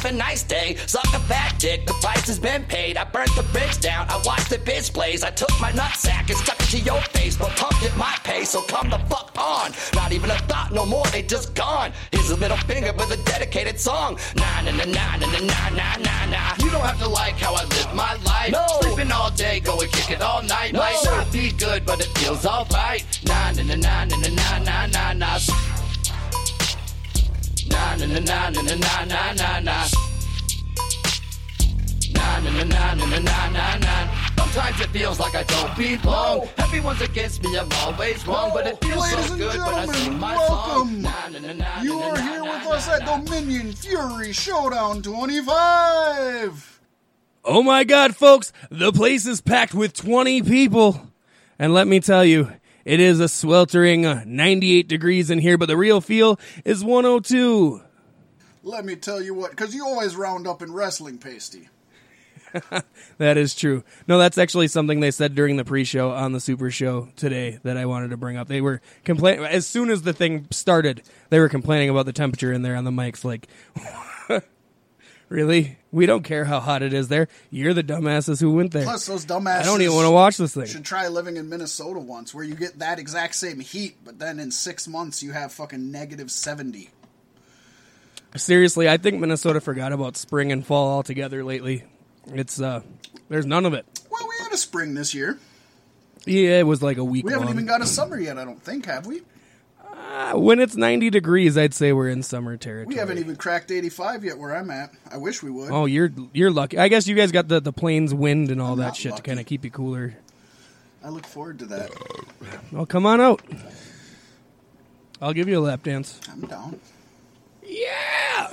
have a nice day. Suck a fat dick, the price has been paid. I burnt the bridge down, I watched the bitch blaze. I took my nutsack and stuck it to your face, but pumped at my pace, so come the fuck on. Not even a thought no more, they just gone. Here's a middle finger with a dedicated song. Nah, nah, nah, nah, nah, nah, nah, nah, nah. You don't have to like how I live my life. No. Sleeping all day, go and kick it all night. No. Might not be good, but it feels alright. Nah, nah, nah, nah, nah, nah, nah, nah, nah. Sometimes it feels like I don't belong. Everyone's against me, I'm always wrong. But it feels Ladies so and good when I gentlemen, sing my welcome. song. You nah, are nah, here nah, with nah, us at nah. Dominion Fury Showdown 25. Oh my god, folks, the place is packed with 20 people. And let me tell you, it is a sweltering uh, 98 degrees in here, but the real feel is 102. Let me tell you what, because you always round up in wrestling pasty. That is true. No, that's actually something they said during the pre-show on the Super Show today that I wanted to bring up. They were complaining as soon as the thing started. They were complaining about the temperature in there on the mics. Like, really? We don't care how hot it is there. You're the dumbasses who went there. Plus, those dumbasses. I don't even want to watch this thing. Should try living in Minnesota once, where you get that exact same heat, but then in six months you have fucking negative 70. Seriously, I think Minnesota forgot about spring and fall altogether lately. It's uh, there's none of it. Well, we had a spring this year. Yeah, it was like a week. We haven't long. even got a summer yet, I don't think, have we? Uh, when it's 90 degrees, I'd say we're in summer territory. We haven't even cracked 85 yet where I'm at. I wish we would. Oh, you're you're lucky. I guess you guys got the the plains wind and all I'm that shit lucky. to kind of keep you cooler. I look forward to that. Well, come on out. I'll give you a lap dance. I'm down. Yeah.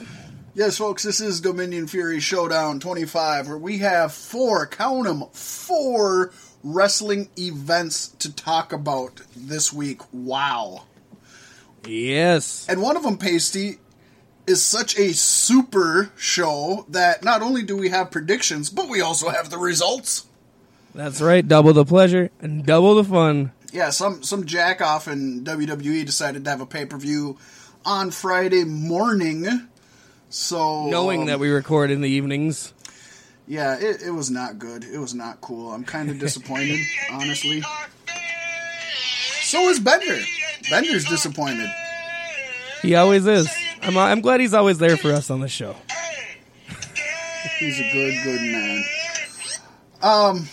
Yes, folks, this is Dominion Fury Showdown 25, where we have four, count them, four wrestling events to talk about this week. Wow. Yes. And one of them, Pasty, is such a super show that not only do we have predictions, but we also have the results. That's right. Double the pleasure and double the fun. Yeah, some some jack off in WWE decided to have a pay per view on Friday morning. So Knowing um, that we record in the evenings. yeah, it, it was not good. It was not cool. I'm kind of disappointed, honestly. So is Bender. Bender's disappointed. He always is. I'm I'm glad he's always there for us on the show. He's a good, good man. Um,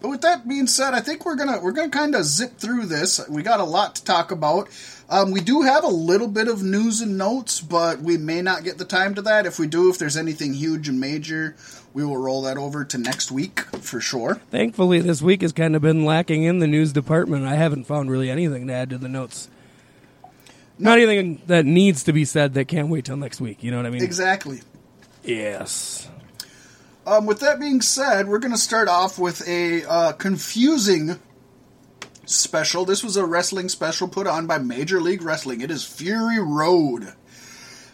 but with that being said, I think we're gonna we're gonna kind of zip through this. We got a lot to talk about. Um, we do have a little bit of news and notes, but we may not get the time to that. If we do, if there's anything huge and major, we will roll that over to next week for sure. Thankfully, this week has kind of been lacking in the news department. I haven't found really anything to add to the notes. Not anything that needs to be said that can't wait till next week. You know what I mean? Exactly. Yes. Um, with that being said, we're going to start off with a uh, confusing special. This was a wrestling special put on by Major League Wrestling. It is Fury Road.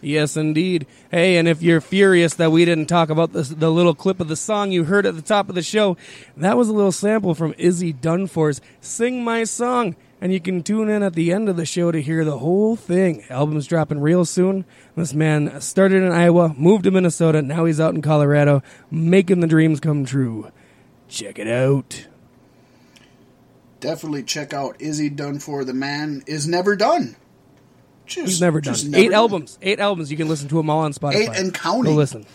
Yes, indeed. Hey, and if you're furious that we didn't talk about this, the little clip of the song you heard at the top of the show, that was a little sample from Izzy Dunfore's Sing My Song. And you can tune in at the end of the show to hear the whole thing. Album's dropping real soon. This man started in Iowa, moved to Minnesota, now he's out in Colorado, making the dreams come true. Check it out. Definitely check out Izzy Dunfore. The man is never done. Just, He's never done. just Eight never albums. Eight albums. You can listen to them all on Spotify. Eight and counting. Go listen.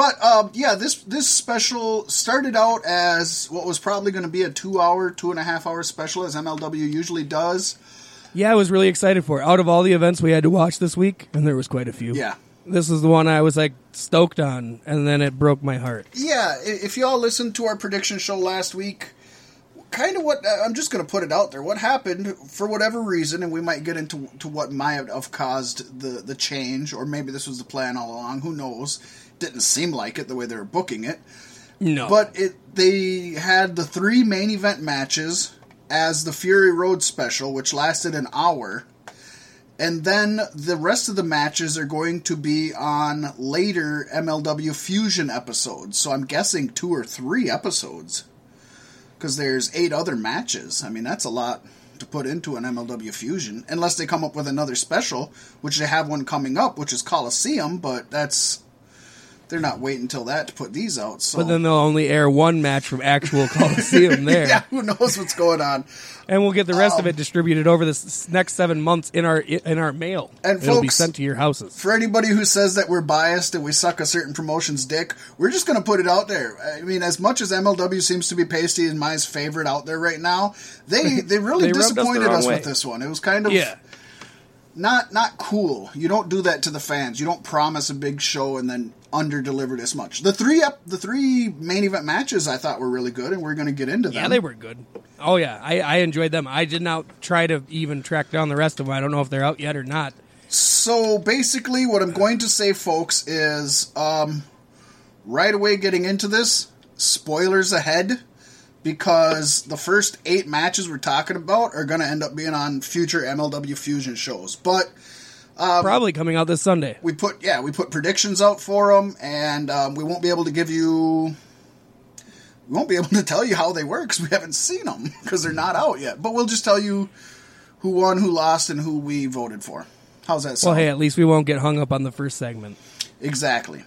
But um, yeah, this this special started out as what was probably going to be a two hour, two and a half hour special, as MLW usually does. Yeah, I was really excited for it. Out of all the events we had to watch this week, and there was quite a few. Yeah. This is the one I was like stoked on, and then it broke my heart. Yeah, if y'all listened to our prediction show last week, kind of what uh, I'm just going to put it out there. What happened for whatever reason, and we might get into to what might have caused the the change, or maybe this was the plan all along. Who knows? Didn't seem like it the way they were booking it. No. But it they had the three main event matches as the Fury Road special, which lasted an hour. And then the rest of the matches are going to be on later MLW Fusion episodes. So I'm guessing two or three episodes. Because there's eight other matches. I mean, that's a lot. to put into an MLW Fusion, unless they come up with another special, which they have one coming up, which is Coliseum, but that's they're not waiting until that to put these out. So But then they'll only air one match from actual Coliseum there. yeah, who knows what's going on? And we'll get the rest of Um, it distributed over this next seven months in our in our mail. And It'll be sent to your houses. For anybody who says that we're biased and we suck a certain promotion's dick, we're just going to put it out there. I mean, as much as MLW seems to be Pasty and Mai's favorite out there right now, they they really They rubbed us disappointed us, with this one. It was kind of Yeah. Not not cool. You don't do that to the fans. You don't promise a big show and then under deliver this much. The three up the three main event matches I thought were really good, and we're going to get into them. Yeah, they were good. Oh yeah, I, I enjoyed them. I did not try to even track down the rest of them. I don't know if they're out yet or not. So basically, what I'm going to say, folks, is um, right away getting into this, spoilers ahead, because the first eight matches we're talking about are going to end up being on future MLW Fusion shows. But Um, Probably coming out this Sunday. we put yeah we put predictions out for them, and um, we won't be able to give you. We won't be able to tell you how they work because we haven't seen them because they're not out yet. But we'll just tell you who won, who lost, and who we voted for. How's that Well, hey, at least we won't get hung up on the first segment. Exactly.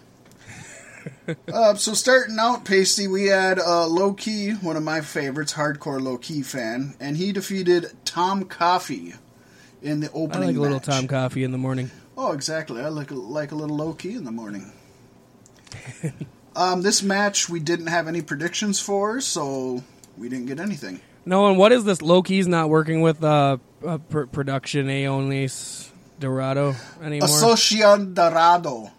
uh, so starting out, Pasty, we had uh, Low Ki, one of my favorites, hardcore Low Ki fan, and he defeated Tom Coffey in the opening. I like a little. Tom Coffee in the morning. Oh, exactly. I like like a little Low Ki in the morning. um, this match we didn't have any predictions for, so we didn't get anything. No, and what is this? Low Ki's not working with uh, uh pr- production Aonis Dorado anymore. Asociación Dorado,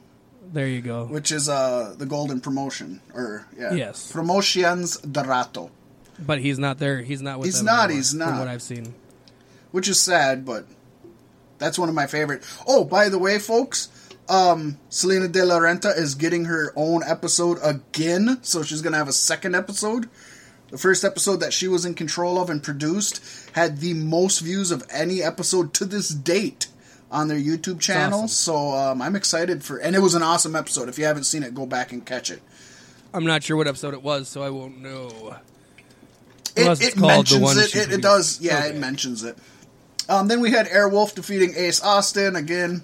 there you go. which is uh, the Golden Promotion, or yeah, Yes. Promotions Dorado. But he's not there. He's not with He's not, anymore, he's From not. what I've seen. which is sad, but that's one of my favorite. Oh, by the way, folks, um, Salina De La Renta is getting her own episode again, so she's gonna have a second episode. The first episode that she was in control of and produced had the most views of any episode to this date on their YouTube channel. awesome. So um, I'm excited for, and it was an awesome episode. If you haven't seen it, go back and catch it. I'm not sure what episode it was, so I won't know. It, it mentions it. It, it does. Yeah, it mentions it. Um, then we had Airwolf defeating Ace Austin. Again,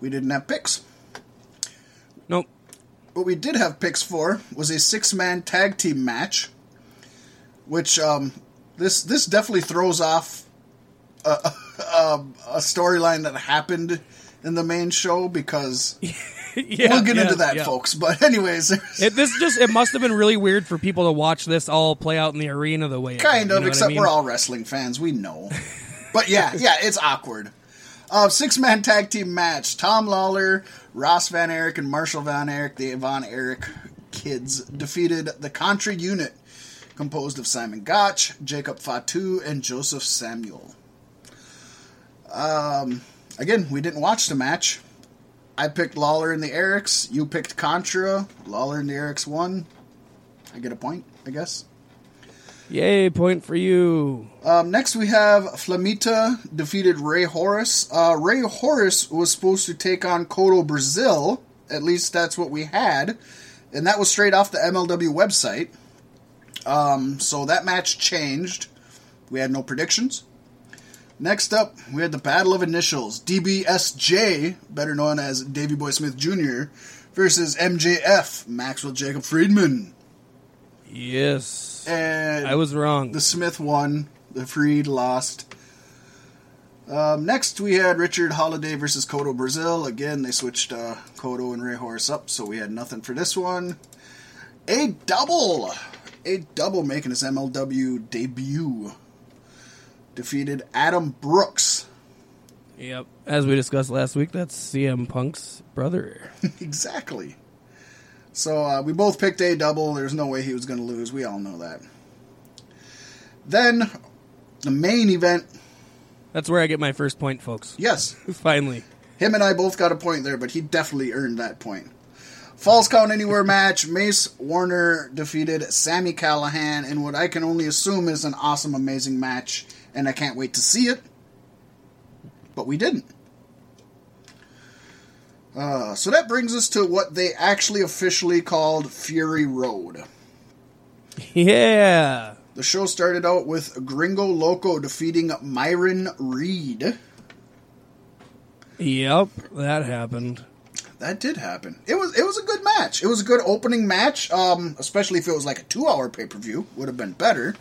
we didn't have picks. Nope. What we did have picks for was a six-man tag team match, which um, this this definitely throws off a, a, a storyline that happened in the main show because yeah, we'll get yeah, into that, yeah. folks. But anyways, It, this just it must have been really weird for people to watch this all play out in the arena the way it kind did, you of, know what I except mean? we're all wrestling fans. We know. but yeah, yeah, it's awkward. Uh, Six man tag team match. Tom Lawlor, Ross Von Erich, and Marshall Von Erich, the Von Erich kids, defeated the Contra unit, composed of Simon Gotch, Jacob Fatu, and Josef Samael. Um, again, we didn't watch the match. I picked Lawlor and the Erichs. You picked Contra. Lawlor and the Erichs won. I get a point, I guess. Yay, point for you. Um, next, we have Flamita defeated Rey Horus. Uh, Rey Horus was supposed to take on Kotto Brazil. At least that's what we had. And that was straight off the MLW website. Um, so that match changed. We had no predictions. Next up, we had the Battle of Initials. DBSJ, better known as Davy Boy Smith Jr., versus MJF, Maxwell Jacob Friedman. Yes. And I was wrong. the Smith won. The Freed lost. Um, next, we had Richard Holliday versus Kotto Brazil. Again, they switched uh, Kotto and Rey Horus up, so we had nothing for this one. A double! A double making his MLW debut. Defeated Adam Brooks. Yep. As we discussed last week, that's CM Punk's brother. exactly. So uh, we both picked a double. There's no way he was going to lose. We all know that. Then, the main event. That's where I get my first point, folks. Yes, Finally. Him and I both got a point there, but he definitely earned that point. Falls Count Anywhere match. Mance Warner defeated Sami Callihan in what I can only assume is an awesome, amazing match, and I can't wait to see it. But we didn't. Uh, so that brings us to what they actually officially called Fury Road. Yeah. The show started out with Gringo Loco defeating Myron Reed. Yep, that happened. That did happen. It was it was a good match. It was a good opening match, um, especially if it was like a two hour pay per view. Would have been better.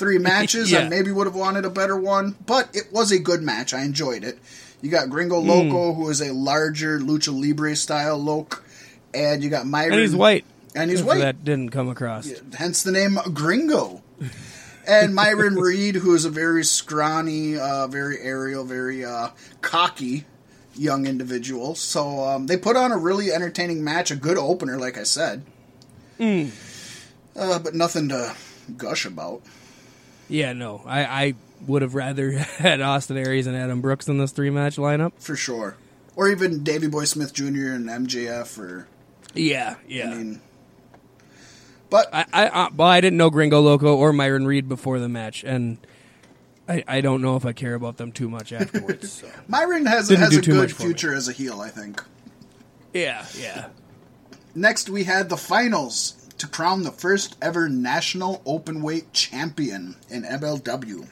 Three matches, Yeah. I maybe would have wanted a better one, but it was a good match. I enjoyed it. You got Gringo Loco, who is a larger lucha libre style loc, and you got Myron. And he's white. And he's white. That didn't come across. hence the name Gringo. and Myron Reed, who is a very scrawny, uh, very aerial, very uh, cocky young individual. So um, they put on a really entertaining match, a good opener, like I said. Hmm. Uh, but nothing to gush about. Yeah, no. I, I would have rather had Austin Aries and Adam Brooks in this three match lineup. For sure. Or even Davy Boy Smith Jr. and MJF, or Yeah, yeah. I mean, but I, I, uh, well, I didn't know Gringo Loco or Myron Reed before the match, and I, I don't know if I care about them too much afterwards. So. Myron has Didn't has a good for me. future as a heel, I think. Yeah, yeah. Next, we had the finals to crown the first ever national openweight champion in MLW.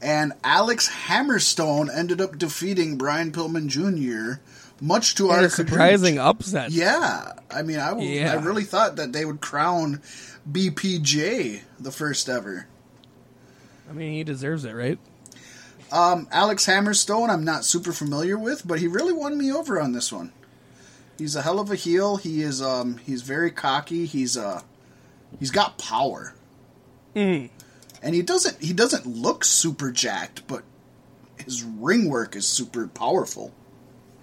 And Alex Hammerstone ended up defeating Brian Pillman Jr. Much to And our a surprising upset. Yeah, I mean, I, Yeah. I really thought that they would crown BPJ the first ever. I mean, he deserves it, right? Um, Alex Hammerstone, I'm not super familiar with, but he really won me over on this one. He's a hell of a heel. He is um he's very cocky. He's uh he's got power. Mm. And he doesn't he doesn't look super jacked, but his ring work is super powerful.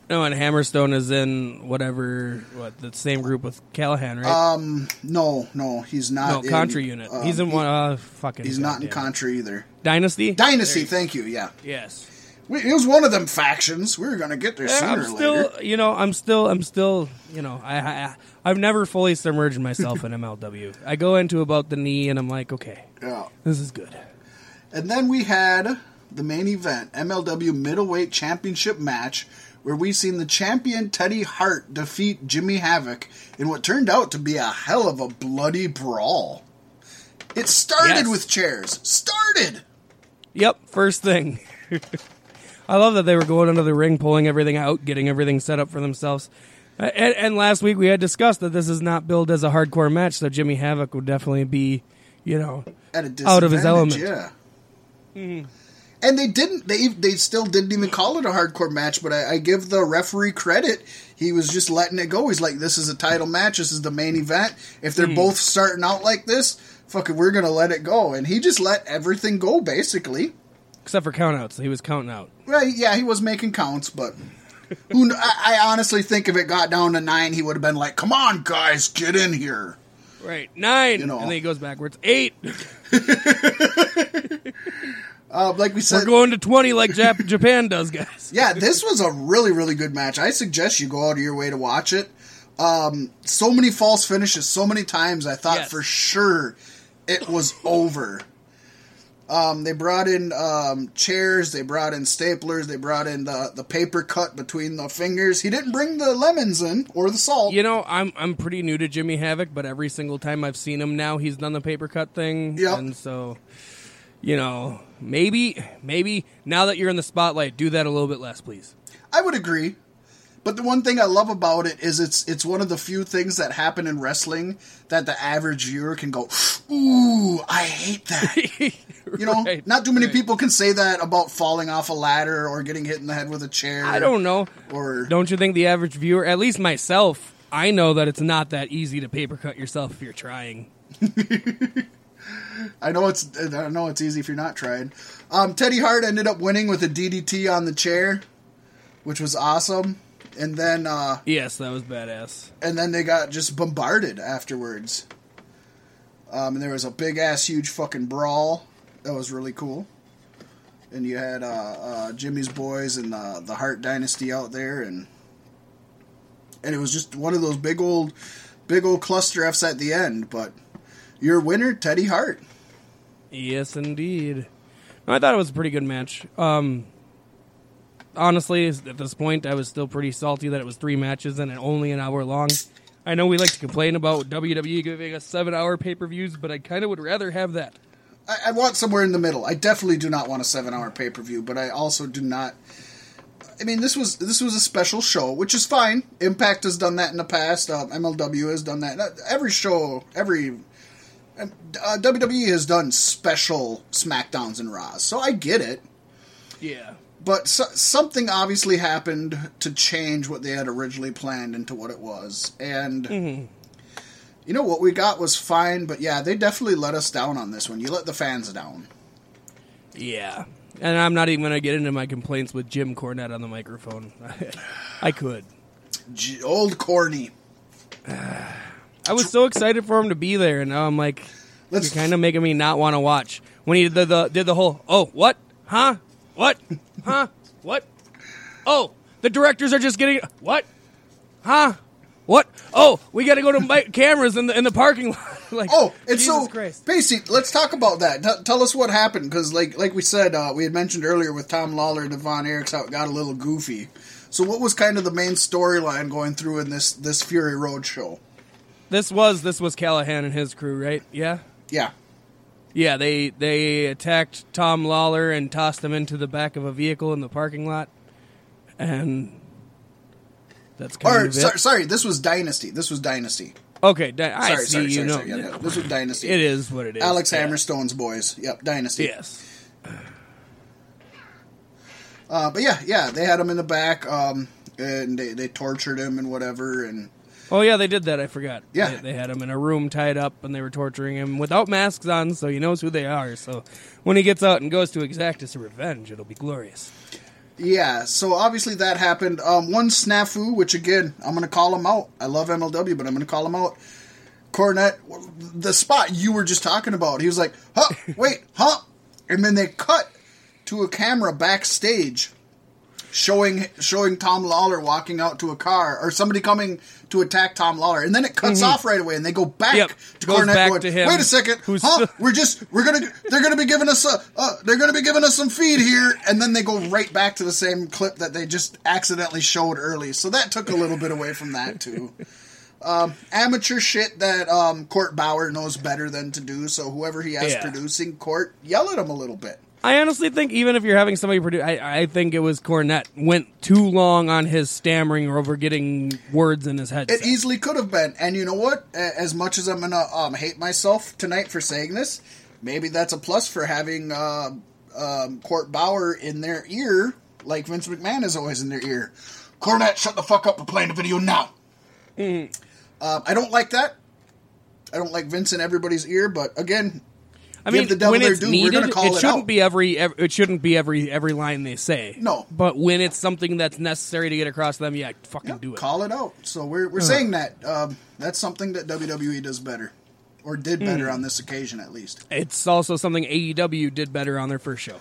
No, and Hammerstone is in whatever, what, the same group with Callihan, right? Um no, no, he's no, not in, Contra unit. um, he's in he- one, uh, fucking. He's not in. Contra either. Dynasty? Dynasty, thank you. Yeah. Yes. We, it was one of them factions. We were going to get there Yeah, sooner I'm or still, later. you know, I'm still, I'm still, you know, I, I, I've never fully submerged myself in MLW. I go into about the knee, and I'm like, okay, Yeah. this is good. And then we had the main event, MLW Middleweight Championship match, where we seen the champion Teddy Hart defeat Jimmy Havoc in what turned out to be a hell of a bloody brawl. It started Yes. with chairs. Started. Yep, first thing. I love that they were going under the ring, pulling everything out, getting everything set up for themselves. And, and last week we had discussed that this is not billed as a hardcore match, so Jimmy Havoc would definitely be, you know, Out of his element. Yeah. Mm-hmm. And they didn't. They they still didn't even call it a hardcore match. But I, I give the referee credit. He was just letting it go. He's like, "This is a title match. This is the main event. If they're mm-hmm. both starting out like this, fuck it, we're gonna let it go." And he just let everything go, basically. Except for countouts. He was counting out. Right? Yeah, he was making counts, but who? I, I honestly think if it got down to nine, he would have been like, "Come on, guys, get in here." Right, nine, You know. and then he goes backwards. Eight. Uh, like we said, We're going to twenty, like Jap- Japan does, guys. yeah, this was a really, really good match. I suggest you go out of your way to watch it. Um, so many false finishes, so many times I thought Yes. for sure it was over. Um, they brought in um, chairs, they brought in staplers, they brought in the, the paper cut between the fingers. He didn't bring the lemons in or the salt. You know, I'm I'm pretty new to Jimmy Havoc, but every single time I've seen him now, he's done the paper cut thing, Yep. and so, you know, maybe maybe now that you're in the spotlight, do that a little bit less, please. I would agree. But the one thing I love about it is it's it's one of the few things that happen in wrestling that the average viewer can go, "Ooh, I hate that." You know, Right, not too many right. people can say that about falling off a ladder or getting hit in the head with a chair. I don't know. Or Don't you think the average viewer, at least myself, I know that it's not that easy to paper cut yourself if you're trying. I know it's I know it's easy if you're not trying. Um, Teddy Hart ended up winning with a DDT on the chair, which was awesome. And then uh, Yes, that was badass. and then they got just bombarded afterwards. Um, and there was a big ass, huge fucking brawl. That was really cool. And you had uh, uh, Jimmy's boys and uh, the Hart Dynasty out there, and and it was just one of those big old, big old cluster Fs at the end. But your winner, Teddy Hart. Yes, indeed. I thought it was a pretty good match. Um, honestly, at this point, I was still pretty salty that it was three matches and only an hour long. I know we like to complain about WWE giving us seven hour pay per views, but I kind of would rather have that. I, I want somewhere in the middle. I definitely do not want a seven hour pay per view, but I also do not. I mean, this was this was a special show, which is fine. Impact has done that in the past. Uh, MLW has done that. Uh, Every show, every uh, WWE has done special Smackdowns and Raws, so I get it. Yeah. But so, something obviously happened to change what they had originally planned into what it was, and mm-hmm. you know what we got was fine. But yeah, they definitely let us down on this one. You let the fans down. Yeah. And I'm not even going to get into my complaints with Jim Cornette on the microphone. I could. J- old corny. I was so excited for him to be there, and now I'm like, Let's you're kind of making me not want to watch. When he did the, the did the whole, oh, what, huh, what, huh, what, oh, the directors are just getting what, huh, what, oh, we got to go to my cameras in the in the parking lot. like, Oh, and Jesus so Christ. basically, let's talk about that. T- tell us what happened, because like like we said, uh, we had mentioned earlier with Tom Lawlor and Devon Eriks how it got a little goofy. So, what was kind of the main storyline going through in this this Fury Road show? This was this was Callihan and his crew, right? Yeah. Yeah, Yeah, they they attacked Tom Lawlor and tossed him into the back of a vehicle in the parking lot, and that's kind or of it. sorry, sorry, this was Dynasty. This was Dynasty. Okay, di- I Sorry, see. sorry, you sorry, know, sorry. Yeah, yeah, this was Dynasty. it is what it is. Alex Yeah. Hammerstone's boys. Yep, Dynasty. Yes. Uh, but yeah, yeah, they had him in the back, um, and they, they tortured him and whatever, and Oh yeah, they did that. I forgot. Yeah. they, they had him in a room tied up, and they were torturing him without masks on, so he knows who they are. So when he gets out and goes to exact his revenge, it'll be glorious. Yeah, so obviously that happened. Um, one snafu, which again, I'm going to call him out. I love MLW, but I'm going to call him out. Cornette, the spot you were just talking about, he was like, huh, wait, huh? And then they cut to a camera backstage showing showing Tom Lawlor walking out to a car or somebody coming to attack Tom Lawlor. And then it cuts off right away and they go back Mm-hmm. Yep, to goes Cornette back going, to him, wait a second, who's huh? we're just we're gonna they're gonna be giving us a uh, they're gonna be giving us some feed here and then they go right back to the same clip that they just accidentally showed early so that took a little bit away from that too um, amateur shit that um, court bauer knows better than to do so whoever he has Yeah. producing court yell at him a little bit I honestly think even if you're having somebody produce, I, I think it was Cornette went too long on his stammering or over getting words in his head. it easily could have been. And you know what? As much as i'm gonna um, hate myself tonight for saying this maybe that's a plus for having uh, um, court bauer in their ear like vince mcmahon is always in their ear. Cornette shut the fuck up. And playing the video now. Um, i don't like that. I don't like vince in everybody's ear but again I give mean, the devil when their it's due, we're needed, gonna call it it shouldn't out. be every, ev it shouldn't be every every line they say. No. but when it's something that's necessary to get across to them, yeah, fucking Yeah, do it. Call it out. So we're, we're saying that. Um, that's something that WWE does better. Or did better Hmm. on this occasion, at least. It's also something AEW did better on their first show.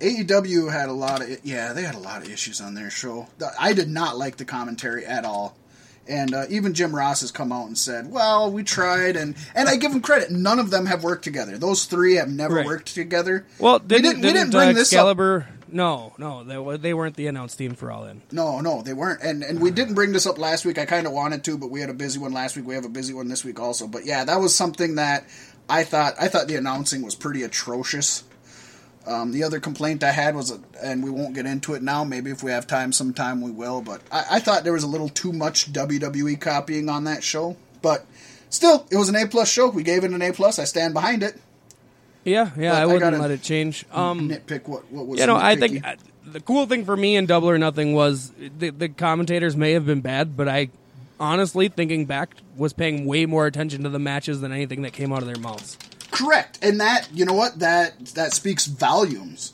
AEW had a lot of yeah, they had a lot of issues on their show. I did not like the commentary at all, and uh, even Jim Ross has come out and said, "Well, we tried," and and I give them credit. None of them have worked together. Those three have never Right. worked together. Well, we didn't, didn't, we didn't uh, bring this up. No, no, they, they weren't the announce team for All In. No, no, they weren't, and and we didn't bring this up last week. I kind of wanted to, but we had a busy one last week. We have a busy one this week also. But yeah, that was something that I thought I thought the announcing was pretty atrocious. Um, the other complaint I had was, and we won't get into it now. Maybe if we have time, sometime we will. But I, I thought there was a little too much WWE copying on that show. But still, it was an A plus show. We gave it an A plus. I stand behind it. Yeah, yeah, But I I wouldn't gotta let it change. Um, Nitpick what what was. you know, I think the cool thing for me in Double or Nothing was the, the commentators may have been bad, but I honestly, thinking back, was paying way more attention to the matches than anything that came out of their mouths. Correct, and that you know what that that speaks volumes.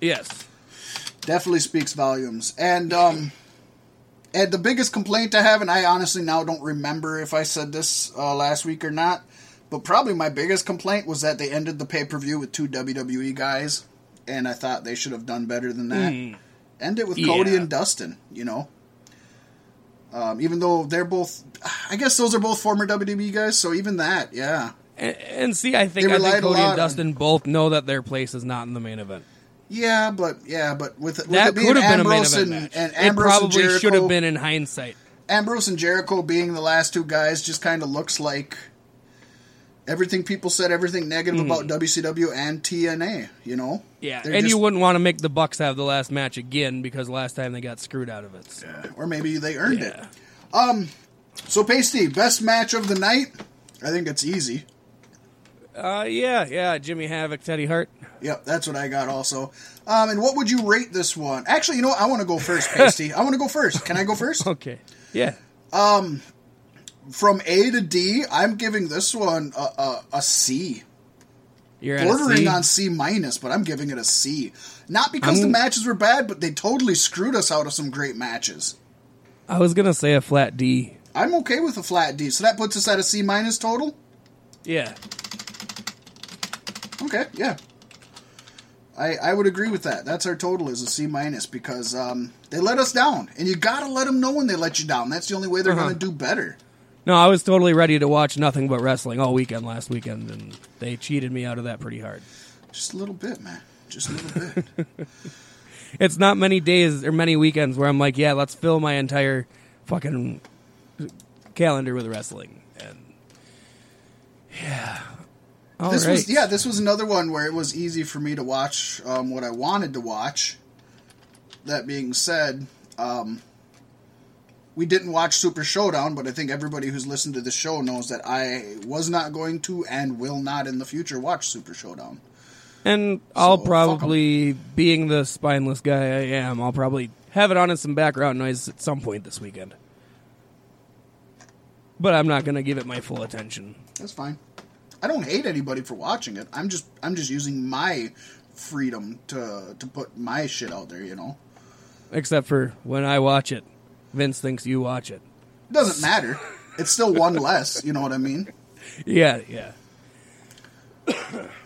Yes. definitely speaks volumes. And um, and the biggest complaint I have, and I honestly now don't remember if I said this uh, last week or not, but probably my biggest complaint was that they ended the pay per view with two WWE guys, and I thought they should have done better than that. End it with Cody and Dustin, you know. Um, even though they're both, I guess those are both former WWE guys, so even that, yeah. And, and see, I think I think Cody and on- Dustin both know that their place is not in the main event. Yeah, but yeah, but with, with That it being could have been a main Ambrose event and, match. and Ambrose and probably should have been in hindsight. Ambrose and Jericho being the last two guys just kind of looks like everything people said, everything negative hmm. about WCW and TNA. You know. Yeah, They're and you wouldn't want to make the Bucks have the last match again because last time they got screwed out of it. So. or maybe they earned Yeah. it. So, Pasty, best match of the night. I think it's easy. Uh, yeah, yeah. Jimmy Havoc, Teddy Hart. Yep, that's what I got also. Um, and what would you rate this one? Actually, you know what? I want to go first, Pasty. I want to go first. Can I go first? Okay. Yeah. Um, from A to D, I'm giving this one a, a, a C. You're Bordering on C minus, but I'm giving it a C. Not because the I'm- matches were bad, but they totally screwed us out of some great matches. I was gonna say a flat D. I'm okay with a flat D, so that puts us at a C minus total. Yeah. Okay, yeah. I I would agree with that. That's our total is a C minus because um, they let us down, and you gotta let them know when they let you down. That's the only way they're Uh-huh. gonna do better. No, I was totally ready to watch nothing but wrestling all weekend last weekend, and they cheated me out of that pretty hard. Just a little bit, man. Just a little bit. It's not many days or many weekends where I'm like, yeah, let's fill my entire fucking calendar with wrestling. And yeah, all this right. was yeah, this was another one where it was easy for me to watch um, what I wanted to watch. That being said, um, we didn't watch Super Showdown, but I think everybody who's listened to the show knows that I was not going to and will not in the future watch Super Showdown. And I'll probably, being the spineless guy I am, I'll probably have it on as some background noise at some point this weekend. But I'm not going to give it my full attention. That's fine. I don't hate anybody for watching it. I'm just I'm just using my freedom to to put my shit out there. You know, Except for when I watch it, Vince thinks you watch it. doesn't matter. It's still one less. You know what I mean? Yeah, yeah.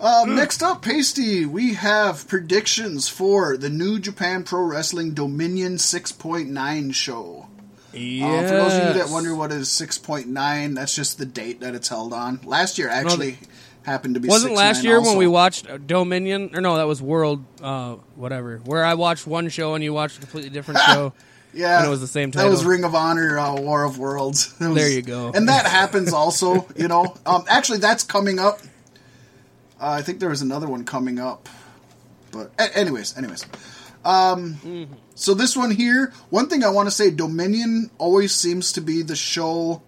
Um, next up, Pasty, we have predictions for the New Japan Pro Wrestling Dominion 6.9 show. Yeah. Uh, for those of you that wonder what is 6.9, that's just the date that it's held on. Last year actually happened to be Wasn't 6.9 last year when we watched Dominion? Or no, that was World, uh, whatever. Where I watched one show and you watched a completely different show. Yeah, And it was the same time. That was. Ring of Honor, uh, War of Worlds. Was- There you go. And that happens also, you know. Um, actually, that's coming up. Uh, I think there was another one coming up, but a- anyways, anyways. Um, So this one here, one thing I want to say, Dominion always seems to be the show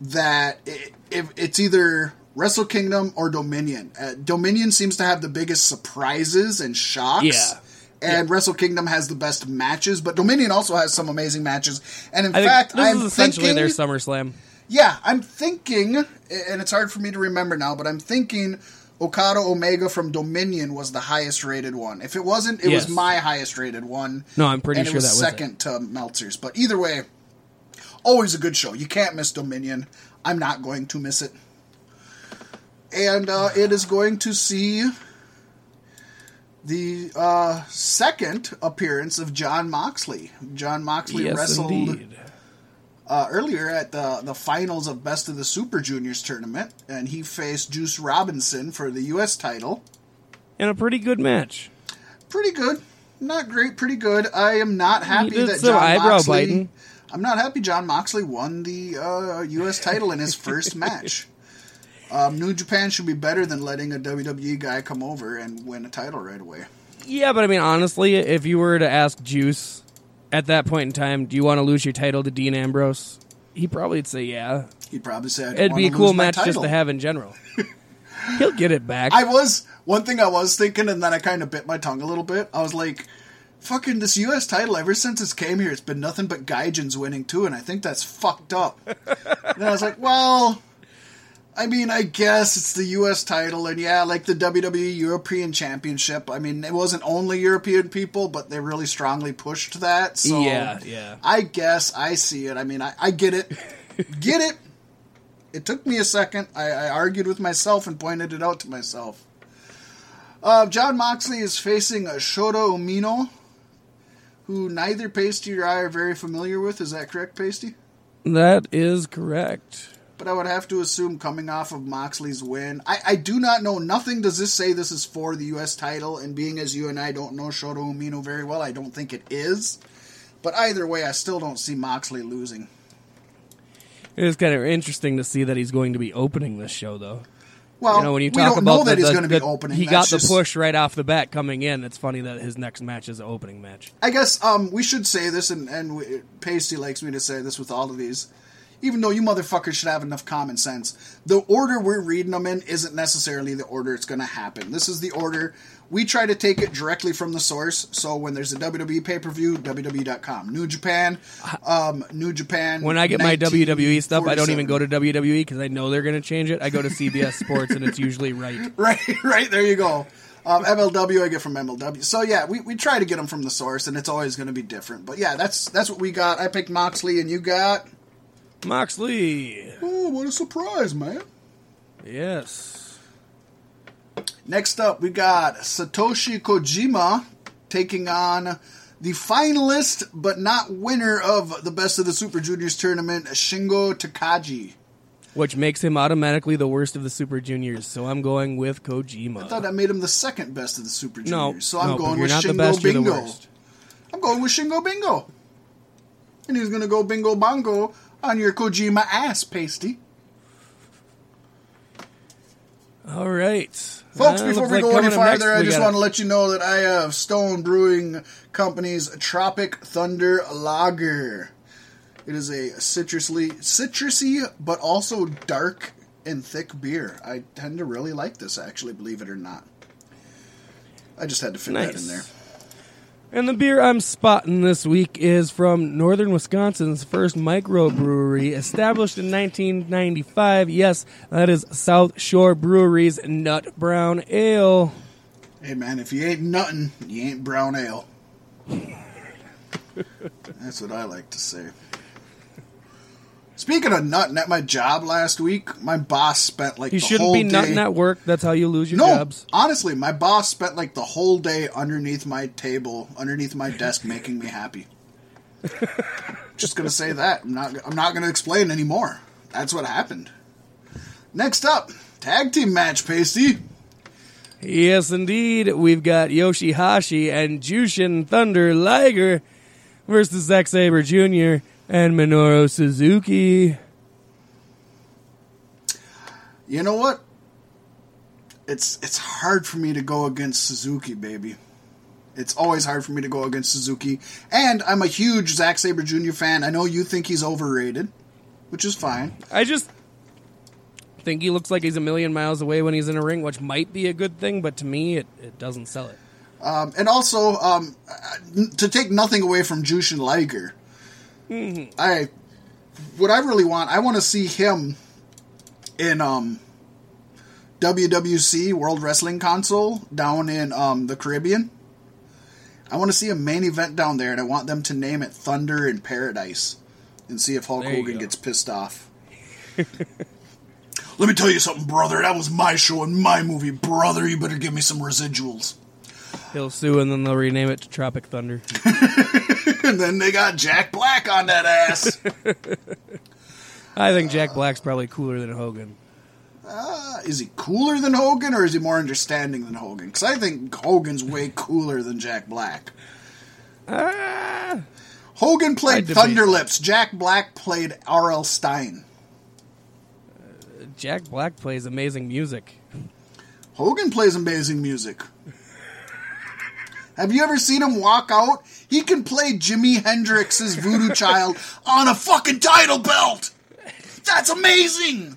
that i if it's either Wrestle Kingdom or Dominion. Uh, Dominion seems to have the biggest surprises and shocks. Yeah. And Wrestle Kingdom has the best matches, but Dominion also has some amazing matches. And in I think fact, this I'm is essentially thinking, their SummerSlam. yeah, I'm thinking, and it's hard for me to remember now, but I'm thinking Okada Omega from Dominion was the highest rated one. If it wasn't, it Yes. was my highest rated one. No, I'm pretty sure it was that was second to Meltzer's. But either way, always a good show. You can't miss Dominion. I'm not going to miss it. And uh, it is going to see the uh, second appearance of John Moxley. John Moxley Yes, wrestled indeed. Uh, earlier at the the finals of Best of the Super Juniors tournament, and he faced Juice Robinson for the U.S. title. In a pretty good match. Pretty good, not great, pretty good. I am not happy that John Moxley. biting. I'm not happy John Moxley won the uh, U.S. title in his first match. Um, New Japan should be better than letting a WWE guy come over and win a title right away. Yeah, but I mean, honestly, if you were to ask Juice at that point in time, do you want to lose your title to Dean Ambrose? He probably would say yeah. He'd probably say, It'd be a cool match just to have in general. He'll get it back. I was one thing I was thinking, and then I kind of bit my tongue a little bit. I was like, "Fucking this U.S. title! Ever since it's came here, it's been nothing but Gaijins winning too, and I think that's fucked up." then I was like, "Well, I mean, I guess it's the U.S. title, and yeah, like the WWE European Championship. I mean, it wasn't only European people, but they really strongly pushed that. So Yeah, yeah. I guess I see it. I mean, I, I get it, get it." It took me a second. I, I argued with myself and pointed it out to myself. Uh, John Moxley is facing a Shota Umino, who neither Pasty or I are very familiar with. Is that correct, Pasty? that is correct. But I would have to assume coming off of Moxley's win. I, I do not know. Nothing does this say this is for the U.S. title, and being as you and I don't know Shota Umino very well, I don't think it is. But either way, I still don't see Moxley losing. It is kind of interesting to see that he's going to be opening this show, though. Well, you know, when you we talk don't about know that the, he's going to be opening. he got the push right off the bat coming in. It's funny that his next match is an opening match. I guess um, we should say this, and, and we, Pasty likes me to say this with all of these. Even though you motherfuckers should have enough common sense, the order we're reading them in isn't necessarily the order it's going to happen. This is the order. We try to take it directly from the source. So when there's a WWE pay per view, WWE.com. New Japan, um, New Japan. When I get my WWE stuff, I don't even go to WWE because I know they're going to change it. I go to CBS Sports, and it's usually right. Right, right. There you go. Um, MLW I get from MLW. So yeah, we, we try to get them from the source, and it's always going to be different. But yeah, that's that's what we got. I picked Moxley, and you got. Moxley, Oh, what a surprise, man! yes. Next up, we got Satoshi Kojima taking on the finalist but not winner of the Best of the Super Juniors tournament, Shingo Takagi. Which makes him automatically the worst of the Super Juniors. So I'm going with Kojima. I thought that made him the second best of the Super Juniors, no, so I'm no, going with Shingo best. Bingo. I'm going with Shingo Bingo. And he's going to go bingo bongo on your Kojima ass, pasty. All right, Folks, Uh, before we like go any up next, farther, I just got want to let you know that I have Stone Brewing Company's Tropic Thunder Lager. It is a citrusly, citrusy, but also dark and thick beer. I tend to really like this, actually, believe it or not. I just had to fit that in there. And the beer I'm spotting this week is from northern Wisconsin's first microbrewery, established in 1995. Yes, that is South Shore Brewery's Nut Brown Ale. Hey, man, if you ain't nothing, you ain't brown ale. That's what I like to say. Speaking of nutting, at my job last week, my boss spent like You the shouldn't whole be day. nutting at work. That's how you lose your no, jobs. honestly, my boss spent like the whole day underneath my table, underneath my desk, making me happy. Just gonna say that. I'm not. I'm not gonna explain anymore. That's what happened. Next up, tag team match, Pasty. Yes, indeed. We've got Yoshihashi and Jushin Thunder Liger versus Zack Sabre Jr. and Minoru Suzuki. You know what? It's it's hard for me to go against Suzuki, baby. It's always hard for me to go against Suzuki, and I'm a huge Zack Sabre Jr. fan. I know you think he's overrated, which is fine. I just think he looks like he's a million miles away when he's in a ring, which might be a good thing, but to me, it, it doesn't sell it. Um, and also, um, to take nothing away from Jushin Liger, I what I really want, I want to see him in um, WWC World Wrestling Council down in um, the Caribbean. I want to see a main event down there, and I want them to name it Thunder in Paradise, and see if Hulk There Hogan gets pissed off. Let me tell you something, brother. That was my show and my movie, brother. You better give me some residuals. He'll sue, and then they'll rename it to Tropic Thunder. and then they got Jack Black on that ass. I think Jack Black's probably cooler than Hogan. Uh, is he cooler than Hogan, or is he more understanding than Hogan? Because I think Hogan's way cooler than Jack Black. Ah, Hogan played I'd Thunder. Lips. Jack Black played R.L. Stine. Jack Black plays amazing music. Hogan plays amazing music. Have you ever seen him walk out? He can play Jimi Hendrix's Voodoo Child on a fucking title belt. That's amazing.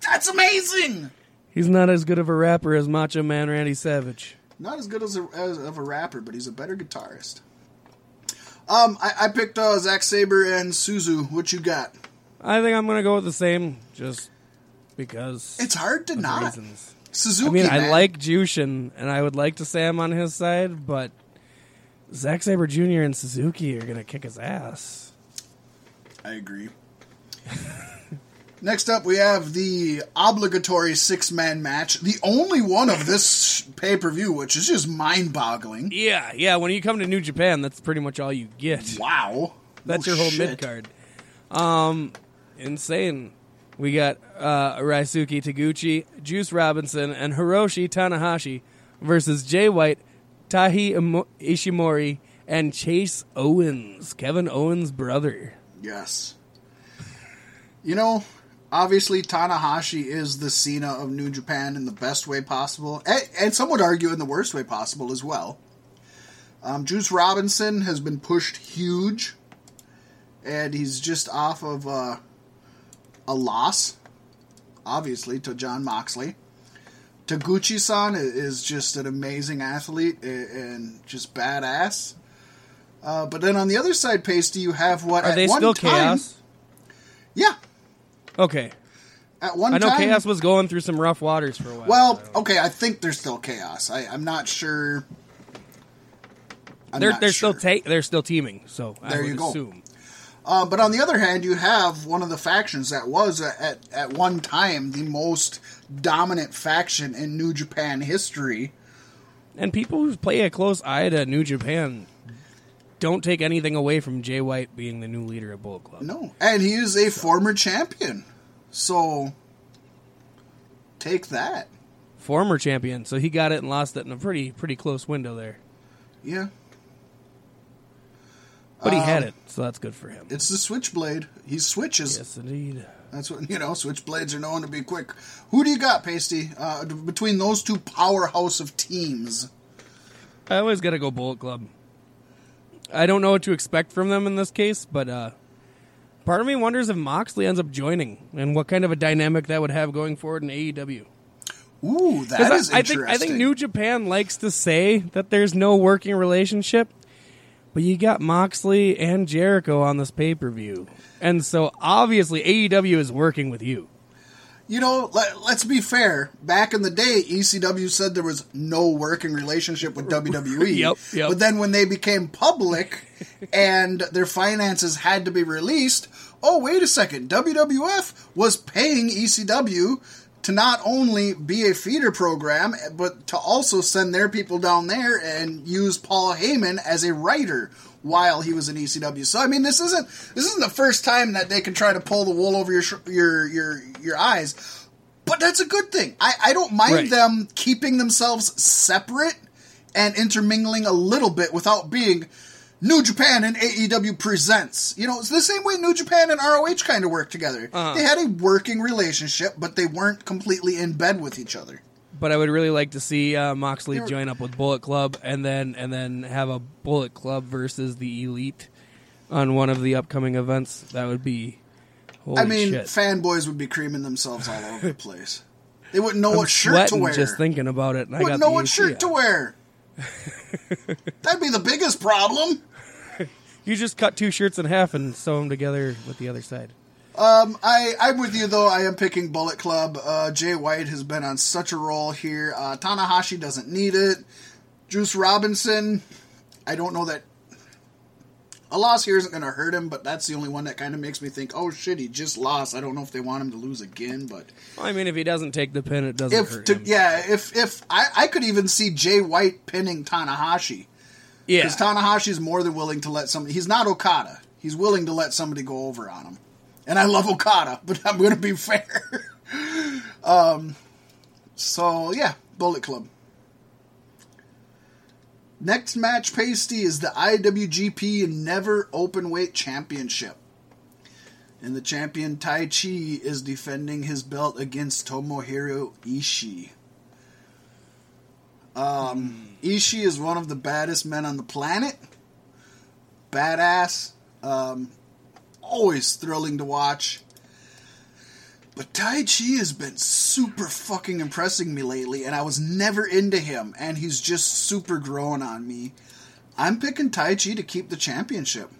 That's amazing. He's not as good of a rapper as Macho Man Randy Savage. Not as good as, a, as of a rapper, but he's a better guitarist. Um, I, I picked uh, Zack Sabre and Suzu. What you got? I think I'm gonna go with the same, just because. It's hard to not. reasons. Suzuki. I mean, I like Jushin, and I would like to say I'm on his side, but Zack Sabre Jr. and Suzuki are gonna kick his ass. I agree. Next up, we have the obligatory six man match, the only one of this pay per view, which is just mind boggling. Yeah, yeah. When you come to New Japan, that's pretty much all you get. Wow. That's your whole mid card. Um, insane. We got uh, Ryusuke Taguchi, Juice Robinson, and Hiroshi Tanahashi versus Jay White, Taiji Ishimori, and Chase Owens, Kevin Owens' brother. Yes. You know, obviously Tanahashi is the Cena of New Japan in the best way possible, and, and some would argue in the worst way possible as well. Um, Juice Robinson has been pushed huge, and he's just off of uh, a loss, obviously, to Jon Moxley. Taguchi-san is just an amazing athlete and just badass. Uh, but then on the other side, Pasty, you have what? Are at they still time- chaos? Yeah. Okay. At one I know time, chaos was going through some rough waters for a while. Well, so. okay, I think they're still chaos. I, I'm not sure. I'm they're not they're sure. still ta- they're still teaming. So I There would you go. assume. Uh, but on the other hand, you have one of the factions that was uh, at at one time the most dominant faction in New Japan history. And people who play a close eye to New Japan don't take anything away from Jay White being the new leader of Bullet Club. No, and he is a former champion. So take that. Former champion, so he got it and lost it in a pretty pretty close window there. Yeah, But he Um, had it, so that's good for him. it's the switchblade. He switches. Yes, indeed. That's what you know. Switchblades are known to be quick. Who do you got, Pasty? Uh, between those two powerhouse of teams. I always got to go Bullet Club. I don't know what to expect from them in this case, but uh, part of me wonders if Moxley ends up joining and what kind of a dynamic that would have going forward in AEW. Ooh, that is I, I interesting. think I think New Japan likes to say that there's no working relationship, but you got Moxley and Jericho on this pay per view, and so obviously AEW is working with you. You know, let, let's be fair. Back in the day, ECW said there was no working relationship with WWE. Yep, yep. But then when they became public and their finances had to be released, oh, wait a second. WWF was paying ECW to not only be a feeder program, but to also send their people down there and use Paul Heyman as a writer while he was in ECW. So I mean, this isn't this isn't the first time that they can try to pull the wool over your your your your eyes. But that's a good thing. I, I don't mind Right. them keeping themselves separate and intermingling a little bit without being New Japan and AEW presents. You know, it's the same way New Japan and ROH kind of work together. Uh-huh. They had a working relationship, but they weren't completely in bed with each other. But I would really like to see uh, Moxley You're- join up with Bullet Club, and then and then have a Bullet Club versus the Elite on one of the upcoming events. That would be. Holy I mean, shit. fanboys would be creaming themselves all over the place. They wouldn't know I'm what shirt to wear. just thinking about it. And I got wouldn't know what shirt to wear. That'd be the biggest problem. You just cut two shirts in half and sew them together with the other side. Um, I, I'm with you though. I am picking Bullet Club. Uh, Jay White has been on such a roll here. Uh, Tanahashi doesn't need it. Juice Robinson, I don't know that a loss here isn't going to hurt him, but that's the only one that kind of makes me think, oh shit, he just lost. I don't know if they want him to lose again, but I mean, if he doesn't take the pin, it doesn't if hurt to, him. yeah, if if I, I could even see Jay White pinning Tanahashi yeah. because Tanahashi's more than willing to let somebody. He's not Okada. He's willing to let somebody go over on him. And I love Okada, but I'm going to be fair. um, so yeah, Bullet Club. Next match, Pasty, is the IWGP Never Openweight Championship. And the champion Taichi is defending his belt against Tomohiro Ishii. Um, Ishii is one of the baddest men on the planet. Badass. Um, always thrilling to watch. But Taichi has been super fucking impressing me lately, and I was never into him, and he's just super growing on me. I'm picking Taichi to keep the championship.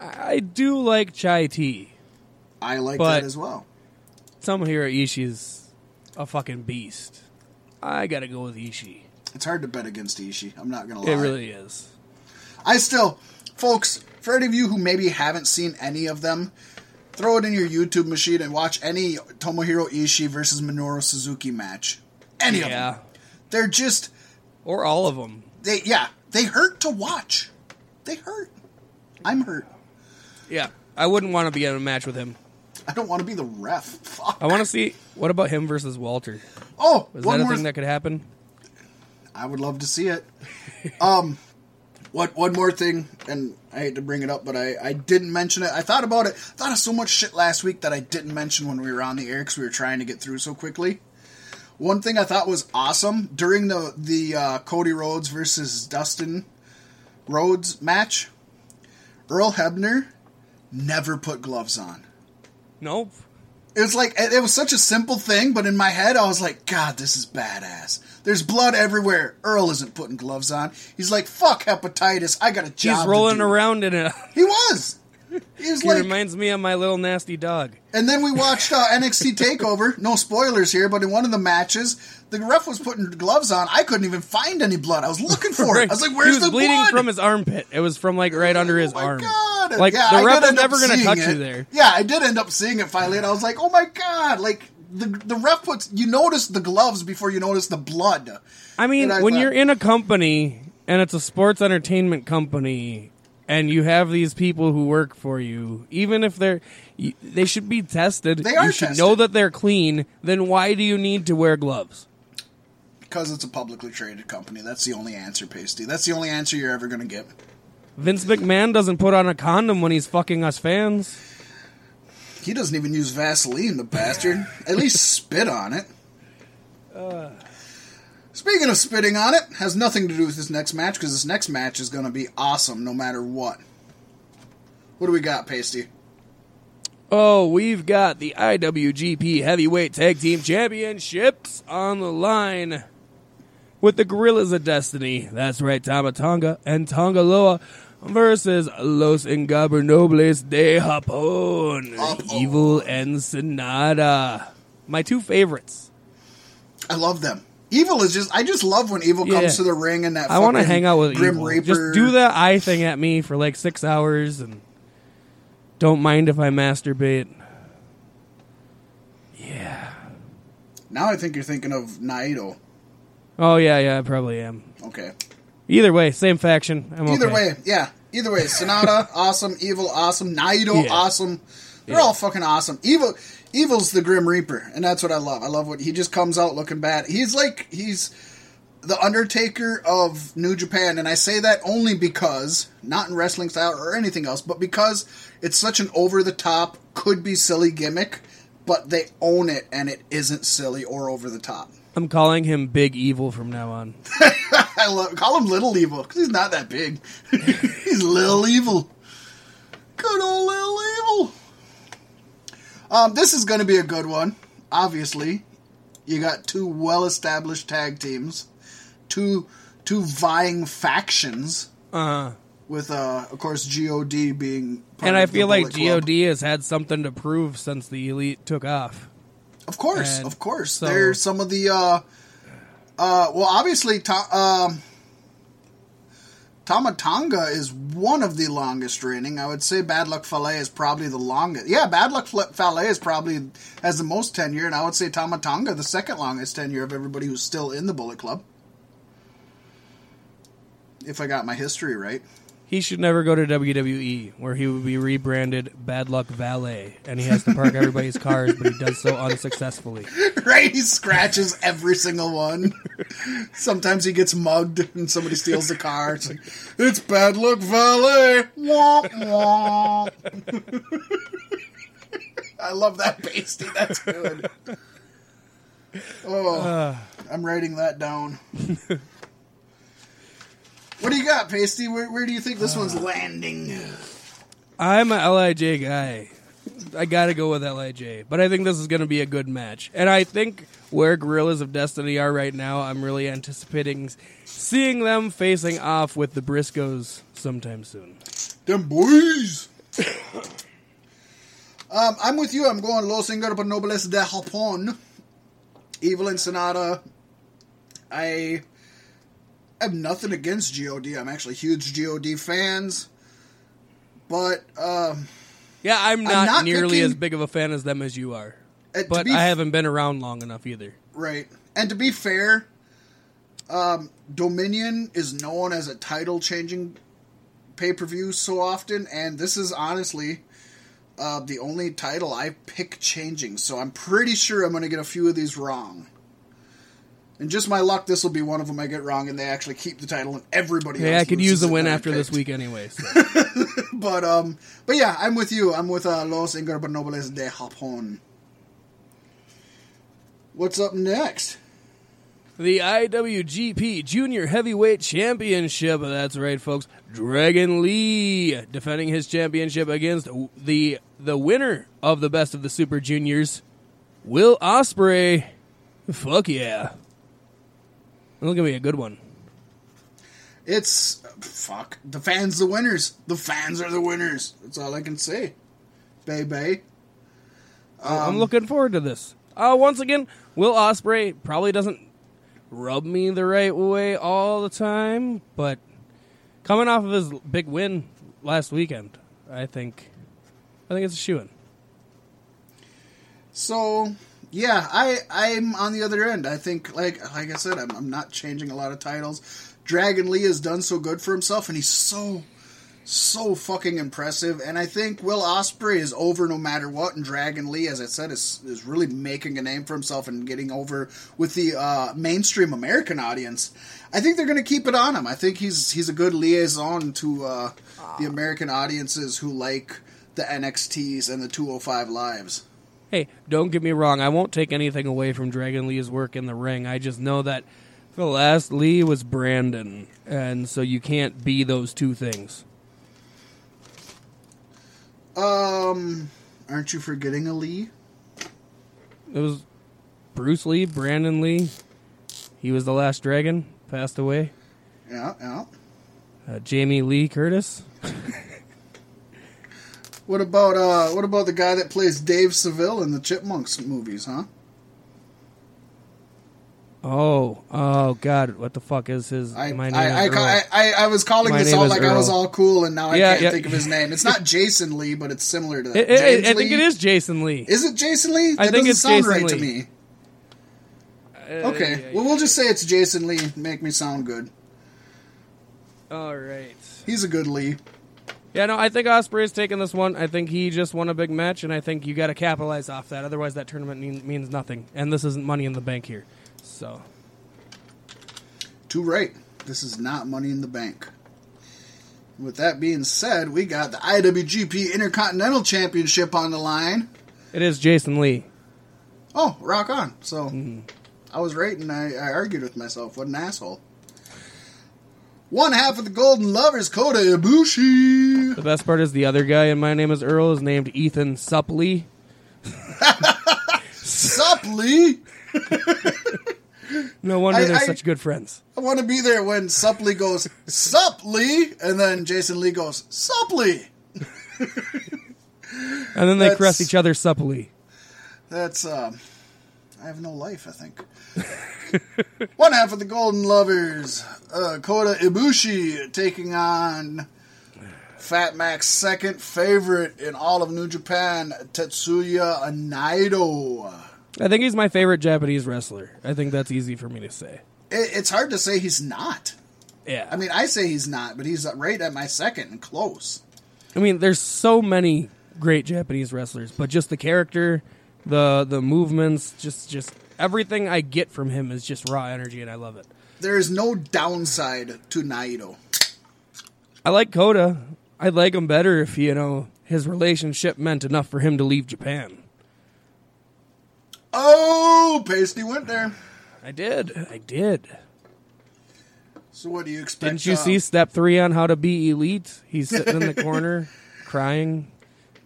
I do like chai tea. I like that as well. Tomohiro Ishii's a fucking beast. I gotta go with Ishii. It's hard to bet against Ishii. I'm not gonna lie. It really is. I still, folks, for any of you who maybe haven't seen any of them, throw it in your YouTube machine and watch any Tomohiro Ishii versus Minoru Suzuki match. Any of them. They're just Or all of them. they yeah, they hurt to watch. They hurt. I'm hurt. Yeah. I wouldn't want to be in a match with him. I don't want to be the ref. Fuck. I want to see what about him versus Walter. Oh, Is one that a more thing that could happen? I would love to see it. Um, One, one more thing, and I hate to bring it up, but I, I didn't mention it. I thought about it. thought of so much shit last week that I didn't mention when we were on the air because we were trying to get through so quickly. One thing I thought was awesome during the the uh, Cody Rhodes versus Dustin Rhodes match, Earl Hebner never put gloves on. Nope. It was like it was such a simple thing, but in my head I was like, God, this is badass. There's blood everywhere. Earl isn't putting gloves on. He's like, fuck hepatitis. I got a job. He's rolling do." around in it. He was. He was He like, reminds me of my little nasty dog. and then we watched uh, NXT Takeover. No spoilers here, but in one of the matches, the ref was putting gloves on. I couldn't even find any blood. I was looking for it. I was like, "Where's he was the bleeding blood?" from his armpit. It was from like right under his oh my arm. God. Like Yeah, the ref is never going to touch it. you there. Yeah, I did end up seeing it finally, and I was like, "Oh my god!" Like the the ref puts you notice the gloves before you notice the blood. I mean, I when thought- you're in a company and it's a sports entertainment company and you have these people who work for you, even if they're you, they should be tested. They are you should tested. know that they're clean. Then why do you need to wear gloves? Because it's a publicly traded company. That's the only answer, Pasty. That's the only answer you're ever going to get. Vince McMahon doesn't put on a condom when he's fucking us fans. He doesn't even use Vaseline, the bastard. At least spit on it. Uh. Speaking of spitting on it, has nothing to do with this next match because this next match is going to be awesome no matter what. What do we got, Pasty? Oh, we've got the IWGP Heavyweight Tag Team Championships on the line with the Guerrillas of Destiny. That's right, Tama Tonga and Tanga Loa versus Los Ingobernables de Japón, Japón. Evil and Sanada. My two favorites. I love them. Evil is just. I just love when Evil Yeah. comes to the ring and that. I want to hang out with Grim Evil. Reaper. Just do that eye thing at me for like six hours and don't mind if I masturbate. Yeah. Now I think you're thinking of Naito. Oh, yeah, yeah, I probably am. Okay. Either way, same faction. I'm Either okay. way, yeah. Either way, Sanada, awesome. Evil, awesome. Naito, Yeah. awesome. They're Yeah. all fucking awesome. Evil, Evil's the Grim Reaper, and that's what I love. I love what he just comes out looking bad. He's like he's the Undertaker of New Japan, and I say that only because not in wrestling style or anything else, but because it's such an over the top, could be silly gimmick, but they own it, and it isn't silly or over the top. I'm calling him Big Evil from now on. I love call him Little Evil because he's not that big. he's Little Evil. Good old Little Evil. Um, this is going to be a good one. Obviously, you got two well-established tag teams, two two vying factions. Uh, With, uh, of course, God being. Part and I feel like Bullet Club. God has had something to prove since the Elite took off. Of course, And of course. so- There's some of the uh uh well obviously um Tama Tonga is one of the longest reigning. I would say Bad Luck Fale is probably the longest. Yeah, Bad Luck Fale is probably has the most tenure, and I would say Tama Tonga the second longest tenure of everybody who's still in the Bullet Club. If I got my history right. He should never go to WWE, where he would be rebranded Bad Luck Valet, and he has to park everybody's cars, but he does so unsuccessfully. right? He scratches every single one. Sometimes he gets mugged and somebody steals the car. It's like, it's bad luck valet. Wah, wah. I love that pasty. That's good. Oh, I'm writing that down. What do you got, Pasty? Where, where do you think this one's landing? I'm a Lij guy. I gotta go with Lij, but I think this is gonna be a good match. And I think where Guerrillas of Destiny are right now, I'm really anticipating seeing them facing off with the Briscoes sometime soon. Them boys. um, I'm with you. I'm going Los Ingobernables de Japón. Evil and Sanada. I have nothing against God. I'm actually huge God fans. But um, Yeah, I'm not, not nearly picking- as big of a fan as them as you are, uh, but be I haven't been around long enough either. Right. And to be fair, um, Dominion is known as a title changing pay per view so often, and this is honestly uh, the only title I pick changing, so I'm pretty sure I'm going to get a few of these wrong. And just my luck, this will be one of them I get wrong, and they actually keep the title, and everybody. Hey, I could use a it win after this week anyway. So. But um, but yeah, I'm with you. I'm with uh, Los Ingobernables de Japón. What's up next? The IWGP Junior Heavyweight Championship. That's right, folks. Dragon Lee defending his championship against the the winner of the Best of the Super Juniors, Will Ospreay. Fuck yeah! Give me a good one. It's fuck the fans, the winners. The fans are the winners. That's all I can say, baby. I'm looking forward to this. Uh, once again, Will Ospreay probably doesn't rub me the right way all the time, but coming off of his big win last weekend, I think, I think it's a shoe in. So yeah, I I'm on the other end. I think like like I said, I'm I'm not changing a lot of titles. Dragon Lee has done so good for himself, and he's so so fucking impressive. And I think Will Ospreay is over no matter what. And Dragon Lee, as I said, is is really making a name for himself and getting over with the uh, mainstream American audience. I think they're going to keep it on him. I think he's he's a good liaison to uh, the American audiences who like the NXTs and the 205 lives. Hey, don't get me wrong. I won't take anything away from Dragon Lee's work in the ring. I just know that the last Lee was Brandon, and so you can't be those two things. Um, aren't you forgetting a Lee? It was Bruce Lee, Brandon Lee. He was the last dragon, passed away. Yeah, yeah. Uh, Jamie Lee Curtis. What about uh what about the guy that plays Dave Seville in the Chipmunks movies, huh? Oh, oh God! What the fuck is his? I my name I, I, is Earl. I, I, I was calling My this is like I was all cool and now I Yeah, can't yeah. think of his name. It's not Jason Lee, but it's similar to that. It- it- I think Lee? it is Jason Lee. Is it Jason Lee? That I think doesn't it's sound Jason right to Lee. me. Okay. Well we'll just say it's Jason Lee, make me sound good. All right. He's a good Lee. Yeah, no, I think Ospreay's taking this one. I think he just won a big match, and I think you got to capitalize off that. Otherwise, that tournament mean, means nothing. And this isn't Money in the Bank here, so Too right. This is not money in the bank. With that being said, we got the IWGP Intercontinental Championship on the line. it is Jason Lee. Oh, rock on. So Mm-hmm. I was right and I, I argued with myself. What an asshole. One half of the Golden Lovers, Kota Ibushi. The best part is the other guy in My Name is Earl is named Ethan Suplee. Sup, Lee? No wonder I- they're I- such good friends. I want to be there when Sup Lee goes, Sup, Lee? And then Jason Lee goes, Sup, Lee? And then they That's- caress each other supply. That's, um, I have no life, I think. One half of the Golden Lovers, uh, Kota Ibushi taking on Fat Mac's second favorite in all of New Japan, Tetsuya Naito. I think he's my favorite Japanese wrestler. I think that's easy for me to say. It, it's hard to say he's not. Yeah. I mean, I say he's not, but he's right at my second and close. I mean, there's so many great Japanese wrestlers, but just the character, the the movements, just just everything I get from him is just raw energy, and I love it. There is no downside to Naito. I like Kota. I'd like him better if you know his relationship meant enough for him to leave Japan. Oh, Pasty went there. I did. I did. So what do you expect? Didn't you uh, see step three on how to be elite? He's sitting in the corner, crying.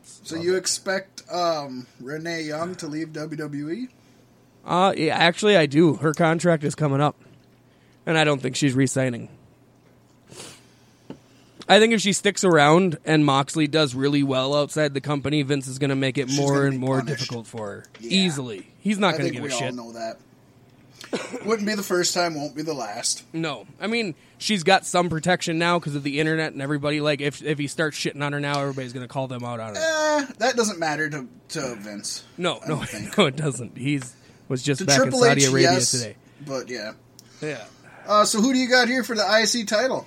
So you expect um, Renee Young to leave? WWE? Uh, yeah, actually, I do. Her contract is coming up, and I don't think she's re-signing. I think if she sticks around and Moxley does really well outside the company, Vince is going to make it She's more and more punished. difficult for her. Yeah. Easily, he's not going to give a shit. all know that. Wouldn't be the first time, won't be the last. No, I mean she's got some protection now because of the internet and everybody. Like if if he starts shitting on her now, everybody's going to call them out on it. Eh, that doesn't matter to, to Vince. No, I no, no, it doesn't. He's was just To back Triple in Saudi H, Arabia yes, today. but yeah. Yeah. Uh, so who do you got here for the IC title?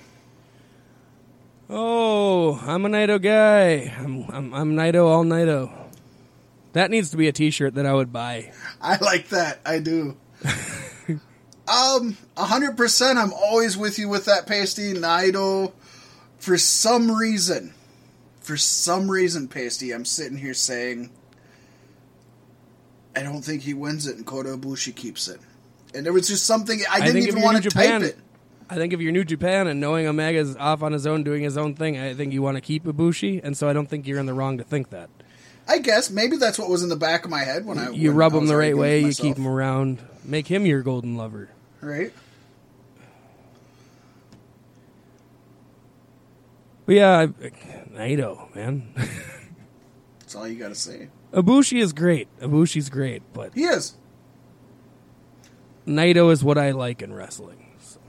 Oh, I'm a Naito guy. I'm I'm, I'm Naito all Naito. That needs to be a T-shirt that I would buy. I like that. I do. Um, hundred percent. I'm always with you with that pasty Naito. For some reason, for some reason, pasty. I'm sitting here saying, I don't think he wins it, and Kota Ibushi keeps it. And there was just something I didn't if even want to type Japan- it. I think if you're New Japan and knowing Omega's off on his own doing his own thing, I think you want to keep Ibushi, and so I don't think you're in the wrong to think that. I guess maybe that's what was in the back of my head when I You when rub I him the right way, you keep him around, make him your golden lover. right. But yeah, I, Naito, man. That's all you got to say. Ibushi is great. Ibushi's great, but He is. Naito is what I like in wrestling. so.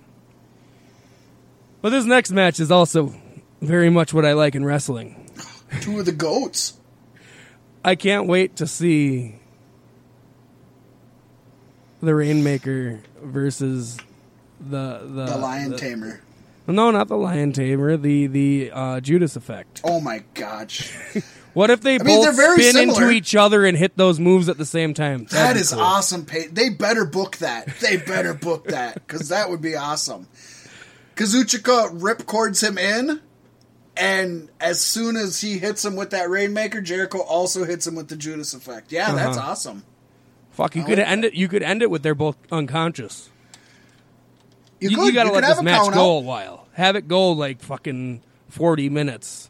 But this next match is also very much what I like in wrestling. Two of the goats. I can't wait to see the Rainmaker versus the the, The Lion the- Tamer. No, not the Lion Tamer. The the uh, Judas effect. Oh my gosh. What if they I mean, both spin similar. into each other and hit those moves at the same time? That'd That is cool. awesome. They better book that. They better book that because that would be awesome. Kazuchika ripcords him in, and as soon as he hits him with that Rainmaker, Jericho also hits him with the Judas effect. Yeah, that's Uh-huh. awesome. Fuck, you I could like end it. You could end it with they're both unconscious. You, You, could, you gotta you let this match go a while. Have it go like fucking forty minutes,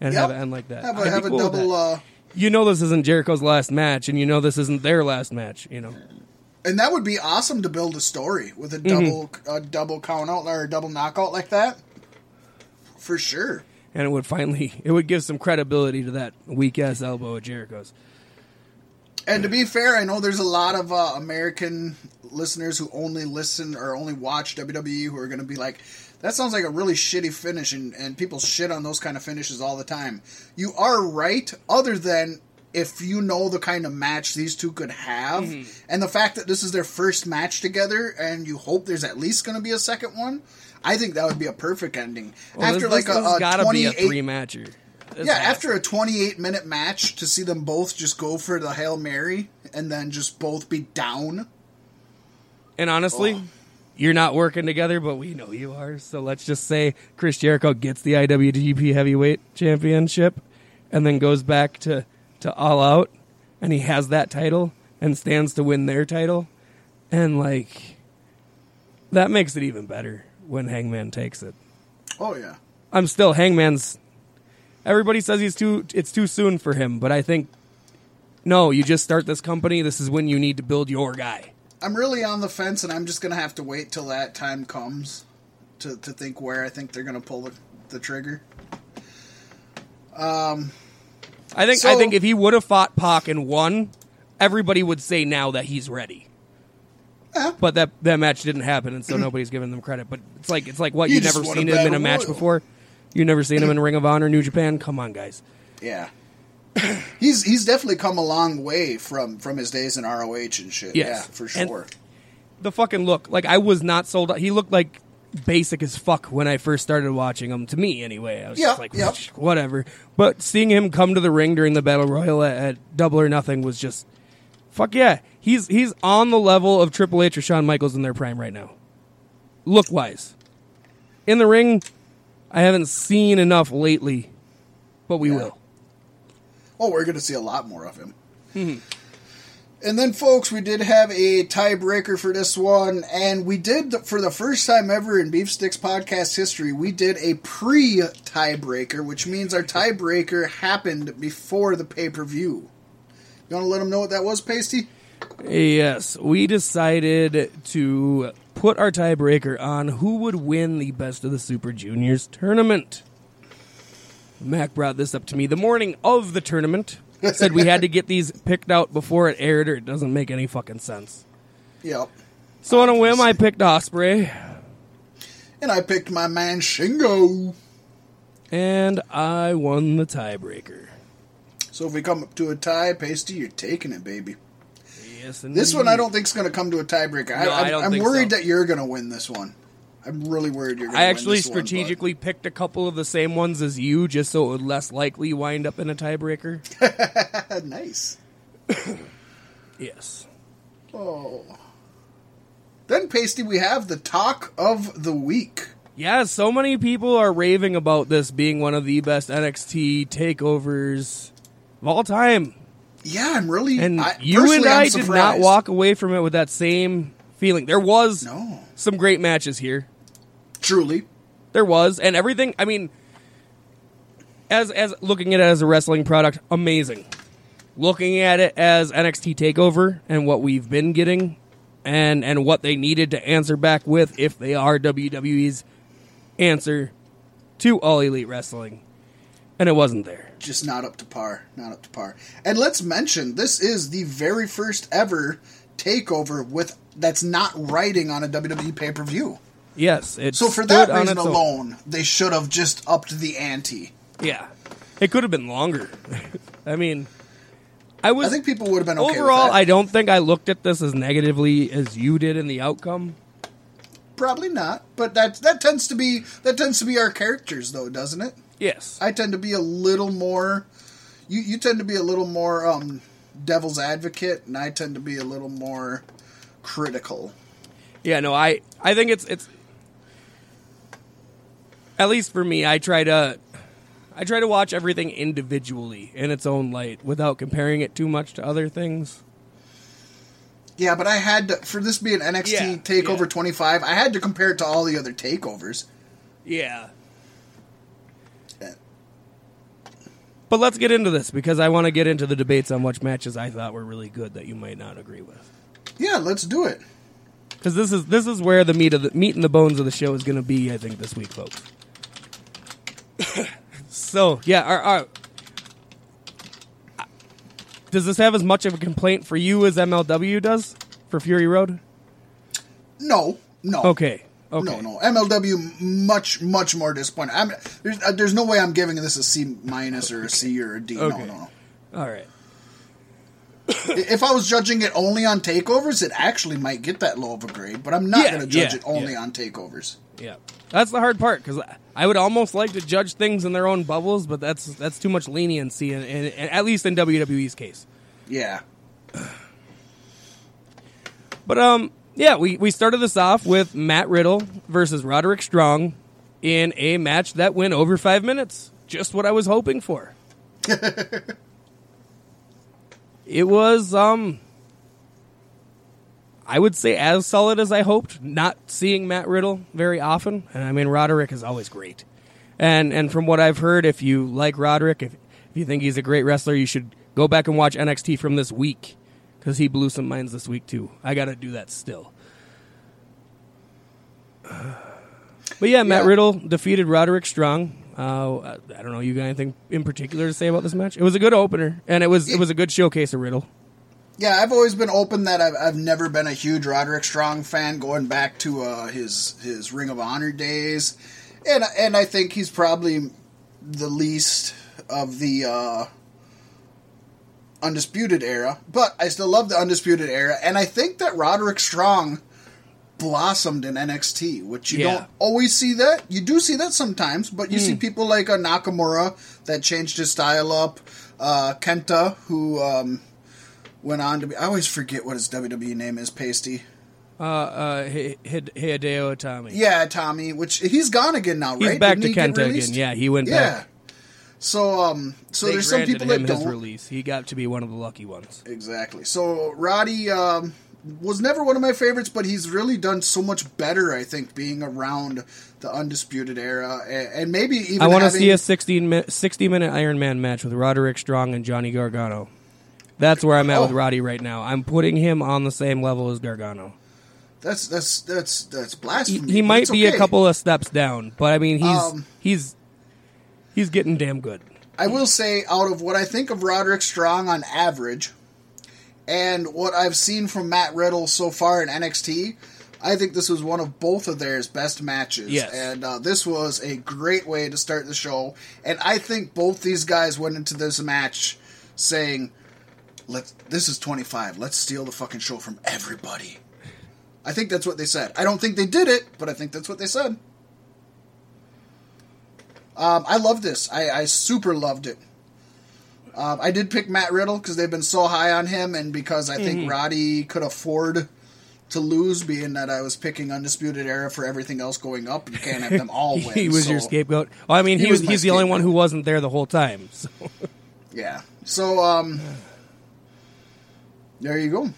and Yep. have it end like that. Have a, have a cool double, uh, you know this isn't Jericho's last match, and you know this isn't their last match. You know, and that would be awesome to build a story with a Mm-hmm. double, a double count out or a double knockout like that. For sure. and it would finally it would give some credibility to that weak ass elbow of Jericho's. And to be fair, I know there's a lot of uh, American listeners who only listen or only watch WWE who are going to be like, that sounds like a really shitty finish, and, and people shit on those kind of finishes all the time. You are right, other than if you know the kind of match these two could have, Mm-hmm. and the fact that this is their first match together, and you hope there's at least going to be a second one. I think that would be a perfect ending. Well, after this, like a, a gotta be a 28 three matcher. yeah, after a 28 minute match to see them both just go for the Hail Mary and then just both be down. And honestly, Oh. You're not working together, but we know you are. So let's just say Chris Jericho gets the IWGP Heavyweight Championship, and then goes back to to All Out, and he has that title and stands to win their title, and like that makes it even better when Hangman takes it. Oh, yeah. I'm still Hangman's. Everybody says he's too. It's too soon for him, but I think no. You just start this company. This is when you need to build your guy. I'm really on the fence, and I'm just going to have to wait till that time comes to, to think where I think they're going to pull the, the trigger. Um, I think. So- I think if he would have fought Pac and won, everybody would say now that he's ready. But that that match didn't happen, and so nobody's giving them credit. But it's like it's like what You you never seen him in a match royal. before. You never seen him in Ring of Honor, New Japan. Come on, guys. Yeah. he's he's definitely come a long way from, from his days in ROH and shit. Yes. Yeah, for And- sure. the fucking look. Like I was not sold. out. He looked like basic as fuck when I first started watching him. To me, anyway, I was Yep, just like, yep. whatever. But seeing him come to the ring during the battle royal at, at Double or Nothing was just, fuck yeah. He's he's on the level of Triple H or Shawn Michaels in their prime right now, look wise. In the ring, I haven't seen enough lately, but we Yeah. will. Oh, we're going to see a lot more of him. And then, folks, we did have a tiebreaker for this one, and we did, for the first time ever in Beef Sticks podcast history, we did a pre tiebreaker, which means our tiebreaker happened before the pay per view. You want to let them know what that was, Pasty? Yes, we decided to put our tiebreaker on who would win the Best of the Super Juniors tournament. Mac brought this up to me the morning of the tournament. Said we had to get these picked out before it aired, or it doesn't make any fucking sense. Yep. So on a whim, I picked Ospreay, And I picked my man Shingo. and I won the tiebreaker. So if we come up to a tie, Pasty, you're taking it, baby. Yes, This one I don't think is going to come to a tiebreaker. No, I, am worried so. that you're going to win this one. I'm really worried you're going to I actually this one, strategically picked a couple of the same ones as you, just so it would less likely wind up in a tiebreaker. nice. yes. Oh. Then, Pasty, we have the talk of the week. Yeah, so many people are raving about this being one of the best NXT takeovers of all time. Yeah, I'm really. And I, you and personally, I'm I did not walk away from it with that same feeling. There was No, some great matches here. truly. There was, and everything. I mean, as as looking at it as a wrestling product, amazing. Looking at it as NXT Takeover and what we've been getting, and and what they needed to answer back with if they are WWE's answer to All Elite Wrestling, and it wasn't there. Just not up to par. Not up to par. And let's mention this is the very first ever takeover with that's not writing on a WWE pay per view. Yes, So for that reason alone, they should have just upped the ante. yeah, it could have been longer. I mean, I was I think people would have been okay overall. with that. I don't think I looked at this as negatively as you did in the outcome. Probably not, but that that tends to be that tends to be our characters, though, doesn't it? Yes, I tend to be a little more. You you tend to be a little more um, devil's advocate, and I tend to be a little more critical. Yeah, no, I I think it's it's at least for me, I try to I try to watch everything individually in its own light without comparing it too much to other things. Yeah, but I had to for this being NXT Yeah, Takeover yeah. 25. I had to compare it to all the other takeovers. Yeah. Yeah. But let's get into this because I want to get into the debates on which matches I thought were really good that you might not agree with. Yeah, let's do it. Because this is this is where the meat of the meat and the bones of the show is going to be, I think, this week, folks. so yeah, our, our, does this have as much of a complaint for you as MLW does for Fury Road? No, no. Okay, okay, No, no. MLW much much more disappointed. I'm, there's uh, there's no way I'm giving this a C minus or a C or a D. Okay. No, no, no. all right. If I was judging it only on takeovers, it actually might get that low of a grade. But I'm not Yeah, going to judge yeah, it only yeah. on takeovers. Yeah, that's the hard part because I would almost like to judge things in their own bubbles, but that's that's too much leniency, in, in, in, at least in WWE's case. Yeah. But um, yeah, we we started this off with Matt Riddle versus Roderick Strong in a match that went over five minutes. Just what I was hoping for. it was um. I would say as solid as I hoped. Not seeing Matt Riddle very often, and I mean Roderick is always great. And and from what I've heard, if you like Roderick, if if you think he's a great wrestler, you should go back and watch NXT from this week because he blew some minds this week too. I got to do that still. But yeah, Matt Yeah. Riddle defeated Roderick Strong. Uh, I don't know. You got anything in particular to say about this match? It was a good opener, and it was it was a good showcase of Riddle. Yeah, I've always been open that I've, I've never been a huge Roderick Strong fan, going back to uh, his his Ring of Honor days, and and I think he's probably the least of the uh, undisputed era. But I still love the undisputed era, and I think that Roderick Strong blossomed in NXT, which you Yeah. don't always see that. You do see that sometimes, but you see people like uh, Nakamura that changed his style up. Uh, Kenta, who um, went on to be. I always forget what his WWE name is. Pasty. Uh, uh, Hi- Hi- Hideo Itami. Yeah, Tommy. Which he's gone again now, He's right? back Didn't to Kenta again. Yeah, he went back. Yeah. back. So um, so They there's some people that his don't release. He got to be one of the lucky ones. exactly. So Roddy um, was never one of my favorites, but he's really done so much better. I think being around the undisputed era, and, and maybe even I want to having, see a 60 minute, 60 minute Iron Man match with Roderick Strong and Johnny Gargano. That's where I'm at with Oh. Roddy right now. I'm putting him on the same level as Gargano. That's that's that's that's He, blasphemy. he but might be okay. a couple of steps down, but I mean he's Um, he's he's getting damn good. I will say, out of what I think of Roderick Strong on average, and what I've seen from Matt Riddle so far in NXT, I think this was one of both of theirs best matches. Yes. And uh, this was a great way to start the show. And I think both these guys went into this match saying, "Let's. This is 25. Let's steal the fucking show from everybody." I think that's what they said. I don't think they did it, but I think that's what they said. Um, I love this. I, I super loved it. Um, I did pick Matt Riddle because they've been so high on him, and because I think Roddy could afford to lose, being that I was picking Undisputed Era for everything else going up. You can't have them all win. he was your scapegoat. Well, I mean, he, He was, was he's the only one who wasn't there the whole time. So. Yeah. So, um, there you go.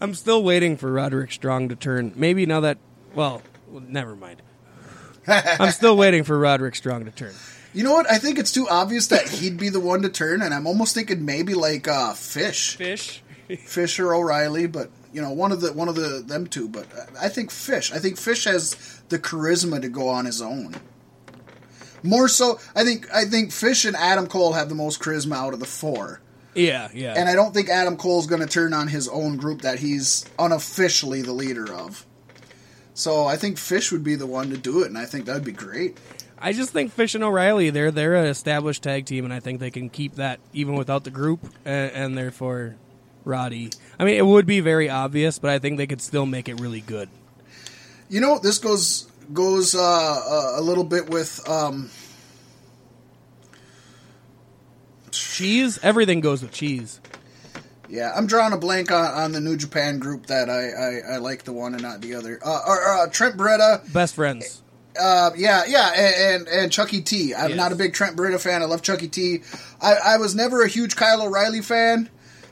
I'm still waiting for Roderick Strong to turn. Maybe now that, well never mind. I'm still waiting for Roderick Strong to turn. You know what? I think it's too obvious that he'd be the one to turn, and I'm almost thinking maybe like uh, Fish, Fish. Fish or O'Reilly, but you know one of the one of the them two. But I think Fish. I think Fish has the charisma to go on his own. More so, I think I think Fish and Adam Cole have the most charisma out of the four, Yeah, yeah. and I don't think Adam Cole's going to turn on his own group that he's unofficially the leader of. So I think Fish would be the one to do it, and I think that'd be great. I just think Fish and O'Reilly they're they're an established tag team, and I think they can keep that even without the group, and, and therefore Roddy. I mean, it would be very obvious, but I think they could still make it really good. You know, this goes goes uh, a, a little bit with um, Cheese, everything goes with cheese. yeah. I'm drawing a blank on, on the New Japan group that I, I, I like the one and not the other. Uh, or, uh, Trent Beretta, Best friends. Uh, yeah, yeah, and, and and Chucky T. I'm Yes. not a big Trent Beretta fan. I love Chucky T. I, I was never a huge Kyle O'Reilly fan.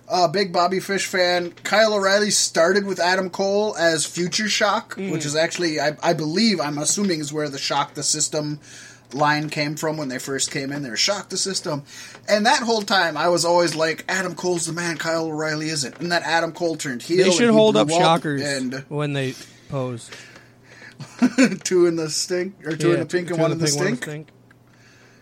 Uh, big Bobby Fish fan. Kyle O'Reilly started with Adam Cole as Future Shock, which is actually, I, I believe, I'm assuming, is where the Shock the System line came from when they first came in. They were Shock the System. And that whole time, I was always like, Adam Cole's the man, Kyle O'Reilly isn't. And that Adam Cole turned heel. They should hold up shockers And when they pose. two in the stink, or two in the pink and one in the pink, stink.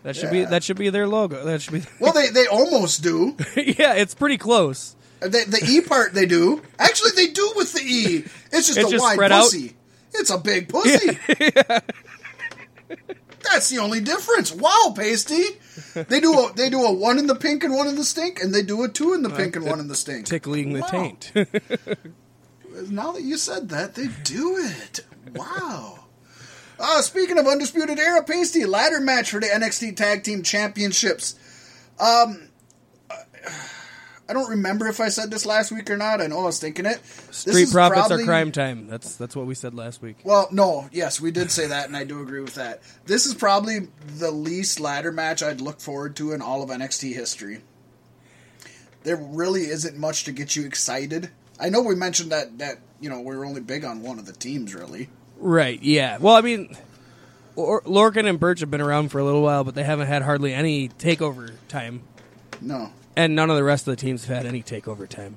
That should be that should be their logo. That should be. Well, they, they almost do. yeah, it's pretty close. The, the E part they do. Actually, they do with the E. It's just It's a just wide spread out. pussy. It's a big pussy. That's the only difference. Wow, pasty. They do a they do a one in the pink and one in the stink, and they do a two in the pink and one in the stink. Tickling the taint. Now that you said that, they do it. Wow. Uh, speaking of Undisputed Era, Pasty, ladder match for the NXT Tag Team Championships. Um, I don't remember if I said this last week or not. I know I was thinking it. Street profits probably- are Cryme Tyme. That's that's what we said last week. Well, no, yes, we did say that, and I do agree with that. This is probably the least ladder match I'd look forward to in all of NXT history. There really isn't much to get you excited. I know we mentioned that that you know we were only big on one of the teams, really. Right. Yeah. Well, I mean, Lor- Lorcan and Birch have been around for a little while, but they haven't had hardly any takeover time, No, and none of the rest of the teams have had any takeover time.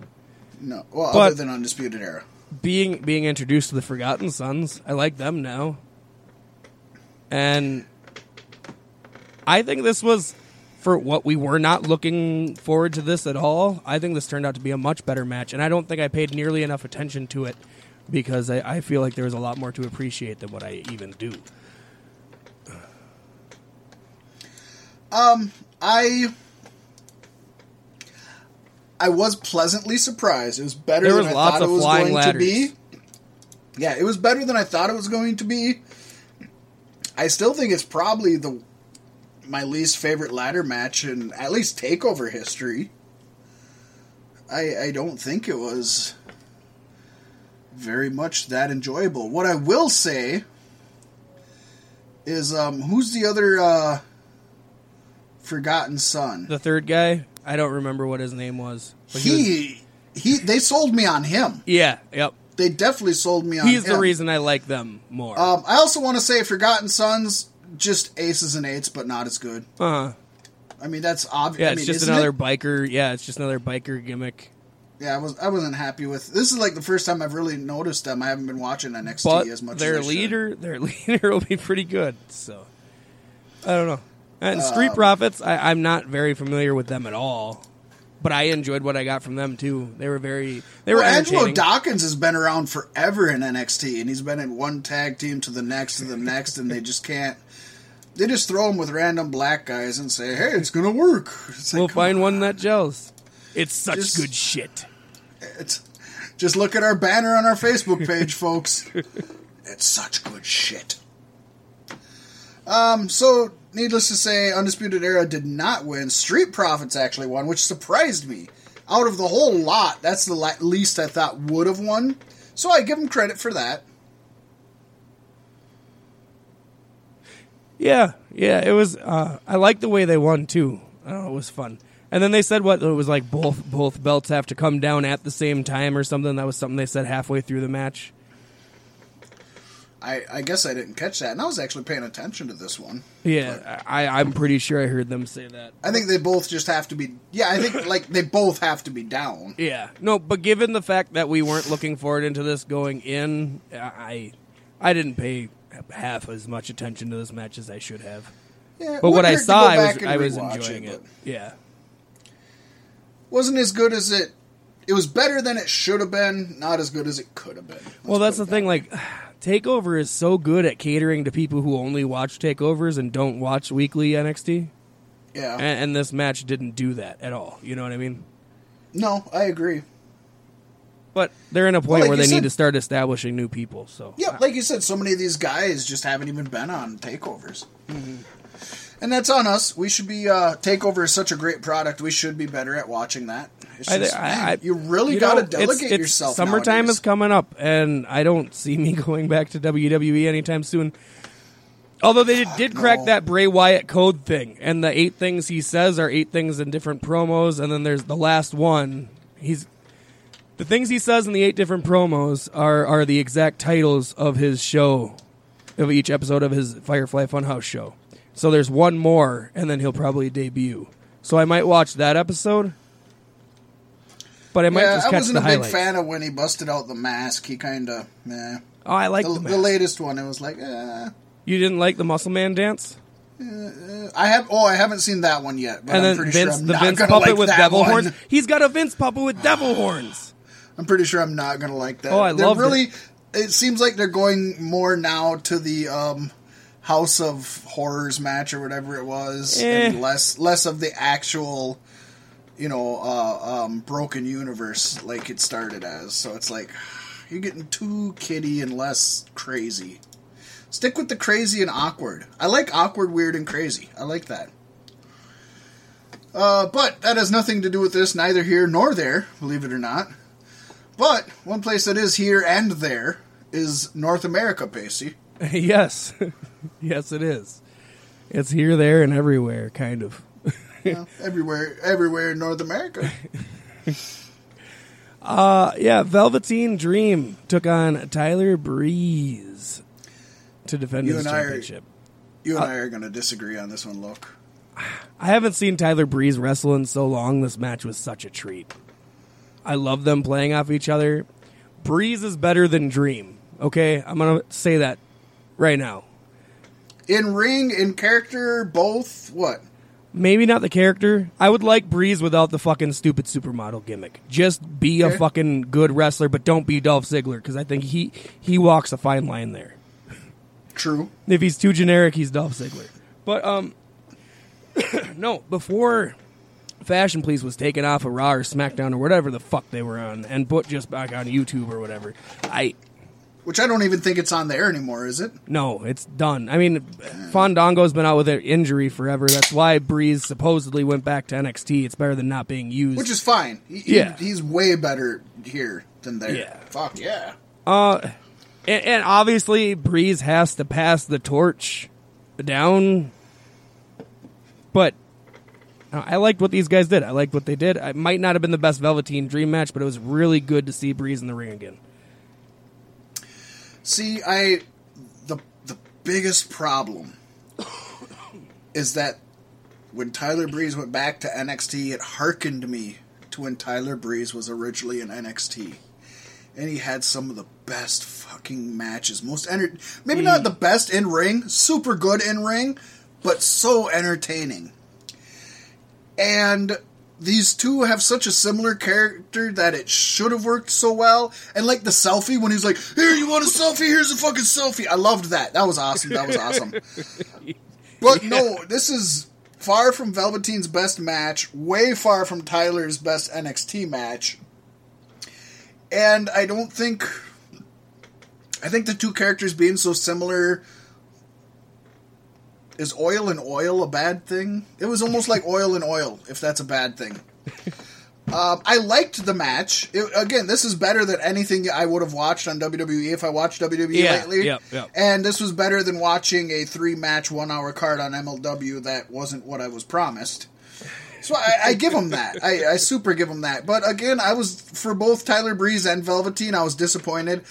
no. Well, But- other than Undisputed Era. Being being introduced to the Forgotten Sons, I like them now, and I think this was for what we were not looking forward to this at all. I think this turned out to be a much better match, and I don't think I paid nearly enough attention to it because I, I feel like there was a lot more to appreciate than what I even do. Um, I I was pleasantly surprised. It was better than I thought it was going to be. Yeah, it was better than I thought it was going to be. I still think it's probably the my least favorite ladder match in at least takeover history. I I don't think it was very much that enjoyable. What I will say is um who's the other uh forgotten son? The third guy, I don't remember what his name was. but was- he he they sold me on him. yeah, yep. They definitely sold me on him He's him. the reason I like them more. Um, I also want to say Forgotten Sons, just aces and eights, but not as good. uh huh. I mean, that's obvious. Yeah, I it's mean, just another it? biker. Yeah, it's just another biker gimmick. Yeah, I was I wasn't happy with. This is like the first time I've really noticed them. I haven't been watching NXT But as much. their as I should. leader, their leader will be pretty good. So I don't know. And Um, Street Profits, I, I'm not very familiar with them at all. But I enjoyed what I got from them too. They were very they were Well, Angelo. Dawkins has been around forever in NXT, and he's been in one tag team to the next to the next, and they just can't. They just throw them with random black guys and say, "Hey, it's gonna work." It's like, we'll find on. one that gels. It's such Just- good shit. It's, just look at our banner on our Facebook page, folks. It's such good shit. Um, so needless to say, Undisputed Era did not win. Street Profits actually won, which surprised me. out of the whole lot, that's the la- least I thought would have won. So I give him credit for that. Yeah, yeah, it was. Uh, I like the way they won too. Oh, it was fun. And then they said what it was like both both belts have to come down at the same time or something. That was something they said halfway through the match. I, I guess I didn't catch that, and I was actually paying attention to this one. Yeah, I, I'm pretty sure I heard them say that. I think they both just have to be. Yeah, I think like they both have to be down. Yeah, no, but given the fact that we weren't looking forward into this going in, I I didn't pay half as much attention to this match as I should have. Yeah, But what I saw, I was I was enjoying it. but Yeah, Wasn't as good as it. It was better than it should have been. Not as good as it could have been. Let's well, that's the thing. that Like, Takeover is so good at catering to people who only watch takeovers and don't watch weekly NXT. Yeah. and, and this match didn't do that at all. You know what I mean? no, I agree. But they're in a point Well, like where they said- need to start establishing new people. So Yeah, like you said, so many of these guys just haven't even been on takeovers. Mm-hmm. And that's on us. We should be. Uh, Takeover is such a great product. We should be better at watching that. It's just, I- man, I- you really you got to know, it's- delegate it's- yourself. Summertime nowadays. is coming up, and I don't see me going back to WWE anytime soon. Although they did, did crack no. that Bray Wyatt code thing, and the eight things he says are eight things in different promos, and then there's the last one. He's the things he says in the eight different promos are are the exact titles of his show, of each episode of his Firefly Funhouse show. So there's one more, and then he'll probably debut. So I might watch that episode, but I might Yeah, just I catch wasn't the a big fan of when he busted out the mask. He kind of, meh. Oh, I like The, the, the latest one, it was like, eh. You didn't like the Muscle Man dance, I have. Oh, I haven't seen that one yet. But and I'm then pretty Vince, sure I'm the not Vince puppet like with devil one. horns. He's got a Vince puppet with devil horns. I'm pretty sure I'm not gonna like that. Oh, I they're really. It. seems like they're going more now to the um, House of Horrors match or whatever it was, and Eh. less less of the actual, you know, uh, um, broken universe like it started as. So it's like you're getting too kiddie and less crazy. Stick with the crazy and awkward. I like awkward, weird, and crazy. I like that. Uh, but that has nothing to do with this, neither here nor there, believe it or not. But one place that is here and there is North America, Pasty. yes, yes, it is. It's here, there, and everywhere, kind of. Well, everywhere, everywhere in North America. Uh, yeah, Velveteen Dream took on Tyler Breeze to defend You his I are- championship. You and I are going to disagree on this one. Look, I haven't seen Tyler Breeze wrestle in so long. This match was such a treat. I love them playing off each other. Breeze is better than Dream. Okay, I'm gonna say that right now. in ring, in character, both. What? Maybe not the character. I would like Breeze without the fucking stupid supermodel gimmick. Just be Okay. a fucking good wrestler, but don't be Dolph Ziggler because I think he he walks a fine line there. True. If he's too generic, he's Dolph Ziggler. But um, no. Before Fashion Police was taken off of Raw or SmackDown or whatever the fuck they were on, and put just back on YouTube or whatever, I Which I don't even think it's on there anymore, is it? no, it's done. I mean, Fandango's been out with an injury forever. That's why Breeze supposedly went back to NXT. It's better than not being used. Which is fine. He, Yeah. he's way better here than there. Yeah. Fuck yeah. Uh, and, and obviously Breeze has to pass the torch down. But uh, I liked what these guys did. I liked what they did. It might not have been the best Velveteen Dream match, but it was really good to see Breeze in the ring again. See, I the the biggest problem is that when Tyler Breeze went back to NXT, it hearkened me to when Tyler Breeze was originally in NXT, and he had some of the best fucking matches. Most enter- maybe not the best in ring, super good in ring, but so entertaining. And these two have such a similar character that it should have worked so well. And like the selfie when he's like, "Here, you want a selfie? Here's a fucking selfie." I loved that. That was awesome. That was awesome. But no, this is far from Velveteen's best match. Way far from Tyler's best NXT match. And I don't think. I think the two characters being so similar. Is oil and oil a bad thing? It was almost like oil and oil, if that's a bad thing. Um, I liked the match. It, again, this is better than anything I would have watched on WWE if I watched WWE Yeah, lately. yep, yep. And this was better than watching a three match, one hour card on MLW that wasn't what I was promised. So I, I give him that. I, I super give him that. But again, I was for both Tyler Breeze and Velveteen. I was disappointed.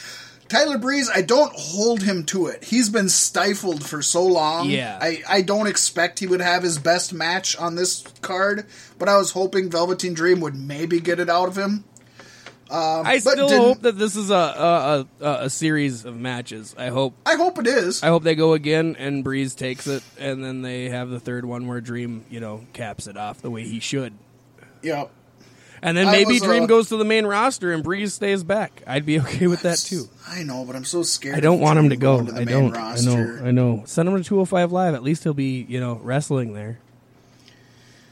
Tyler Breeze, I don't hold him to it. He's been stifled for so long. Yeah. I, I don't expect he would have his best match on this card, but I was hoping Velveteen Dream would maybe get it out of him. Um, I still hope that this is a a, a a series of matches. I hope I hope it is. I hope they go again and Breeze takes it, and then they have the third one where Dream, you know, caps it off the way he should. yeah. And then I maybe was, Dream uh, goes to the main roster and Breeze stays back. I'd be okay with that too. I know, but I'm so scared. I don't want him to go. to the I main don't. Roster. I know. I know. Send him to 205 Live. At least he'll be, you know, wrestling there.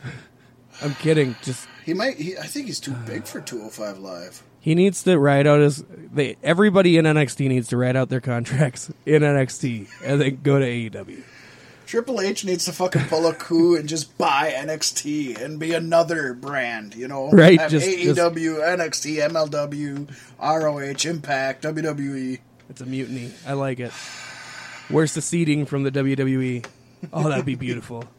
I'm kidding. Just He might. He, I think he's too big for 205 Live. he needs to write out his. They everybody in NXT needs to write out their contracts in NXT and then go to AEW. Triple H needs to fucking pull a coup and just buy NXT and be another brand, you know? Right, Have just- AEW, NXT, MLW, ROH, Impact, WWE. It's a mutiny. I like it. We're seceding from the WWE. Oh, that'd be beautiful.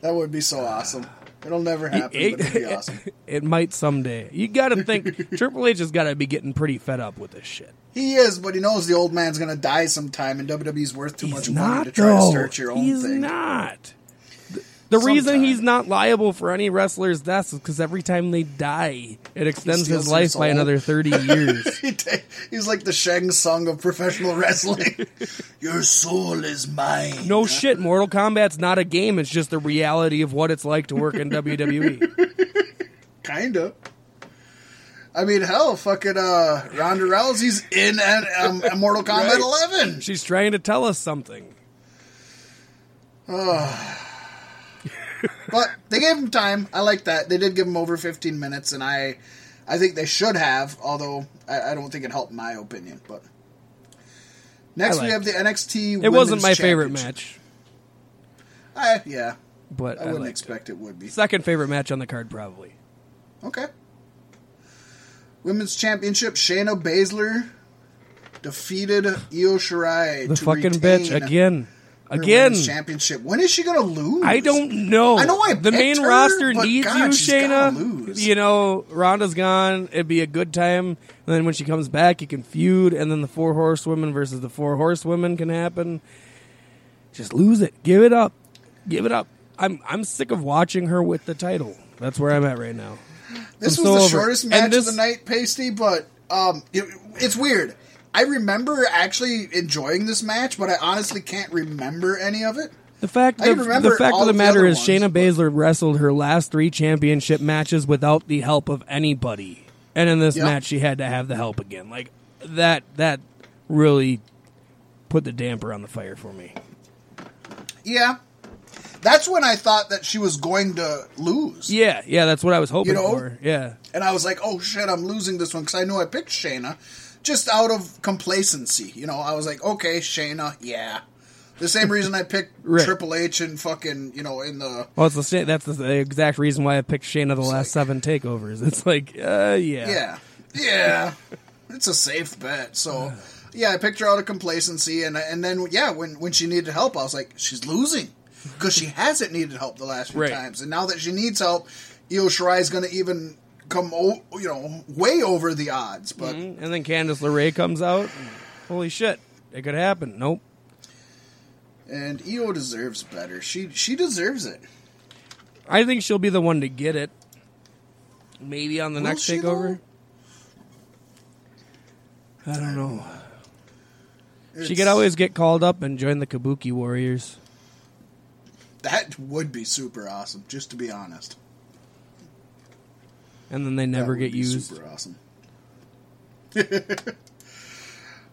That would be so awesome. It'll never happen, It, but it'd be awesome. it might someday. You got to think Triple H has got to be getting pretty fed up with this shit. He is, but he knows the old man's going to die sometime, and WWE's worth too much He's money to try to though. start your own he's thing. not. The, the reason he's not liable for any wrestler's deaths is because every time they die, it extends his life by another thirty years. He ta- He's like the Shang Tsung of professional wrestling. your soul is mine. no shit, Mortal Kombat's not a game; it's just the reality of what it's like to work in. WWE. Kinda. I mean, hell, fucking uh, Ronda Rousey's in an, um, Mortal Kombat Right. 11. She's trying to tell us something. Oh. But they gave him time. I like that. They did give him over 15 minutes, and I, I think they should have. Although I, I don't think it helped my opinion. But next we have the NXT. It wasn't my favorite match, I, yeah, but I I, wouldn't expect it would be. Second favorite match on the card, probably. Okay. Women's Championship: Shayna Baszler defeated Io Shirai. The to fucking bitch again, again. Championship. When is she gonna lose? I don't know. I know I the main her, roster needs God, you, Shayna. You know, Ronda's gone. It'd be a good time. And then when she comes back, you can feud, and then the four horsewomen versus the four horsewomen can happen. Just lose it. Give it up. Give it up. I'm I'm sick of watching her with the title. That's where I'm at right now. This I'm was so the shortest match this- of the night, Pasty, but um, it, it's weird. I remember actually enjoying this match, but I honestly can't remember any of it. The fact, the, the fact of the the matter is, ones, Shayna but- Baszler wrestled her last three championship matches without the help of anybody, and in this Yep. match, she had to have the help again. Like that, that really put the damper on the fire for me. Yeah, that's when I thought that she was going to lose. Yeah, yeah, that's what I was hoping You know? for. Yeah, And I was like, oh shit, I'm losing this one because I knew I picked Shayna just out of complacency. You know, I was like, okay, Shayna, yeah. The same reason I picked Right. Triple H and fucking, you know, in the. well, it's the that's the exact reason why I picked Shayna the last like- seven takeovers. It's like, uh, yeah, Yeah. Yeah. it's a safe bet. So, yeah, I picked her out of complacency. And and then, yeah, when, when she needed help, I was like, she's losing. Because she hasn't needed help the last few Right. times. And now that she needs help, Io Shirai is going to even come, o- you know, way over the odds. But. Mm-hmm. and then Candice LeRae comes out. Holy shit, it could happen. Nope. And Io deserves better. She she deserves it. I think she'll be the one to get it. Maybe on the Will next takeover. I don't know. She could always get called up and join the Kabuki Warriors. That would be super awesome, just to be honest. And then they never get used. Super awesome.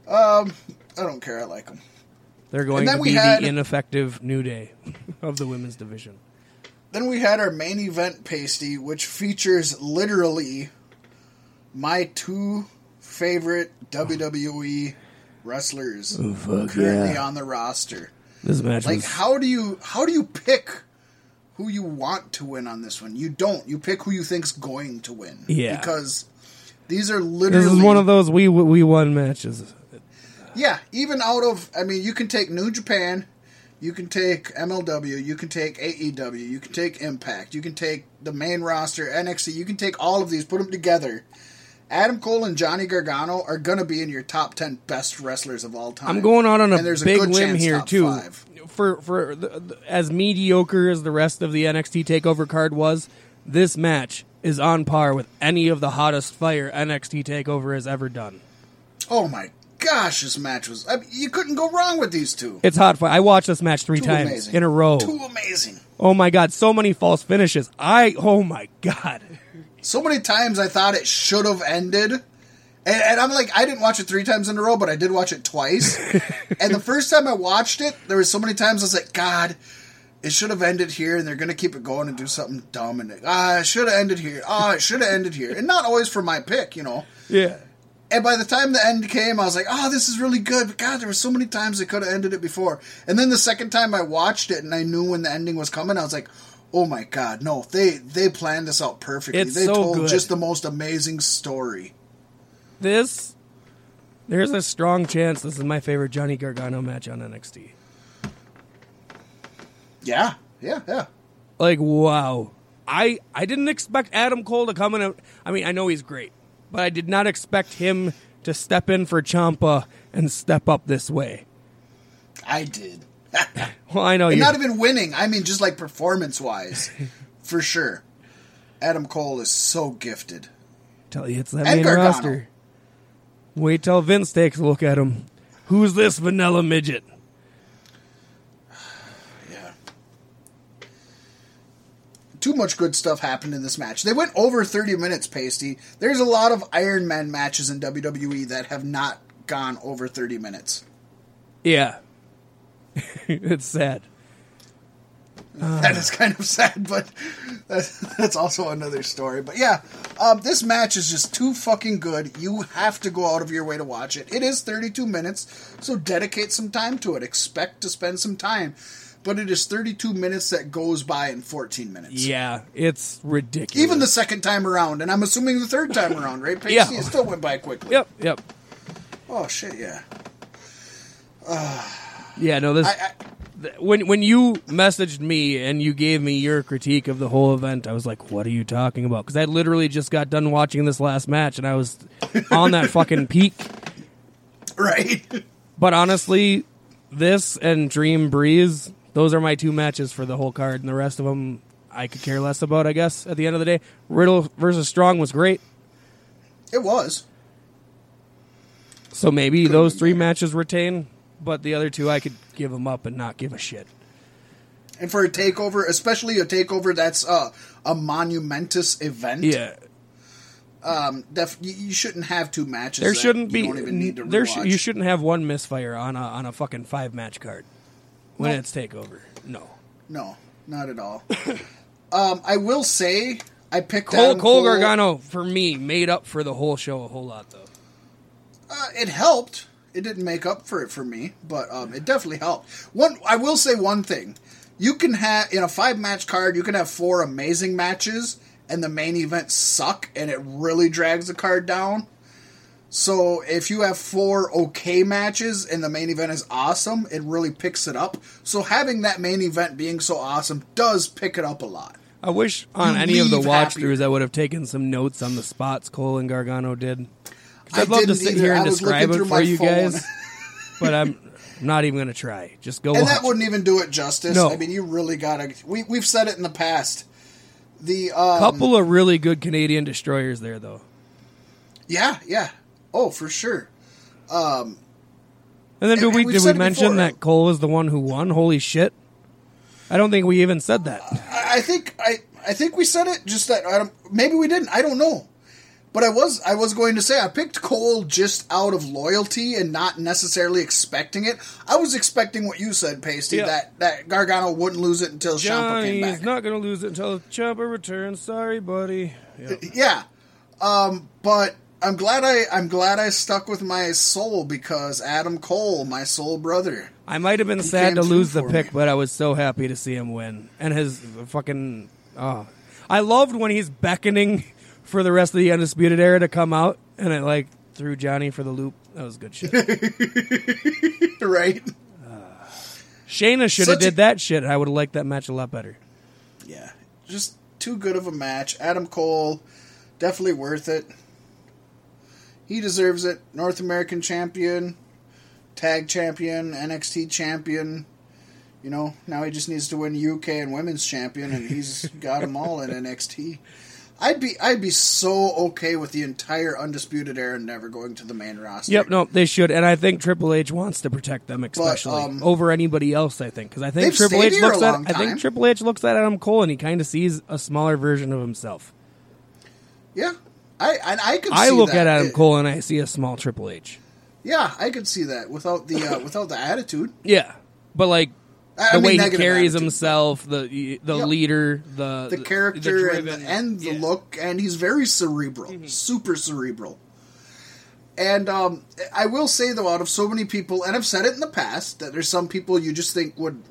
um, I don't care. I like them. They're going to be had- the ineffective New Day of the women's division. Then we had our main event pasty, which features literally my two favorite WWE wrestlers currently on the roster. This match Like, was how do you how do you pick who you want to win on this one. You don't. You pick who you think's going to win. Yeah. Because these are literally This is one of those we we won matches. Yeah, even out of I mean, you can take New Japan, you can take MLW, you can take AEW, you can take Impact, you can take the main roster NXT, you can take all of these, put them together. Adam Cole and Johnny Gargano are gonna be in your top ten best wrestlers of all time. I'm going out on a there's big limb here too. five. For for the, the, as mediocre as the rest of the NXT Takeover card was, this match is on par with any of the hottest fire NXT Takeover has ever done. Oh my gosh, this match was. I mean, you couldn't go wrong with these two. It's hot fire. I watched this match three Too times amazing. in a row. Too amazing. Oh my god, so many false finishes. I oh my god. So many times I thought it should have ended. And, and I'm like, I didn't watch it three times in a row, but I did watch it twice. and the first time I watched it, there was so many times I was like, God, it should have ended here, and they're going to keep it going and do something dumb. And ah, it should have ended here. Ah, it should have ended here. And not always for my pick, you know. Yeah. And by the time the end came, I was like, oh, this is really good. But God, there were so many times they could have ended it before. And then the second time I watched it and I knew when the ending was coming, I was like, oh my God, no, they they planned this out perfectly. It's they so told good. just the most amazing story. This there's a strong chance this is my favorite Johnny Gargano match on NXT. Yeah, yeah, yeah. Like wow. I I didn't expect Adam Cole to come in. and- I mean, I know he's great, but I did not expect him to step in for Ciampa and step up this way. I did. Well, I know you. not even winning. I mean, just like performance wise, for sure. Adam Cole is so gifted. Tell you it's that And main Gargano. roster. Wait till Vince takes a look at him. Who's this vanilla midget? Yeah. Too much good stuff happened in this match. They went over 30 minutes, Pasty. There's a lot of Iron Man matches in WWE that have not gone over 30 minutes. Yeah. it's sad. that is kind of sad, but that's, that's also another story. But yeah, um, this match is just too fucking good. You have to go out of your way to watch it. It is 32 minutes, so dedicate some time to it. Expect to spend some time. But it is 32 minutes that goes by in 14 minutes. Yeah, it's ridiculous. Even the second time around, and I'm assuming the third time around, right? Pasty? Yeah. It still went by quickly. Yep, yep. Oh, shit, yeah. Yeah, no, this I, I, th- when when you messaged me and you gave me your critique of the whole event, I was like, "What are you talking about?" Because I literally just got done watching this last match, and I was on that fucking peak. right? But honestly, this and Dream Breeze, those are my two matches for the whole card, and the rest of them I could care less about. I guess at the end of the day, Riddle versus Strong was great, it was. so maybe those three matches retain. But the other two, I could give them up and not give a shit. And for a takeover, especially a takeover that's uh, a monumentous event, Yeah, def- you, shouldn't have two matches. there shouldn't be. Don't even need to there, sh- you shouldn't have one misfire on a on a fucking five match card when it's takeover. No, No, not at all. um, I will say I picked Cole Adam Cole Gargano for me made up for the whole show a whole lot though. Uh, it helped. It didn't make up for it for me, but um, it definitely helped. One, I will say one thing: you can have in a five match card, you can have four amazing matches, and the main event suck, and it really drags the card down. So if you have four okay matches and the main event is awesome, it really picks it up. So having that main event being so awesome does pick it up a lot. I wish on You any of the leave watch happier. throughs I would have taken some notes on the spots Cole and Gargano did. I'd love to sit either. here and describe it for you phone. guys, but I'm not even going to try. Just go And watch. that wouldn't even do it justice. No. I mean, you really gotta. We we've said it in the past. The um, Couple of really good Canadian destroyers there, though. Yeah, yeah. Oh, for sure. And then did and we did we mention before. that Cole was the one who won? Holy shit! I don't think we even said that. I, I think I I think we said it. Just that I don't, maybe we didn't. I don't know. But I was I was going to say I picked Cole just out of loyalty and not necessarily expecting it. I was expecting what you said, Pasty, Yeah. that that Gargano wouldn't lose it until Ciampa came back. not going to lose it until Ciampa returns. Sorry, buddy. Yeah. Yeah. Um, but I'm glad I I'm glad I stuck with my soul because Adam Cole, my soul brother. I might have been sad to lose the pick, me. but I was so happy to see him win. And his fucking oh, I loved when he's beckoning for the rest of the undisputed era to come out, and it like threw Johnny for the loop. That was good shit. right? Shayna should have Such a- did that shit. I would have liked that match a lot better. Yeah. Just too good of a match. Adam Cole, definitely worth it. He deserves it. North American champion, tag champion, NXT champion. You know, now he just needs to win UK and women's champion, and he's got them all in NXT. I'd be I'd be so okay with the entire undisputed era never going to the main roster. Yep, no, they should, and I think Triple H wants to protect them, especially um, over anybody else. I think because I think Triple H looks at I think. Triple H looks at Adam Cole and he kind of sees a smaller version of himself. Yeah, I I, I could. I look that. at Adam It- Cole and I see a small Triple H. Yeah, I could see that without the uh, without the attitude. Yeah, but like I- the mean, way he carries attitude. himself, the the Yep. leader, the the character and, the, and the yeah. Mm-hmm. look, and he's very cerebral, super cerebral. And um, I will say though, out of so many people, and I've said it in the past, that there's some people you just think would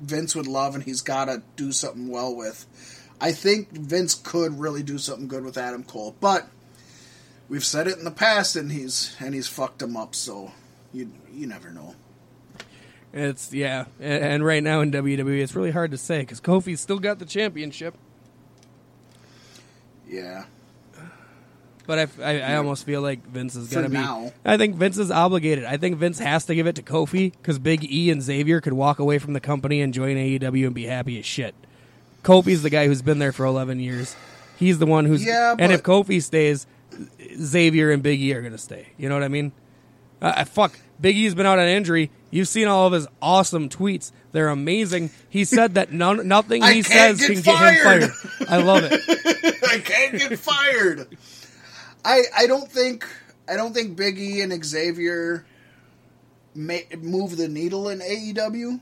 Vince would love, and he's got to do something well with. I think Vince could really do something good with Adam Cole, but we've said it in the past, and he's and he's fucked him up. So you you never know. It's yeah, and, and right now in WWE, it's really hard to say because Kofi's still got the championship. Yeah, But I, I, I almost feel like Vince is gonna be. now. I think Vince is obligated. I think Vince has to give it to Kofi because Big E and Xavier could walk away from the company and join AEW and be happy as shit. Kofi's the guy who's been there for eleven years. He's the one who's. Yeah, and if Kofi stays, Xavier and Big E are gonna stay. You know what I mean? Uh, fuck, Big E's been out on injury. You've seen all of his awesome tweets. They're amazing. He said that none, nothing he says get can get him fired. fired. I love it. I can't get fired. I I don't think I don't think Big E and Xavier may, move the needle in AEW.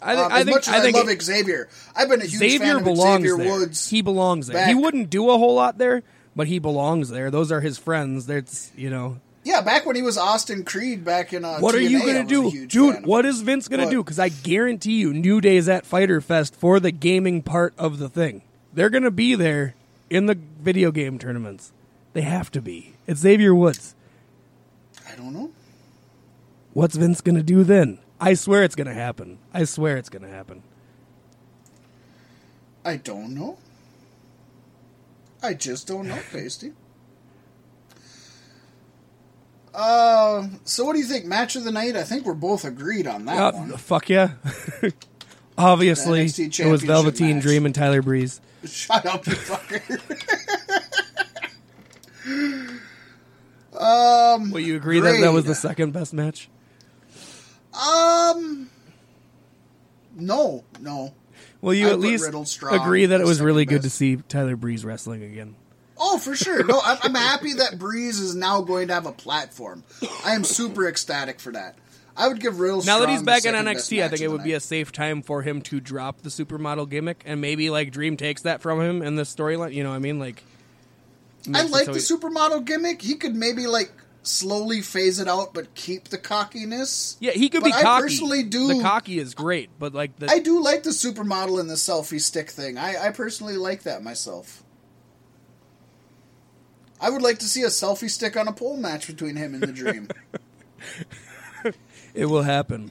I, think Um, I think much as I I, love it- Xavier, I've been a huge Xavier fan of belongs Xavier there. Woods. He belongs there. He wouldn't do a whole lot there, but he belongs there. Those are his friends. That's you know. Yeah, back when he was Austin Creed back in uh, What are you gonna do, dude? What is Vince gonna do? Because I guarantee you, New Day's at Fyter Fest for the gaming part of the thing. They're gonna be there in the video game tournaments. They have to be. It's Xavier Woods. I don't know. What's Vince gonna do then? I swear it's gonna happen. I swear it's gonna happen. I don't know. I just don't know, Pasty. Uh, so what do you think? Match of the night? I think we're both agreed on that Uh, one. fuck yeah. Obviously, it was Velveteen match. Dream and Tyler Breeze. Shut up, you fucker. um, Will you agree that that was the second best match? um, no, no. Will you I at least agree that it was really good to see Tyler Breeze wrestling again? Oh, for sure. No, I'm, I'm happy that Breeze is now going to have a platform. I am super ecstatic for that. I would give real. Now that he's back in NXT, I think it would be a safe time for him to drop the supermodel gimmick, and maybe like Dream takes that from him in the storyline. You know what I mean? Like, I like so the he- supermodel gimmick. He could maybe like slowly phase it out, but keep the cockiness. Yeah, he could But be I cocky. personally do- The cocky is great, but like the I do like the supermodel and the selfie stick thing. I, I personally like that myself. I would like to see a selfie stick on a pole match between him and the Dream. it will happen.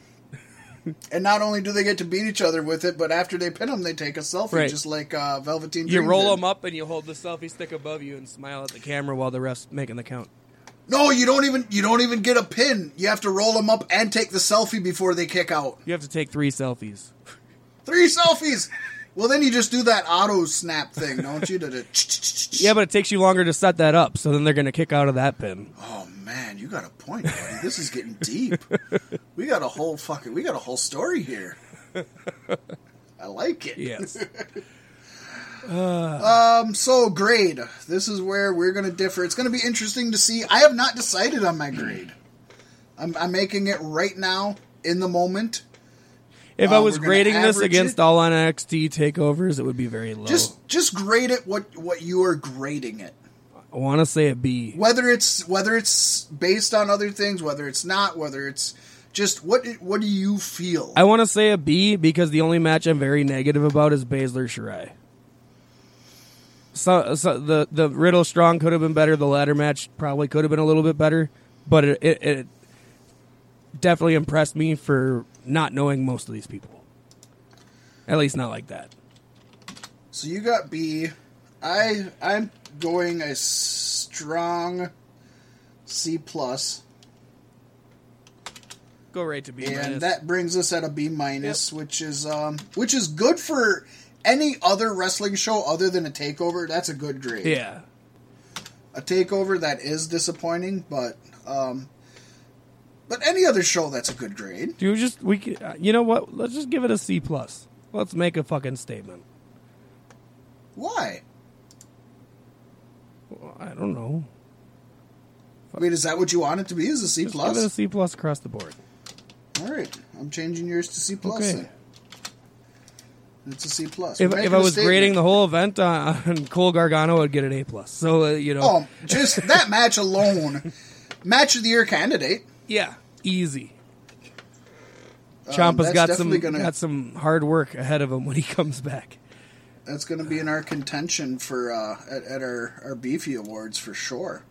and not only do they get to beat each other with it, but after they pin him, they take a selfie, Right. just like uh, Velveteen You Dream roll did. them up and you hold the selfie stick above you and smile at the camera while the ref's making the count. No, you don't even you don't even get a pin. You have to roll them up and take the selfie before they kick out. You have to take three selfies. Three selfies. Well, then you just do that auto snap thing, don't you? Yeah, but it takes you longer to set that up, so then they're going to kick out of that pin. Oh man, you got a point, buddy. This is getting deep. We got a whole fucking we got a whole story here. I like it. Yes. Um. So grade. This is where we're going to differ. It's going to be interesting to see. I have not decided on my grade. I'm, I'm making it right now in the moment. If I Uh, was grading this against it. all on NXT takeovers, it would be very low. Just just grade it what what you are grading it. I want to say a B. Whether it's whether it's based on other things, whether it's not, whether it's just what what do you feel? I want to say a B because the only match I'm very negative about is Baszler Shirai. So, so the the Riddle Strong could have been better. The ladder match probably could have been a little bit better, but it, it, it definitely impressed me for not knowing most of these people. At least not like that. So you got B. I I'm going a strong C plus, Go right to B. and minus. that brings us at a B minus, which is um which is good for any other wrestling show other than a takeover. That's a good grade. yeah. A takeover that is disappointing, but um, but any other show that's a good grade. Do you just we? uh, You know what? Let's just give it a C plus. Let's make a fucking statement. Why? Well, I don't know. I mean, is that what you want it to be? Is a C Just give it a plus? C plus across the board. All right, I'm changing yours to C plus. Okay. Then. It's a C plus. If, if I was statement. grading the whole event on, on Cole Gargano, I'd get an A plus. So uh, you know, oh, just that match alone, match of the year candidate. Yeah, easy. Um, Ciampa's that's got some gonna got some hard work ahead of him when he comes back. that's going to be in our contention for uh, at, at our our beefy awards for sure.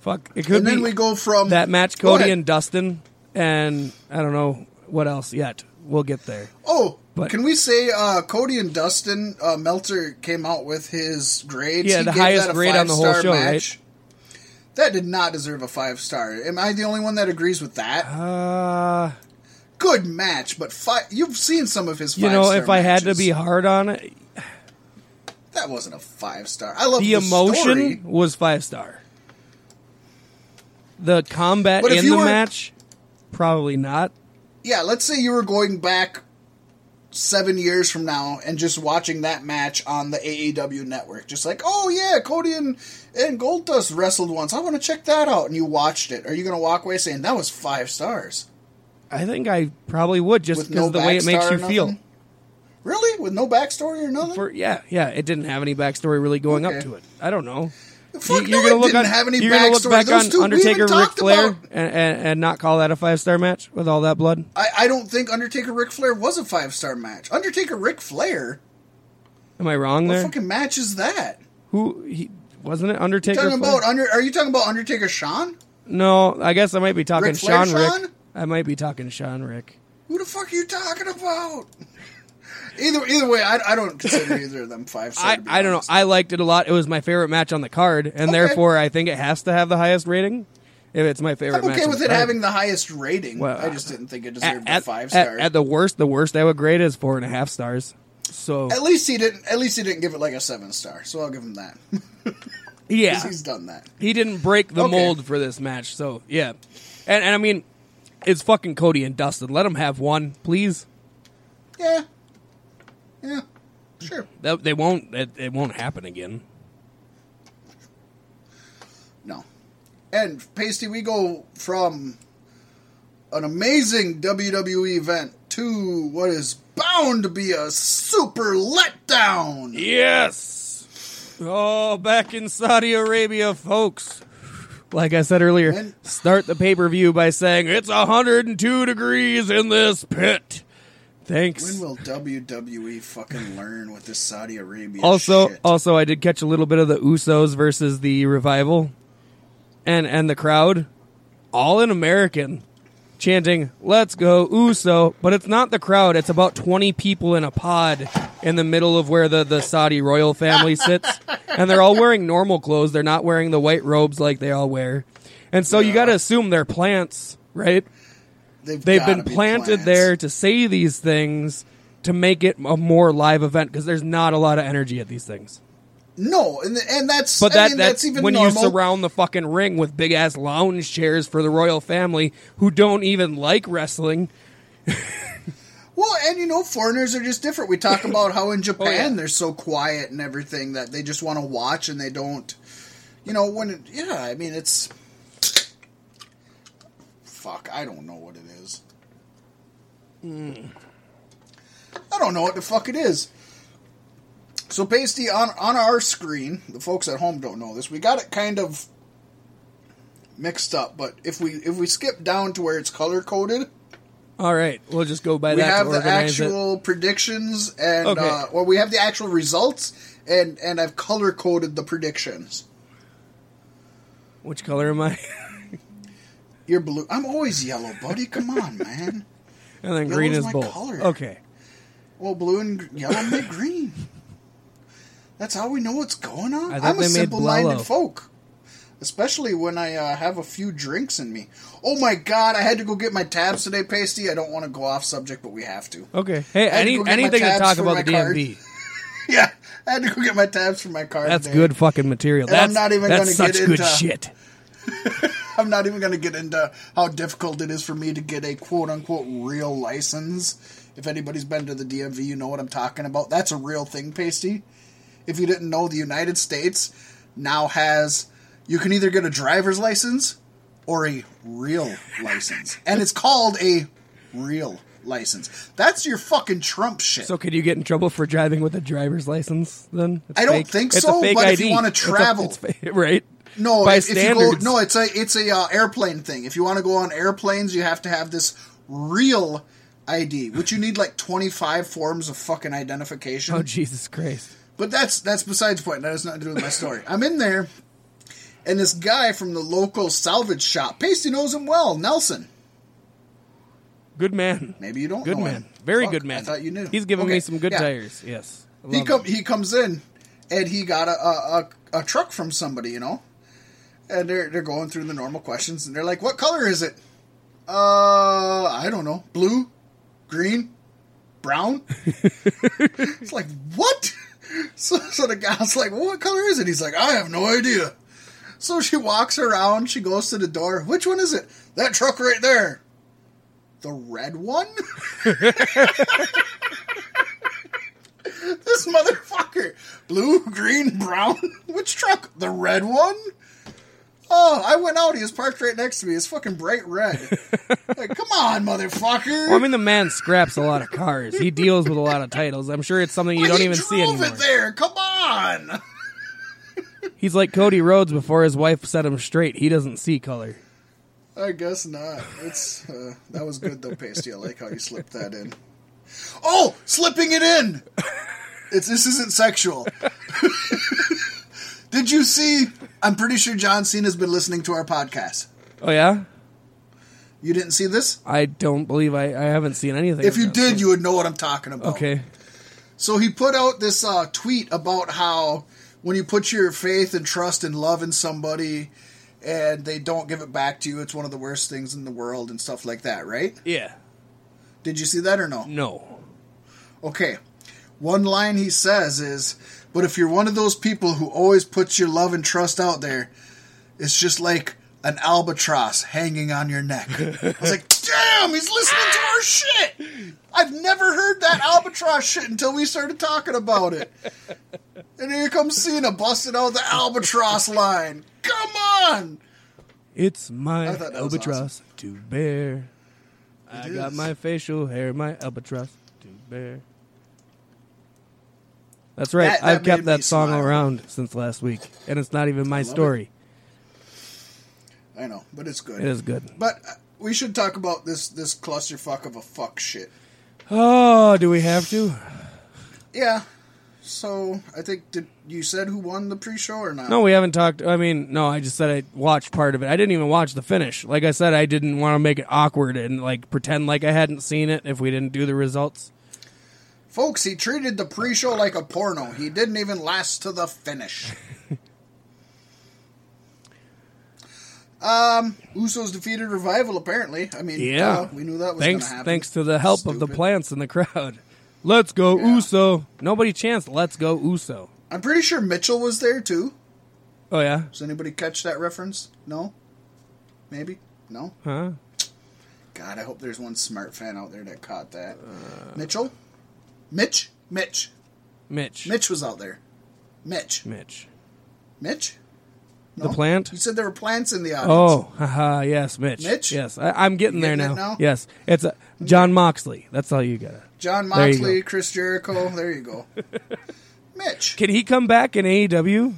Fuck, it could and then be we go from that match Cody and Dustin, and I don't know what else yet. We'll get there. Oh, But- can we say uh, Cody and Dustin uh, Meltzer came out with his grades? Yeah, He the gave highest that a grade on the whole show, match. That did not deserve a five star. Am I the only one that agrees with that? Uh, Good match, but five. You've seen some of his. you know, if I had to be hard on it, that wasn't a five star. I love the the, emotion story. was five star. The combat in the were- match, probably not. Yeah, let's say you were going back seven years from now and just watching that match on the AEW network, just like, oh yeah, Cody and and Goldust wrestled once. I want to check that out, and you watched it. Are you going to walk away saying that was five stars I think I probably would just because no of the way it makes you feel. Really, with no backstory or nothing? For yeah, yeah, it didn't have any backstory really going up to it. I don't know. Fuck You- no, you're gonna look on, have any you're gonna look back Those on Undertaker, Ric Flair, and, and, and not call that a five star match with all that blood. I, I don't think Undertaker Ric Flair was a five star match. Undertaker Ric Flair, Am I wrong what there? fucking match is that? Who he wasn't it? Undertaker. Talking Flair? about under? Are you talking about Undertaker Shawn? No, I guess I might be talking Ric Flair, Shawn Rick. Shawn? I might be talking Shawn Rick. Who the fuck are you talking about? Either either way, I, I don't consider either of them five star. I, I don't know. I liked it a lot. It was my favorite match on the card, and Okay. therefore I think it has to have the highest rating. If it's my favorite I'm match, okay with it card. having the highest rating. Well, I just didn't think it deserved at, a five at- star. at the worst, the worst I would grade is four and a half stars. So At least he didn't. At least he didn't give it like a seven star. So I'll give him that. 'Cause yeah, he's done that. he didn't break the Okay. mold for this match. So yeah, and and I mean, it's fucking Cody and Dustin. Let them have one, please. Yeah. Yeah. Sure. They, they won't. It, it won't happen again. No. And Pasty, we go from an amazing WWE event to what is bound to be a super letdown. Yes. Oh, back in Saudi Arabia, folks. Like I said earlier, start the pay per view by saying it's 102 degrees in this pit. Thanks. When will WWE fucking learn with this Saudi Arabia also, shit? also, I did catch a little bit of the Usos versus the Revival, and and the crowd, all in American, chanting "Let's go Uso," but it's not the crowd. It's about 20 people in a pod in the middle of where the the Saudi royal family sits, and they're all wearing normal clothes. They're not wearing the white robes like they all wear, and so you got to assume they're plants, right? They've, They've been be planted plants. there to say these things to make it a more live event because there's not a lot of energy at these things. No, and and that's But I mean, that's, that's even when normal. you surround the fucking ring with big ass lounge chairs for the royal family who don't even like wrestling. Well, and you know, foreigners are just different. We talk about how in Japan Oh, yeah. they're so quiet and everything that they just want to watch and they don't, you know, when it, yeah, I mean, it's fuck. I don't know what it is. Mm. I don't know what the fuck it is. So pasty on on our screen, the folks at home don't know this. We got it kind of mixed up, but if we if we skip down to where it's color coded, All right, we'll just go by we that We have the organize it. actual predictions and Okay. uh, or we have the actual results and and I've color coded the predictions. Which color am I? You're blue. I'm always yellow, buddy. Come on, man. and then green is my both. color. Okay. Well, blue and yellow make green. That's how we know what's going on. I I'm a simple-minded folk, especially when I uh, have a few drinks in me. Oh my god! I had to go get my tabs today, Pasty. I don't want to go off subject, but we have to. Okay. Hey, to any go get my anything to talk about the. DMV. Yeah, I had to go get my tabs for my car. That's today. good fucking material. And I'm That's not even that's gonna such get good into- shit. I'm not even going to get into how difficult it is for me to get a quote unquote real license. If anybody's been to the DMV, you know what I'm talking about. That's a real thing, Pasty. If you didn't know, the United States now has you can either get a driver's license or a real license. And it's called a real license. That's your fucking Trump shit. So could you get in trouble for driving with a driver's license then? It's I don't fake. think so, but if you wanna It's a- travel- it's right? No, by if, if you go, no, it's a it's a uh, airplane thing. If you want to go on airplanes, you have to have this real ID, which you need like twenty five forms of fucking identification. Oh Jesus Christ! But that's that's besides the point. That has nothing to do with my story. I'm in there, and this guy from the local salvage shop, Pasty knows him well, Nelson. Good man. Maybe you don't. Good know man. him. Very Fuck, good man. I thought you knew. He's giving Okay, me some good yeah. tires. Yes. He come it. he comes in, and he got a a, a a truck from somebody, you know, and they're they're going through the normal questions, and they're like, "What color is it?" Uh, I don't know. Blue, green, brown. it's like what? So so the guy's like, well, "What color is it?" He's like, "I have no idea." So she walks around. She goes to the door. Which one is it? That truck right there. The red one. This motherfucker. Blue, green, brown. Which truck? The red one? Oh, I went out. He was parked right next to me. It's fucking bright red. like, come on, motherfucker. Well, I mean, the man scraps a lot of cars. He deals with a lot of titles. I'm sure it's something you Well, don't even see anymore. it there. Come on. He's like Cody Rhodes before his wife set him straight. He doesn't see color. I guess not. It's uh, that was good though, Pasty. I like how you slipped that in. Oh, slipping it in. It's this isn't sexual. Did you see? I'm pretty sure John Cena's been listening to our podcast. Oh yeah, You didn't see this? I don't believe I. I haven't seen anything. If you did, you would know what I'm talking about. okay. So he put out this uh, tweet about how when you put your faith and trust and love in somebody and they don't give it back to you, it's one of the worst things in the world and stuff like that, right? Yeah. Did you see that or no? No. Okay. One line he says is, but if you're one of those people who always puts your love and trust out there, it's just like an albatross hanging on your neck. I was like, damn, he's listening to our shit. I've never heard that albatross shit until we started talking about it. And here comes Cena busting out the albatross line. Come on! It's my I thought that was albatross to bear. I It got my facial hair, my albatross to bear. That's right. That- that I've kept that song smile. around since last week, and it's not even my story. I know, but it's good. It is good. But uh, we should talk about this this clusterfuck of a fuck shit. Oh, do we have to? Yeah. So I think did you said who won the pre-show or not? No, we haven't talked. I mean, no, I just said I watched part of it. I didn't even watch the finish. Like I said, I didn't want to make it awkward and like pretend like I hadn't seen it if we didn't do the results. Folks, he treated the pre-show like a porno. He didn't even last to the finish. um, Usos defeated Revival. Apparently, I mean, Yeah, duh, we knew that was thanks. going to happen. Thanks to the help of the plants in the crowd. Let's go Yeah. Uso. Nobody chanced. Let's go Uso. I'm pretty sure Mitchell was there too. Oh yeah, Does anybody catch that reference? No, maybe no. huh? God, I hope there's one smart fan out there that caught that. Uh. Mitchell, Mitch, Mitch, Mitch. Mitch was out there. Mitch, Mitch. Mitch. The plant? You said there were plants in the audience. Oh, haha, yes, Mitch. Mitch? Yes, I, I'm getting You there now. now? Yes, it's uh, Jon Moxley. That's all you got. Jon Moxley. Chris Jericho. There you go. Mitch. Can he come back in AEW?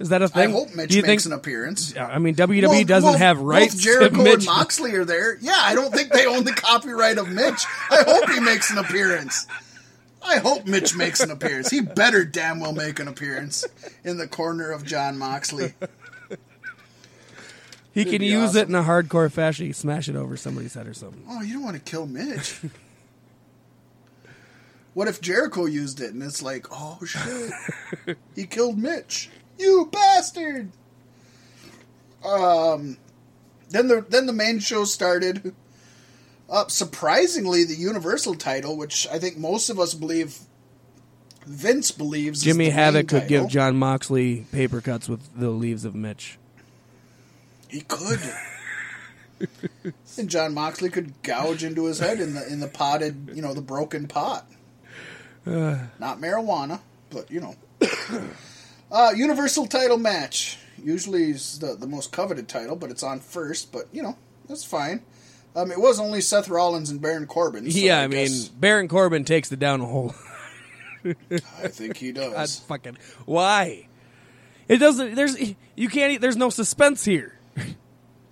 Is that a thing? I hope Mitch Do you makes think? an appearance. I mean, WWE Well, doesn't well, have rights Both Jericho to Mitch. and Moxley are there. Yeah, I don't think they own the copyright of Mitch. I hope he makes an appearance. I hope Mitch makes an appearance. He better damn well make an appearance in the corner of Jon Moxley. he It'd can use it in a hardcore fashion. He smash it over somebody's head or something. Oh, you don't want to kill Mitch. What if Jericho used it and it's like, oh shit, he killed Mitch, you bastard. Um, then the then the main show started. Uh, surprisingly, the Universal title, which I think most of us believe, Vince believes, is Jimmy Havoc could give. Jon Moxley paper cuts with the leaves of Mitch. He could. and Jon Moxley could gouge into his head in the in the potted, you know, the broken pot. Not marijuana, but you know. uh, Universal title match. Usually is the the most coveted title, but it's on first. But you know that's fine. Um, it was only Seth Rollins and Baron Corbin. so yeah, I, I, mean, guess- Baron Corbin takes it down a hole. I think he That's does. fucking why. It doesn't. There's you can't. There's no suspense here.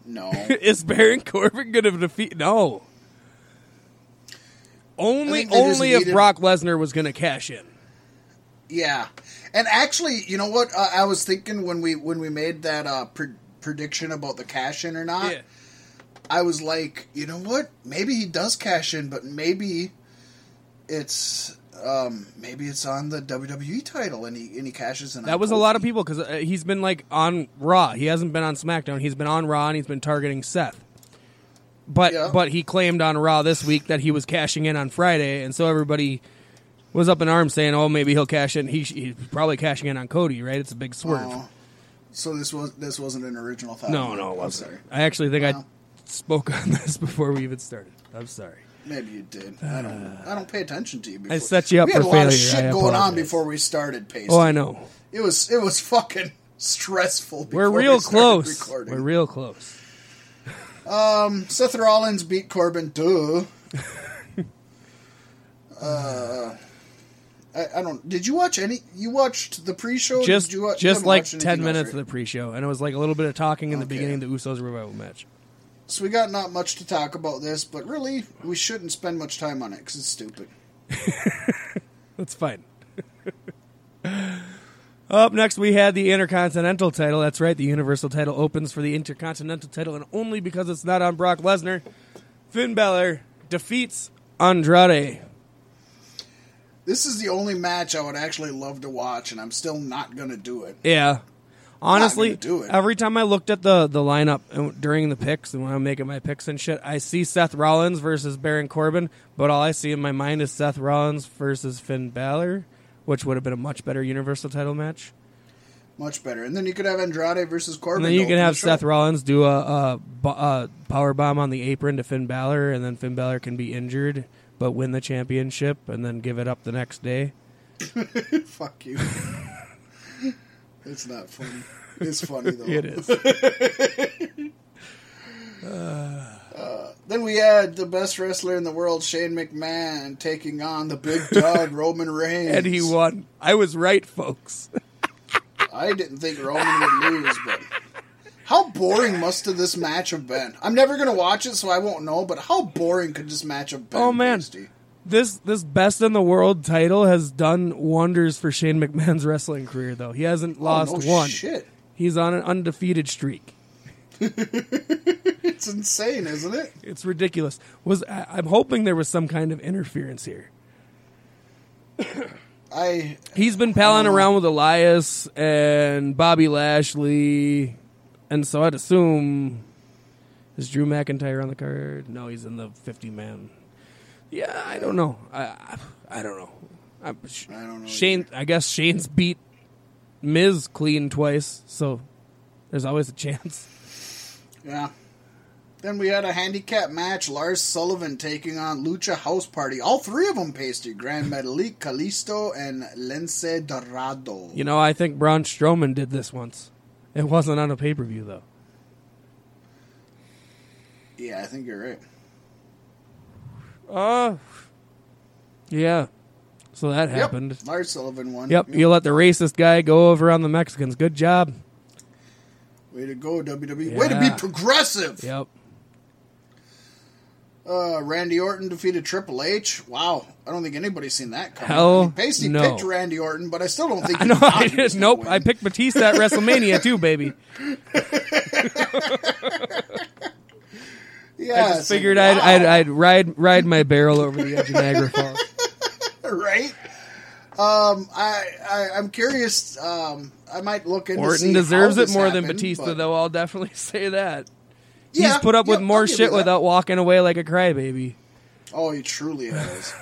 No, Is Baron Corbin going to defeat? No. Only, think they just only if needed- Brock Lesnar was going to cash in. Yeah, and actually, you know what? Uh, I was thinking when we when we made that uh, pre- prediction about the cash in or not. Yeah. I was like, you know what? Maybe he does cash in, but maybe it's um, maybe it's on the WWE title, and he and he cashes in. That was a lot of people because uh, he's been like on Raw. He hasn't been on SmackDown. He's been on Raw and he's been targeting Seth. But Yeah. but he claimed on Raw this week that he was cashing in on Friday, and so everybody was up in arms saying, "Oh, maybe he'll cash in." He, he's probably cashing in on Cody, right? It's a big swerve. Oh, so this was this wasn't an original thought. no, no, it I'm wasn't. sorry. I actually think I spoke on this before we even started. I'm sorry. Maybe you did. I don't. I don't pay attention to you. Before. I set you up We had for a lot of shit I going on before we started. Pasty. Oh, I know. It was it was fucking stressful. We're real we close. recording. We're real close. Seth Rollins beat Corbin. Duh. uh, I, I don't. Did you watch any? You watched the pre-show? Just Did you, wa- just like ten minutes of the pre-show, and it was like a little bit of talking in the beginning of the Usos revival match. So we got not much to talk about this, but really, we shouldn't spend much time on it because it's stupid. That's fine. Up next, we had the Intercontinental title. That's right, the Universal title opens for the Intercontinental title, and only because it's not on Brock Lesnar, Finn Balor defeats Andrade. This is the only match I would actually love to watch, and I'm still not going to do it. Yeah. Honestly, do it. every time I looked at the, the lineup uh, during the picks and when I'm making my picks and shit, I see Seth Rollins versus Baron Corbin, but all I see in my mind is Seth Rollins versus Finn Balor, which would have been a much better Universal title match. Much better. And then you could have Andrade versus Corbin. And then you can have. Seth Rollins do a, a, a power bomb on the apron to Finn Balor, and then Finn Balor can be injured but win the championship and then give it up the next day. Fuck you. it's not funny. It's funny though. It is. Uh, then we had the best wrestler in the world, Shane McMahon, taking on the big dog Roman Reigns. and he won. I was right, folks. I didn't think Roman would lose, but how boring must have this match have been? I'm never gonna watch it, so I won't know. But how boring could this match have been? Oh, man. Pasty? This this best in the world title has done wonders for Shane McMahon's wrestling career, though. He hasn't lost oh, no one. Shit, He's on an undefeated streak. it's insane, isn't it? It's ridiculous. Was I, I'm hoping there was some kind of interference here. I He's been palling around with Elias and Bobby Lashley, and so I'd assume is Drew McIntyre on the card? No, he's in the 50 man. Yeah, I don't know. I I, I don't know. I, I don't know Shane, I guess Shane's beat Miz clean twice, so there's always a chance. yeah. Then we had a handicap match: Lars Sullivan taking on Lucha House Party. All three of them pasty: Grand Metalik, Kalisto, and Lince Dorado. You know, I think Braun Strowman did this once. It wasn't on a pay per view though. Yeah, I think you're right. Uh, yeah. So that happened. Yep. Lars Sullivan won. Yep, you let the racist guy go over on the Mexicans. Good job. Way to go, WWE. Way to be progressive. Yep. Uh, Randy Orton defeated Triple H. Wow. I don't think anybody's seen that coming. Hell I mean, Pasty no. picked Randy Orton, but I still don't think I he know. I he was did. gonna Nope. win. I picked Batista at WrestleMania too, baby. Yeah, I just like, figured I'd. I'd I'd ride ride my barrel over the edge of Niagara Falls. right? Um, I, I I'm curious. Um, I might look into. Orton deserves it more than Batista, but- though. I'll definitely say that. Yeah, He's put up yeah, with more I'll give you shit without walking away like a crybaby. Oh, he truly has.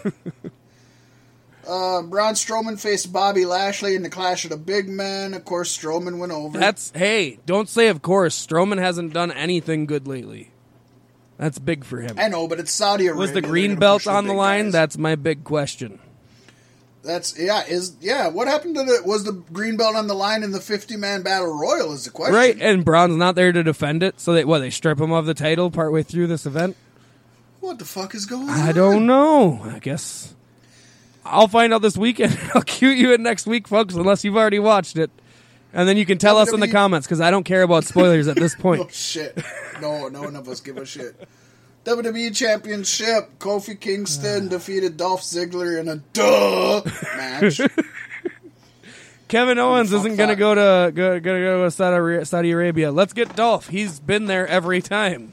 uh, Braun Strowman faced Bobby Lashley in the Clash of the Big Men. Of course, Strowman went over. That's hey, don't say of course. Strowman hasn't done anything good lately. That's big for him. I know, but it's Saudi Arabia. Was the green belt on the big line? guys. That's my big question. That's yeah. Is yeah. What happened to the? Was the green belt on the line in the fifty man battle royal? Is the question Right, and Braun's not there to defend it, so they what they strip him of the title partway through this event. What the fuck is going on? I don't know. I guess I'll find out this weekend. I'll cue you in next week, folks, unless you've already watched it, and then you can tell us in the comments because I don't care about spoilers at this Oh point. shit! No, no one of us give a shit. WWE Championship: Kofi Kingston ah. defeated Dolph Ziggler in a duh match. Kevin Owens isn't going to go to go, gonna go to Saudi, Saudi Arabia. Let's get Dolph. He's been there every time.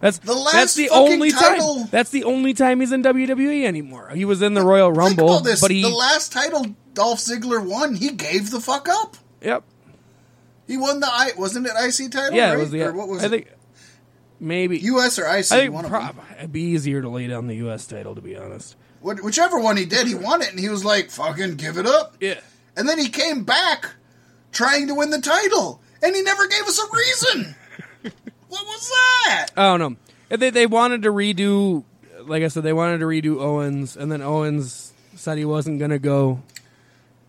That's The last that's the only title- time. That's the only time he's in WWE anymore. He was in the Royal Rumble, this. but he the last title Dolph Ziggler won, he gave the fuck up. yep He won the I wasn't it IC title? yeah right? it was the or what was I it? think maybe US or IC? I think one of prob- them. it'd be easier to lay down the U.S. title to be honest. What- Whichever one he did, he won it, and he was like, "Fucking give it up." Yeah. And then he came back trying to win the title, and he never gave us a reason. what was that? I don't know. They they wanted to redo, like I said, they wanted to redo Owens, and then Owens said he wasn't gonna go.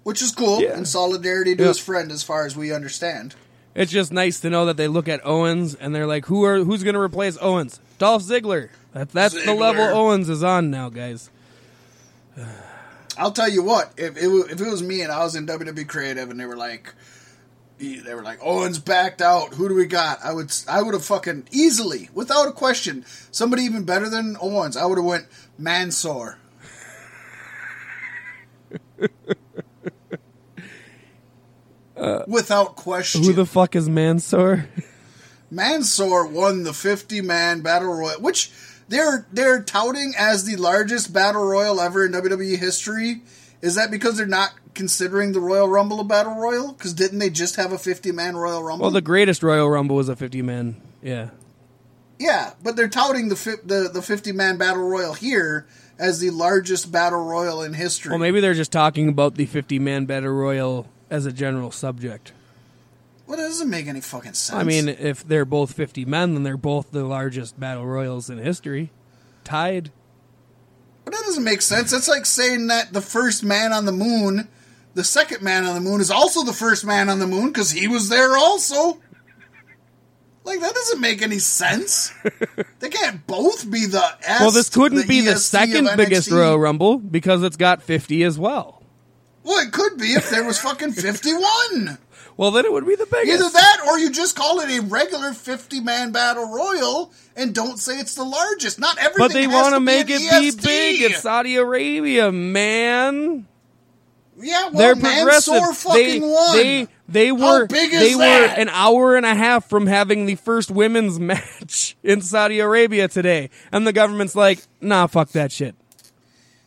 Which is cool, Yeah. in solidarity to Yeah. his friend, as far as we understand. It's just nice to know that they look at Owens and they're like, who are who's gonna replace Owens? Dolph Ziggler. That, that's the level Owens is on now, guys. I'll tell you what, if it, wa- if it was me and I was in WWE Creative and they were like, they were like, Owens backed out. Who do we got? I would, I would have fucking easily, without a question, somebody even better than Owens. I would have went Mansoor. Uh, without question. Who the fuck is Mansoor? Mansoor won the 50 man battle royal, which they're they're touting as the largest battle royal ever in WWE history. Is that because they're not considering the Royal Rumble a battle royal? Because didn't they just have a 50 man Royal Rumble? well, the greatest Royal Rumble was a 50 man. Yeah. yeah, but they're touting the fi- the the 50 man battle royal here as the largest battle royal in history. Well, maybe they're just talking about the 50 man Battle Royal as a general subject. well, that doesn't make any fucking sense. I mean, if they're both 50 men, then they're both the largest Battle Royals in history. Tied. But that doesn't make sense. That's like saying that the first man on the moon, the second man on the moon, is also the first man on the moon because he was there also. Like that doesn't make any sense. they can't both be the S. Well, this couldn't the be the second biggest Royal Rumble because it's got 50 as well. Well, it could be if there was fucking fifty-one. Well, then it would be the biggest. Either that, or you just call it a regular fifty-man battle royal and don't say it's the largest. Not everything. But they want to make it be big. It's Saudi Arabia, man. Yeah, well, They're progressive. fucking They, won. they they How were big is they were an hour and a half from having the first women's match in Saudi Arabia today, and the government's like, "Nah, fuck that shit."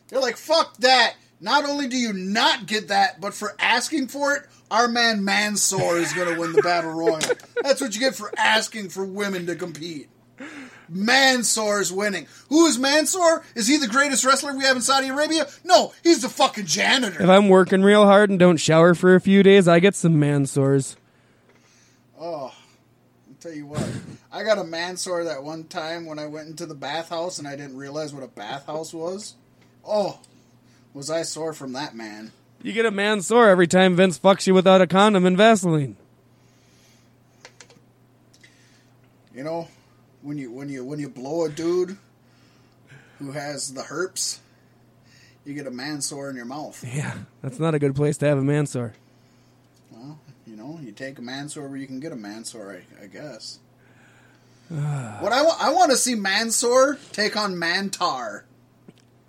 They're like, fuck that. Not only do you not get that, but for asking for it, our man Mansoor is going to win the Battle Royal. That's what you get for asking for women to compete. Mansoor is winning. Who is Mansoor? Is he the greatest wrestler we have in Saudi Arabia? No, he's the fucking janitor. If I'm working real hard and don't shower for a few days, I get some man sores. Oh, I'll tell you what. I got a Mansoor that one time when I went into the bathhouse and I didn't realize what a bathhouse was. Oh, was I sore from that man. You get a man sore every time Vince fucks you without a condom and Vaseline. You know, when you when you when you blow a dude who has the herpes, You get a man sore in your mouth. Yeah, that's not a good place to have a man sore. Well, you know, you take a man sore where you can get a man sore, I, I guess. what I, wa- I want to see Mansoor take on Mantar.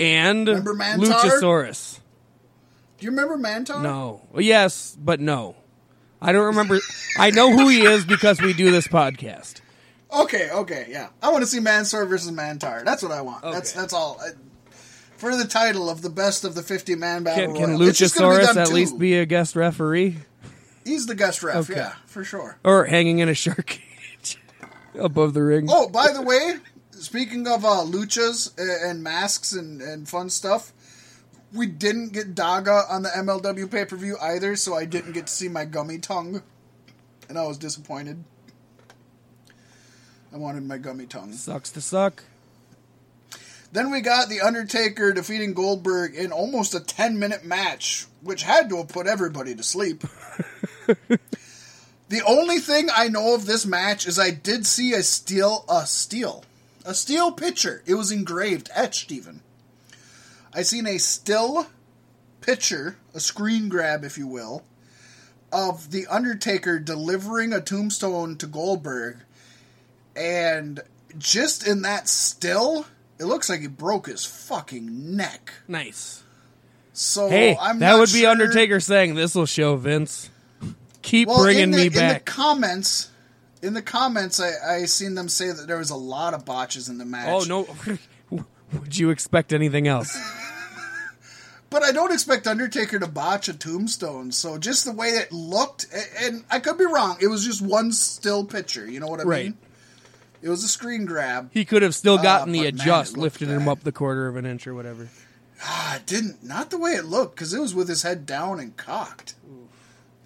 And Remember Mantar? Luchasaurus. Do you remember Mantar? No. Yes, but no. I don't remember. I know who he is because we do this podcast. Okay, okay, yeah. I want to see Mansoor versus Mantar. That's what I want. That's Okay. that's all. I, for the title of the best of the 50 man battle Can, can royal. It's just gonna be Luchasaurus at two. least be a guest referee? He's the guest ref, Okay. yeah, for sure. Or hanging in a shark cage above the ring? Oh, by the way, speaking of uh, luchas and masks and, and fun stuff, we didn't get Daga on the MLW pay per view either, so I didn't get to see my gummy tongue, and I was disappointed. I wanted my gummy tongue. Sucks to suck. Then we got The Undertaker defeating Goldberg in almost a 10 minute match, which had to have put everybody to sleep. the only thing I know of this match is I did see a steal, a steel, a steel pitcher. It was engraved, etched even. I seen a still picture, a screen grab, if you will, of The Undertaker delivering a tombstone to Goldberg. And just in that still, it looks like he broke his fucking neck. Nice. So Hey, I'm that would be Undertaker saying, "This will show Vince. Keep Well, bringing in the, me In the back." comments, in the comments, I, I seen them say that there was a lot of botches in the match. oh no! Would you expect anything else? But I don't expect Undertaker to botch a tombstone. So just the way it looked, and I could be wrong. It was just one still picture. You know what I Right. mean? It was a screen grab. He could have still gotten the Uh, man, adjust, lifted him up the quarter of an inch or whatever. Ah, it didn't. Not the way it looked, because it was with his head down and cocked.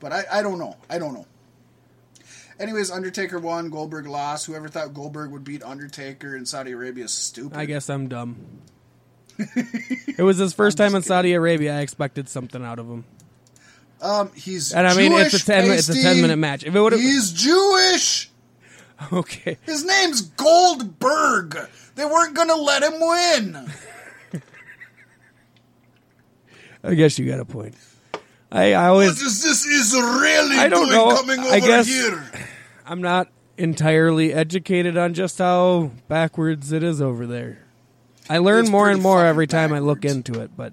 But I, I don't know. I don't know. Anyways, Undertaker won. Goldberg lost. Whoever thought Goldberg would beat Undertaker in Saudi Arabia is stupid. I guess I'm dumb. it was his first time in Saudi Arabia. I expected something out of him. Um, he's And I mean, it's a Jewish, 10 it's a 10 minute match. If it would've- he's Jewish. Okay. His name's Goldberg. They weren't gonna let him win. I guess you got a point. I, I What always is this Israeli I don't doing know. coming over I guess- here? I'm not entirely educated on just how backwards it is over there. I learn It's more and more every time I look into it, but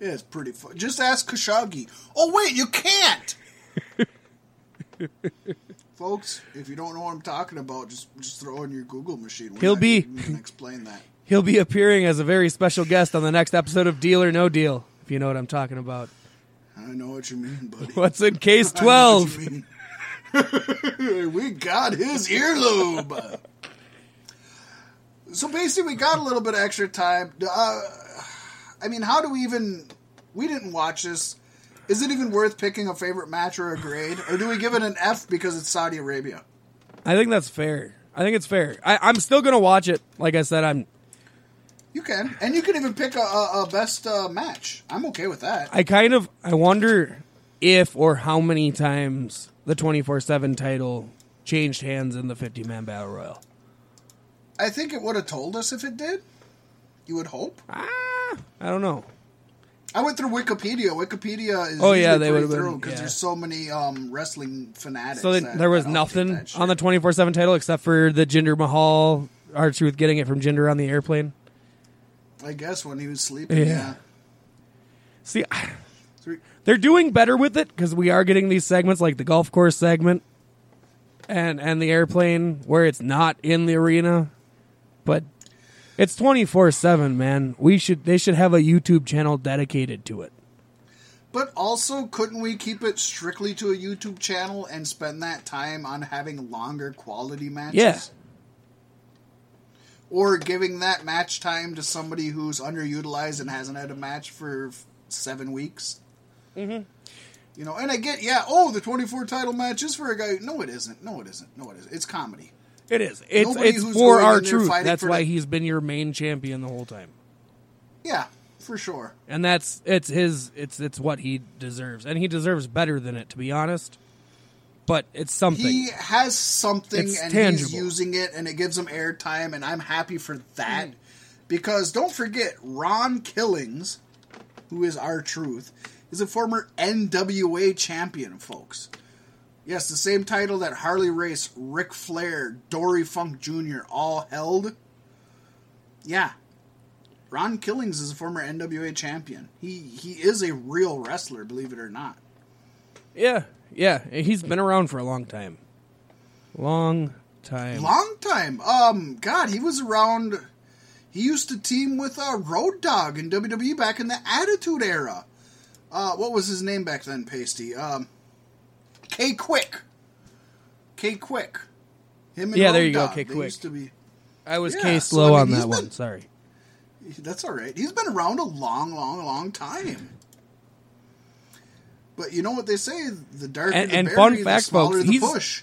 Yeah, it's pretty fun. Just ask Khashoggi. Oh wait, you can't. Folks, if you don't know what I'm talking about, just just throw in your Google machine. We're He'll be- explain that. he'll be appearing as a very special guest on the next episode of Deal or No Deal, if you know what I'm talking about. I know what you mean, buddy. What's in case I know what 12? we got his earlobe. so basically, we got a little bit of extra time. Uh, I mean, how do we even? We didn't watch this. Is it even worth picking a favorite match or a grade, or do we give it an F because it's Saudi Arabia? I think that's fair. I think it's fair. I, I'm still gonna watch it. Like I said, I'm. You can, and you can even pick a, a, a best uh, match. I'm okay with that. I kind of. I wonder if or how many times the 24 seven title changed hands in the 50 man battle royal. I think it would have told us if it did. You would hope. Ah, I don't know. I went through Wikipedia. Wikipedia is Oh, yeah, they pretty would've because yeah. there's so many um, wrestling fanatics. So that- there was nothing on the 24 7 title except for the Jinder Mahal, R-Truth getting it from Jinder on the airplane. I guess when he was sleeping. Yeah. Yeah. See, they're doing better with it because we are getting these segments like the golf course segment and and the airplane where it's not in the arena, but it's twenty four seven. Man, we should they should have a YouTube channel dedicated to it. But also, couldn't we keep it strictly to a YouTube channel and spend that time on having longer quality matches? Yeah. Or giving that match time to somebody who's underutilized and hasn't had a match for seven weeks? Mm-hmm. You know, and I get, yeah, oh, the 24 title match is for a guy. No, it isn't. No, it isn't. No, it isn't. It's comedy. It is. It's Nobody it's for R-Truth. That's why the- he's been your main champion the whole time. Yeah, for sure. and that's it's his it's it's what he deserves and he deserves better than it to be honest but it's something He has something It's and tangible. he's using it and it gives him airtime and I'm happy for that. Hmm. Because don't forget, Ron Killings who is R-Truth, is a former NWA champion, folks. Yes, the same title that Harley Race, Ric Flair, Dory Funk Jr. all held. Yeah. Ron Killings is a former NWA champion. He he is a real wrestler, believe it or not. Yeah, yeah. He's been around for a long time. Long time. Long time. Um, God, he was around. He used to team with uh, Road Dogg in WWE back in the Attitude Era. Uh, what was his name back then, Pasty? Um, K-Kwik. K Quick. Him and Yeah, Road there you go, Dogg, K-Kwik. Used to be. I was Yeah, K so, slow I mean, on that one. Sorry. That's all right. He's been around a long, long, long time. But you know what they say: the darker And- the and berry, fun the fact, smaller folks, the he's- bush.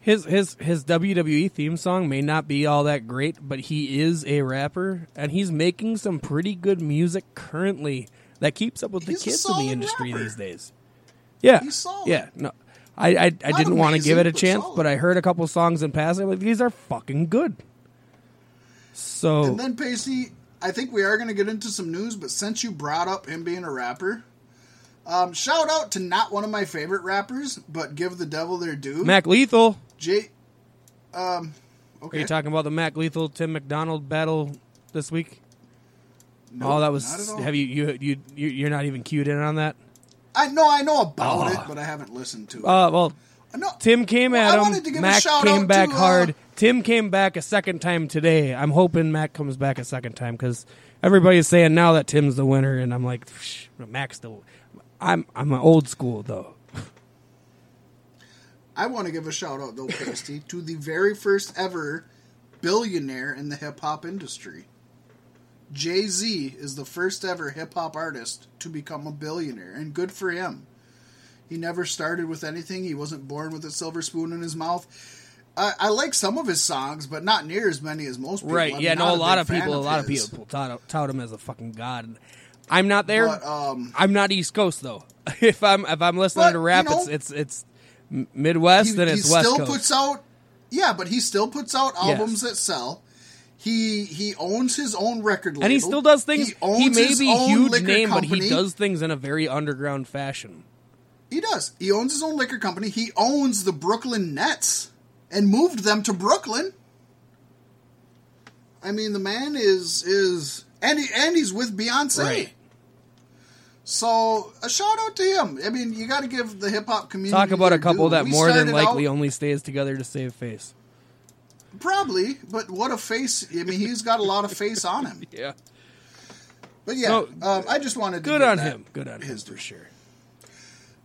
His his his WWE theme song may not be all that great, but he is a rapper and he's making some pretty good music currently that keeps up with the He's a kids in the industry rapper. these days. Yeah, yeah. No, I I, I didn't want to give it a but chance, solid. but I heard a couple songs in passing. Like these are fucking good. So And then Pacey, I think we are going to get into some news, but since you brought up him being a rapper, um, shout out to not one of my favorite rappers, but give the devil their due. Mac Lethal. J. Um, Are you talking about the Mac Lethal Tim MacDonald battle this week? No, oh, that was. Have you you you you- you're not even cued in on that? I know, I know about Oh. it, but I haven't listened to it. Uh, well, no, Tim came Well, I at wanted to him. Mac shout came out back to, uh, hard. Tim came back a second time today. I'm hoping Mac comes back a second time because everybody's saying now that Tim's the winner, and I'm like, "Psh, Mac's the. I'm I'm an old school though. I want to give a shout out though, Pasty, to the very first ever billionaire in the hip hop industry. Jay Z is the first ever hip hop artist to become a billionaire, and good for him. He never started with anything. He wasn't born with a silver spoon in his mouth. I, I like some of his songs, but not near as many as most people. Right? I'm yeah. No. A big lot of people. A lot of people tout, tout him as a fucking god. I'm not there. But, um, I'm not East Coast though. if I'm if I'm listening But, to rap, you know, it's it's it's Midwest he, and he it's West still Coast. puts out yeah but he still puts out Yes. albums that sell he he owns his own record label and he still does things. he, He, owns may his be own huge liquor name, but company. he does things in a very underground fashion. he does he owns his own liquor company he owns the brooklyn nets and moved them to brooklyn i mean the man is is and, he, and he's with beyonce Right. So a shout out to him i mean you got to give the hip-hop community Talk about a couple due. that We more than likely out- only stays together to save face. Probably, but what a face! I mean, he's got a lot of face on him. Yeah. But yeah, No, um, I just wanted to Good on him. Good on him for due. sure.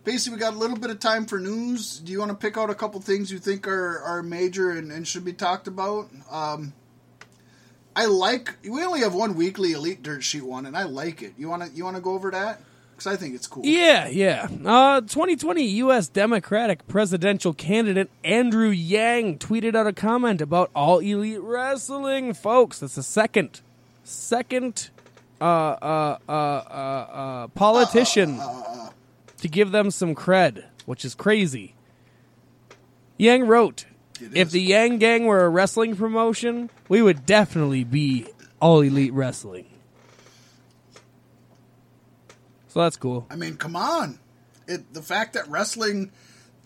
Basically, we got a little bit of time for news. Do you want to pick out a couple things you think are, are major and, and should be talked about? Um, I like. We only have one weekly Elite Dirt Sheet one, and I like it. You want to you want to go over that? Because I think it's cool. Yeah, yeah. Uh, 2020 U.S. Democratic presidential candidate Andrew Yang tweeted out a comment about all elite wrestling, folks. That's the second, second, uh, uh, uh, uh, uh, politician to give them some cred, which is crazy. Yang wrote, "If the Yang Gang were a wrestling promotion, we would definitely be all elite wrestling." So that's cool. I mean, come on. It the fact that wrestling,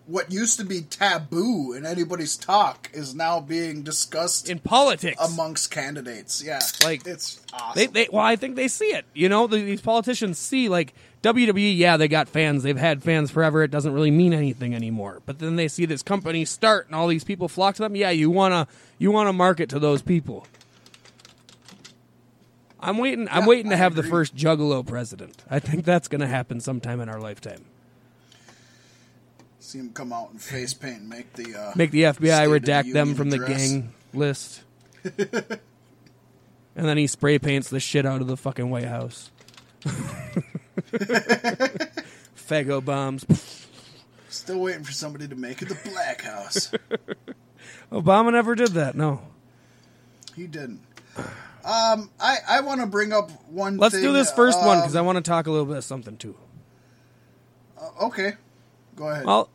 what used to be taboo in anybody's talk, is now being discussed in politics. amongst candidates. Yeah, Like, it's awesome. they, they, well, I think they see it. You know, the, these politicians see like WWE. Yeah, they got fans. They've had fans forever. It doesn't really mean anything anymore. But then they see this company start, and all these people flock to them. Yeah, you wanna you wanna market to those people. I'm waiting. I'm waiting to I have the first Juggalo president. I think that's going to happen sometime in our lifetime. See him come out and face paint and make the uh, Make the FBI of the redact them from the gang list. and then he spray paints the shit out of the fucking White House. Faygo bombs. Still waiting for somebody to make it the Black House. Obama never did that. No. he didn't. Um, I I want to bring up one. Let's thing, do this first one uh, because I want to talk a little bit of something too. Okay, go ahead. Well,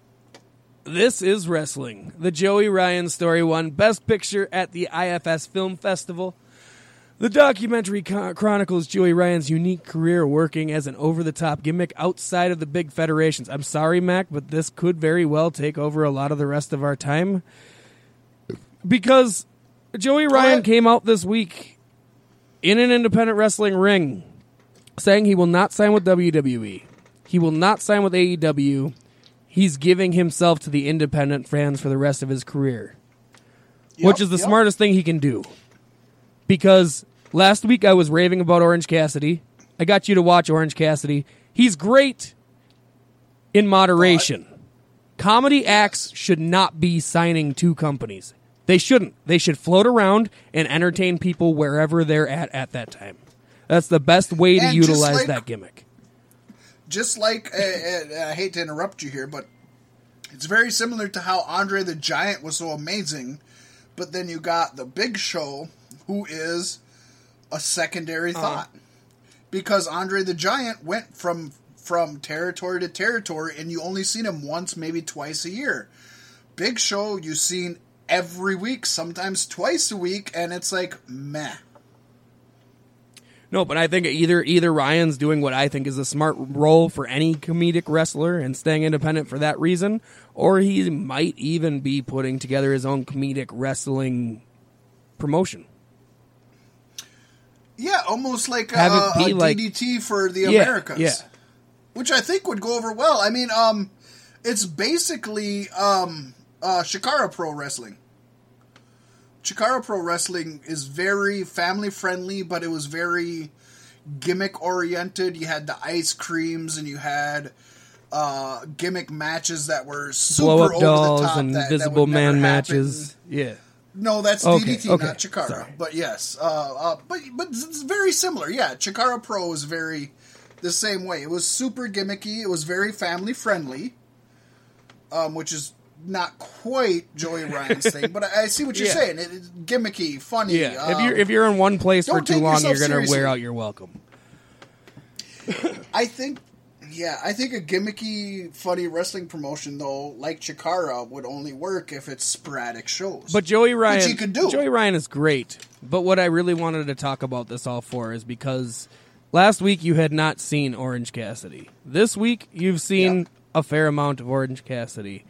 this is wrestling. The Joey Ryan story won Best Picture at the IFS Film Festival. The documentary chronicles Joey Ryan's unique career working as an over the top gimmick outside of the big federations. I'm sorry, Mac, but this could very well take over a lot of the rest of our time. Because Joey Ryan came out this week in an independent wrestling ring saying he will not sign with WWE. He will not sign with AEW. He's giving himself to the independent fans for the rest of his career which is the yep. smartest thing he can do. Because last week I was raving about Orange Cassidy. I got you to watch Orange Cassidy. He's great in moderation. Comedy acts should not be signing to companies. They shouldn't. They should float around and entertain people wherever they're at at that time. That's the best way to And utilize like- that gimmick. just like uh, uh, I hate to interrupt you here, but it's very similar to how Andre the Giant was so amazing, but then you got the Big Show, who is a secondary thought, because Andre the Giant went from from territory to territory, and you only seen him once, maybe twice a year. Big Show, you've seen every week, sometimes twice a week, and it's like meh. No, but I think either either Ryan's doing what I think is a smart role for any comedic wrestler and staying independent for that reason, or he might even be putting together his own comedic wrestling promotion. Yeah, almost like a, Have it be a like- DDT for the Yeah, Americas. yeah. Which I think would go over well. I mean, um, it's basically um, uh, Chikara Pro Wrestling. Chikara Pro Wrestling is very family friendly, but it was very gimmick oriented. You had the ice creams and you had uh, gimmick matches that were super Blow up over dolls the top. and that, that visible would never man happen. matches. Yeah. No, that's Okay, DDT, okay, not Chikara. sorry. But yes, uh, uh, but but it's very similar. Yeah, Chikara Pro is very the same way. It was super gimmicky. It was very family friendly, um, which is not quite Joey Ryan's thing. But I, I see what you're Yeah. saying. It, it's gimmicky, funny. Yeah. if um, you're if you're in one place for too long, you're gonna seriously. wear out your welcome. I think, yeah, I think a gimmicky, funny wrestling promotion though, like Chikara, would only work if it's sporadic shows. But Joey Ryan, which he could do. Joey Ryan is great. But what I really wanted to talk about this all for is because last week you had not seen Orange Cassidy. This week you've seen Yep. a fair amount of Orange Cassidy.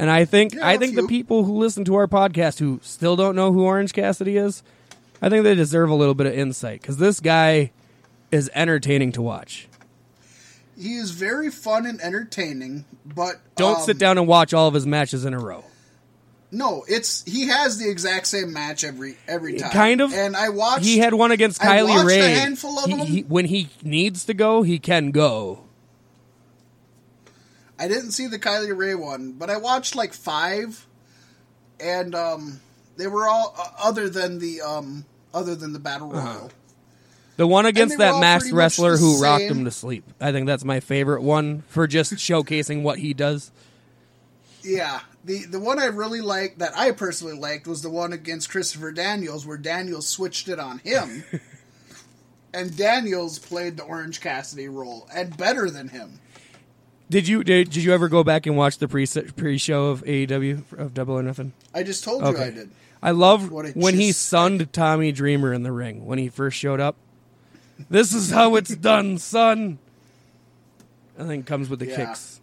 And I think Yeah, I think the people who listen to our podcast who still don't know who Orange Cassidy is, I think they deserve a little bit of insight because this guy is entertaining to watch. he is very fun and entertaining, but Don't um, sit down and watch all of his matches in a row. No, it's he has the exact same match every every time. Kind of. And I watched. He had one against Kylie Rae. handful of He- them. he- when he needs to go, he can go. I didn't see the Kylie Rae one, but I watched like five, and um, they were all uh, other than the um, other than the battle Uh-huh. royal. The one against that masked wrestler who rocked him to sleep. I think that's my favorite one for just showcasing what he does. Yeah, the the one I really liked that I personally liked was the one against Christopher Daniels, where Daniels switched it on him, and Daniels played the Orange Cassidy role and better than him. Did you did, did you ever go back and watch the pre pre show of AEW of Double or Nothing? I just told you I did. I it when he sunned Tommy Dreamer in the ring when he first showed up. This is how it's done, son. And then comes with the Yeah. kicks.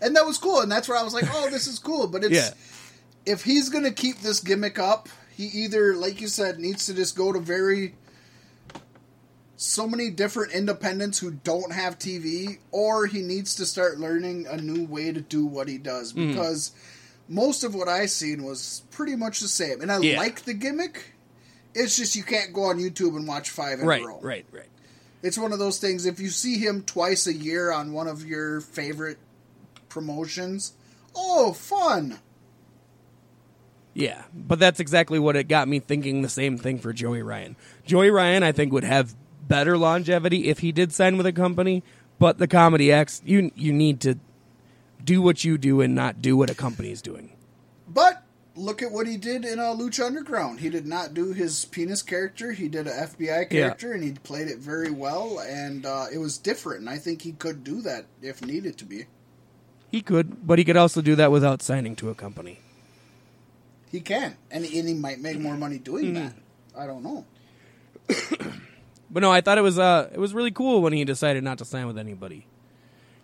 and that was cool and that's where i was like oh this is cool but it's Yeah. if he's gonna keep this gimmick up he either like you said needs to just go to very so many different independents who don't have tv or he needs to start learning a new way to do what he does Mm. because most of what i seen was pretty much the same and i Yeah. like the gimmick it's just you can't go on youtube and watch five in Right, a row right, right. it's one of those things. If you see him twice a year on one of your favorite promotions, oh, fun! Yeah, but that's exactly what it got me thinking the same thing for Joey Ryan. Joey Ryan, I think, would have better longevity if he did sign with a company, but the comedy acts, you you need to do what you do and not do what a company is doing. But look at what he did in uh, Lucha Underground. He did not do his penis character. He did a FBI character, and he played it very well. And uh, it was different. And I think he could do that if needed to be. He could, but he could also do that without signing to a company. He can, and, and he might make more money doing Hmm. that. I don't know. but no, I thought it was uh it was really cool when he decided not to sign with anybody.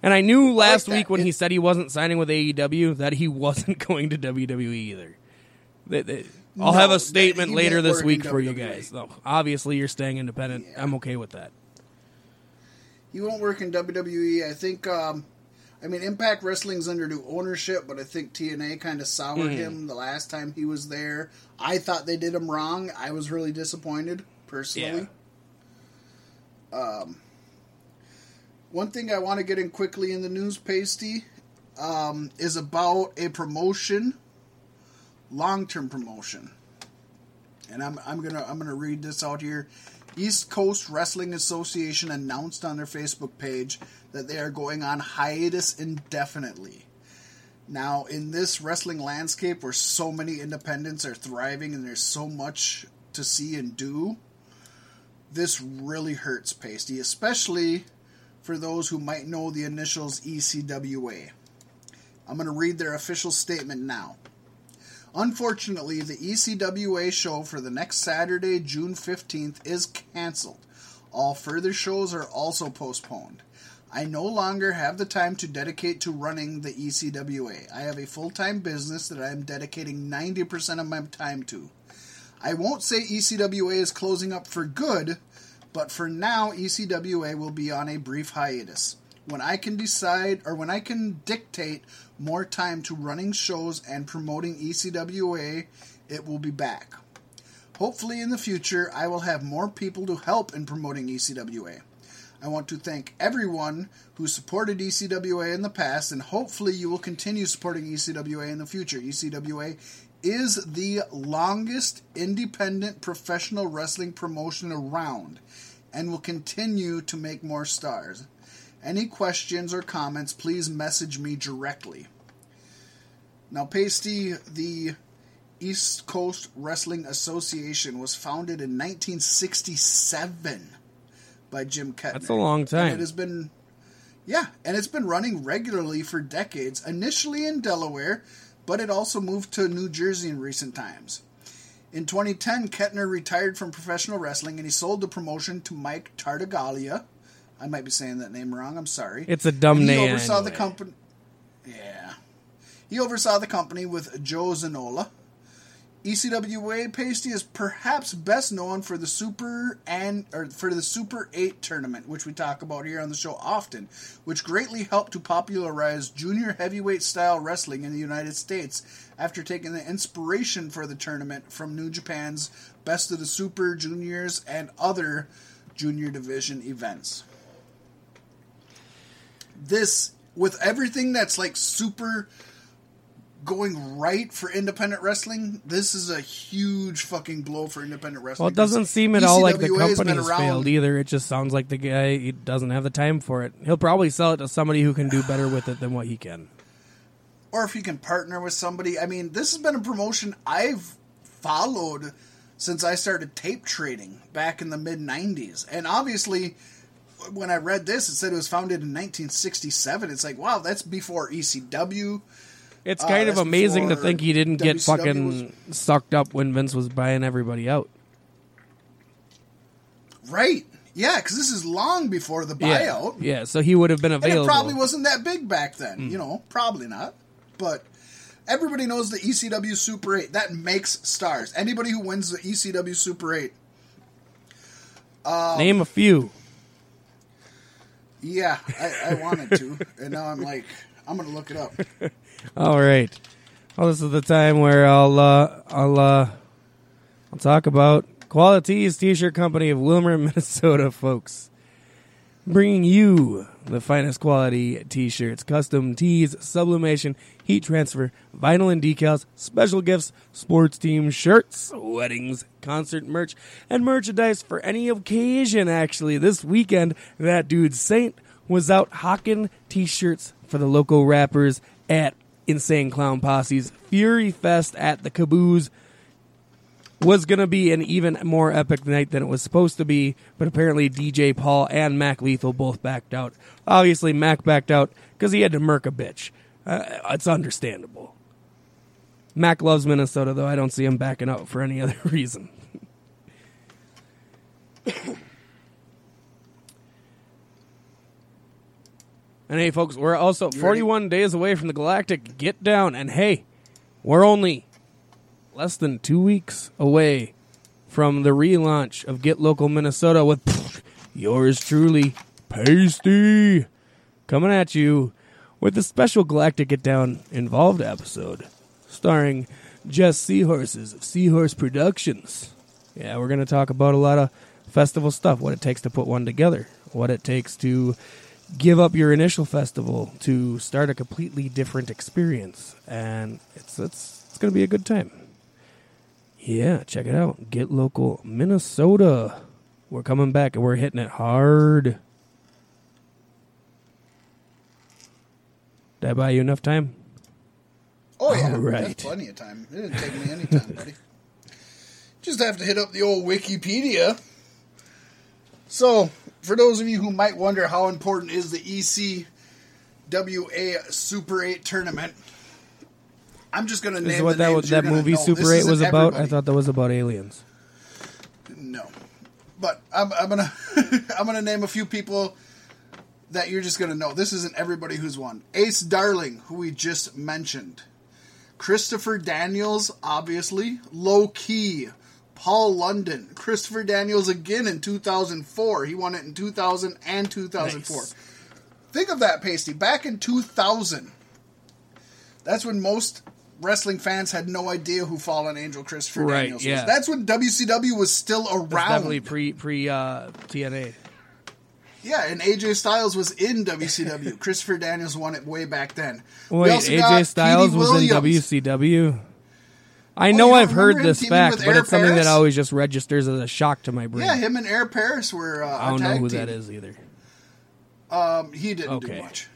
And I knew last that. week when It- he said he wasn't signing with AEW that he wasn't going to WWE either. They- they- I'll No, have a statement he later this week for you guys. Though obviously you're staying independent. Yeah. I'm okay with that. He won't work in WWE. I think. Um, I mean, Impact Wrestling's under new ownership, but I think TNA kind of soured Mm. him the last time he was there. I thought they did him wrong. I was really disappointed personally. Um, one thing I want to get in quickly in the news, Pasty, um, is about a promotion, long-term promotion, and I'm I'm gonna I'm gonna read this out here. East Coast Wrestling Association announced on their Facebook page that they are going on hiatus indefinitely. Now, in this wrestling landscape where so many independents are thriving and there's so much to see and do, this really hurts Pasty, especially for those who might know the initials ECWA. I'm going to read their official statement now. Unfortunately, the ECWA show for the next Saturday, June 15th, is canceled. All further shows are also postponed. I no longer have the time to dedicate to running the ECWA. I have a full time business that I am dedicating 90% of my time to. I won't say ECWA is closing up for good, but for now, ECWA will be on a brief hiatus. When I can decide, or when I can dictate more time to running shows and promoting ECWA, it will be back. Hopefully, in the future, I will have more people to help in promoting ECWA. I want to thank everyone who supported ECWA in the past, and hopefully, you will continue supporting ECWA in the future. ECWA is the longest independent professional wrestling promotion around and will continue to make more stars. Any questions or comments, please message me directly. Now, Pasty, the East Coast Wrestling Association was founded in 1967 by Jim Kettner. That's a long time. And it has been, yeah, and it's been running regularly for decades. Initially in Delaware, but it also moved to New Jersey in recent times. In 2010, Kettner retired from professional wrestling and he sold the promotion to Mike Tartaglia. I might be saying that name wrong. I'm sorry. It's a dumb he name. oversaw the company. Yeah, he oversaw the company with Joe Zanola. ECWA Pasty is perhaps best known for the Super and or for the Super 8 tournament, which we talk about here on the show often, which greatly helped to popularize junior heavyweight style wrestling in the United States after taking the inspiration for the tournament from New Japan's Best of the Super Juniors and other junior division events. This with everything that's like super going right for independent wrestling, this is a huge fucking blow for independent wrestling. Well, it doesn't seem at all like the company's failed either. It just sounds like the guy he doesn't have the time for it. He'll probably sell it to somebody who can do better with it than what he can. or if you can partner with somebody. I mean, this has been a promotion I've followed since I started tape trading back in the mid 90s. And obviously, when I read this, it said it was founded in 1967. It's like, wow, that's before ECW. It's Uh, kind of amazing to think he didn't get WCW fucking sucked up when Vince was buying everybody out. Right. Yeah, because this is long before the buyout. yeah. So he would have been And available. it probably wasn't that big back then. Hmm. You know, probably not. But everybody knows the ECW Super 8. That makes stars. Anybody who wins the ECW Super 8. Name a few. Yeah, I, I wanted to. and now I'm like, I'm going to look it up. All right. Well, this is the time where I'll uh, I'll uh, I'll talk about QualiTee's T-shirt company of Willmar, Minnesota, folks. Bringing you the finest quality T-shirts, custom tees, sublimation, heat transfer, vinyl and decals, special gifts, sports team shirts, weddings, concert merch, and merchandise for any occasion. Actually, this weekend, that dude Saint was out hawking T-shirts for the local rappers at Insane Clown Posse's Fury Fest at the Caboose was going to be an even more epic night than it was supposed to be, but apparently DJ Paul and Mac Lethal both backed out. Obviously, Mac backed out because he had to murk a bitch. Uh, it's understandable. Mac loves Minnesota, though. I don't see him backing out for any other reason. And hey, folks, we're also 41 days away from the Galactic Get Down. And hey, we're only less than two weeks away from the relaunch of Get Local Minnesota with pff, yours truly, Pasty, coming at you with a special Galactic Get Down involved episode starring Jess Seahorses of Seahorse Productions. Yeah, we're going to talk about a lot of festival stuff, what it takes to put one together, what it takes to give up your initial festival to start a completely different experience, and it's it's it's gonna be a good time. Yeah, check it out. Get local, Minnesota. We're coming back and we're hitting it hard. Did I buy you enough time? Oh yeah, All right. plenty of time. It didn't take me any time, buddy. Just have to hit up the old Wikipedia. So, for those of you who might wonder how important is the ECWA Super 8 tournament, I'm just going to name Is what that that movie. Super This Eight was about? I thought that was about aliens. No, but I'm, I'm gonna I'm gonna name a few people that you're just gonna know. This isn't everybody who's won. Ace Darling, who we just mentioned, Christopher Daniels, obviously, Low Ki, Paul London, Christopher Daniels again in 2004. He won it in 2000 and 2004. Nice. Think of that, Pasty. Back in 2000, that's when most wrestling fans had no idea who Fallen Angel Christopher Right, Daniels yeah. was. That's when WCW was still around. That's definitely pre pre uh, TNA. Yeah, and AJ Styles was in WCW. Christopher Daniels won it way back then. Wait, AJ Styles was in WCW. I know I've heard this fact, but it's something Paris? that always just registers as a shock to my brain. Yeah, him and Air Paris were uh, I don't know who team. that is either. Um, he didn't Okay. do much.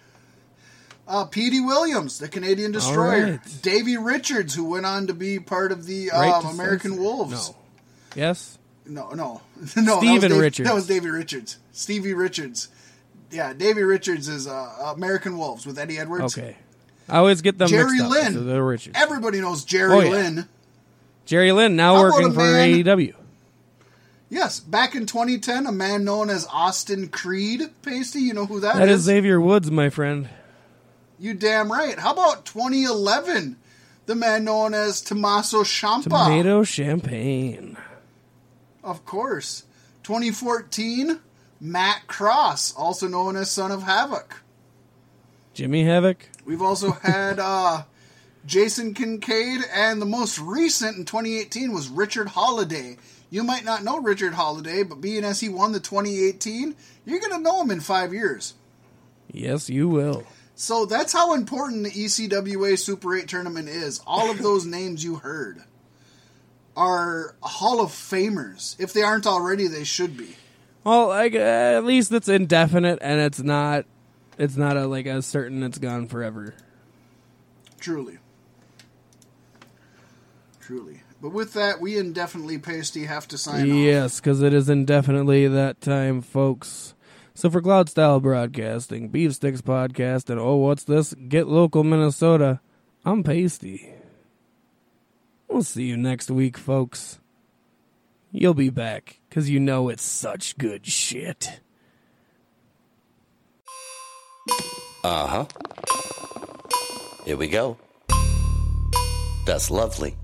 Uh, Petey Williams, the Canadian Destroyer. right. Davey Richards, who went on to be part of the um, to American censor? Wolves. No. Yes. No, no, no. that Steven Dave- Richards. That was Davy Richards. Stevie Richards. Yeah, Davy Richards is uh, American Wolves with Eddie Edwards. Okay. I always get them Jerry mixed up. Lynn. So they're Richards. Everybody knows Jerry Oh, yeah. Lynn. Jerry Lynn now How working for man- AEW. Yes, back in 2010, a man known as Austin Creed, Pasty, you know who that is? That is Xavier Woods, my friend. You damn right. How about 2011, the man known as Tommaso Ciampa? Tomato champagne. Of course. 2014, Matt Cross, also known as Son of Havoc. Jimmy Havoc. We've also had uh, Jason Kincaid, and the most recent in 2018 was Richard Holliday. You might not know Richard Holliday, but being as he won the 2018, you're going to know him in five years. Yes, you will. So that's how important the ECWA Super 8 tournament is. All of those names you heard are Hall of Famers. If they aren't already, they should be. Well, like uh, at least it's indefinite and it's not. It's not a like a certain. It's gone forever. Truly. Truly. But with that, we indefinitely pasty have to sign off. Yes, because it is indefinitely that time, folks. So for Cloud Style Broadcasting, Beef Sticks Podcast, and oh, what's this? Get Local Minnesota. I'm Pasty. We'll see you next week, folks. You'll be back because you know it's such good shit. Uh huh. Here we go. That's lovely.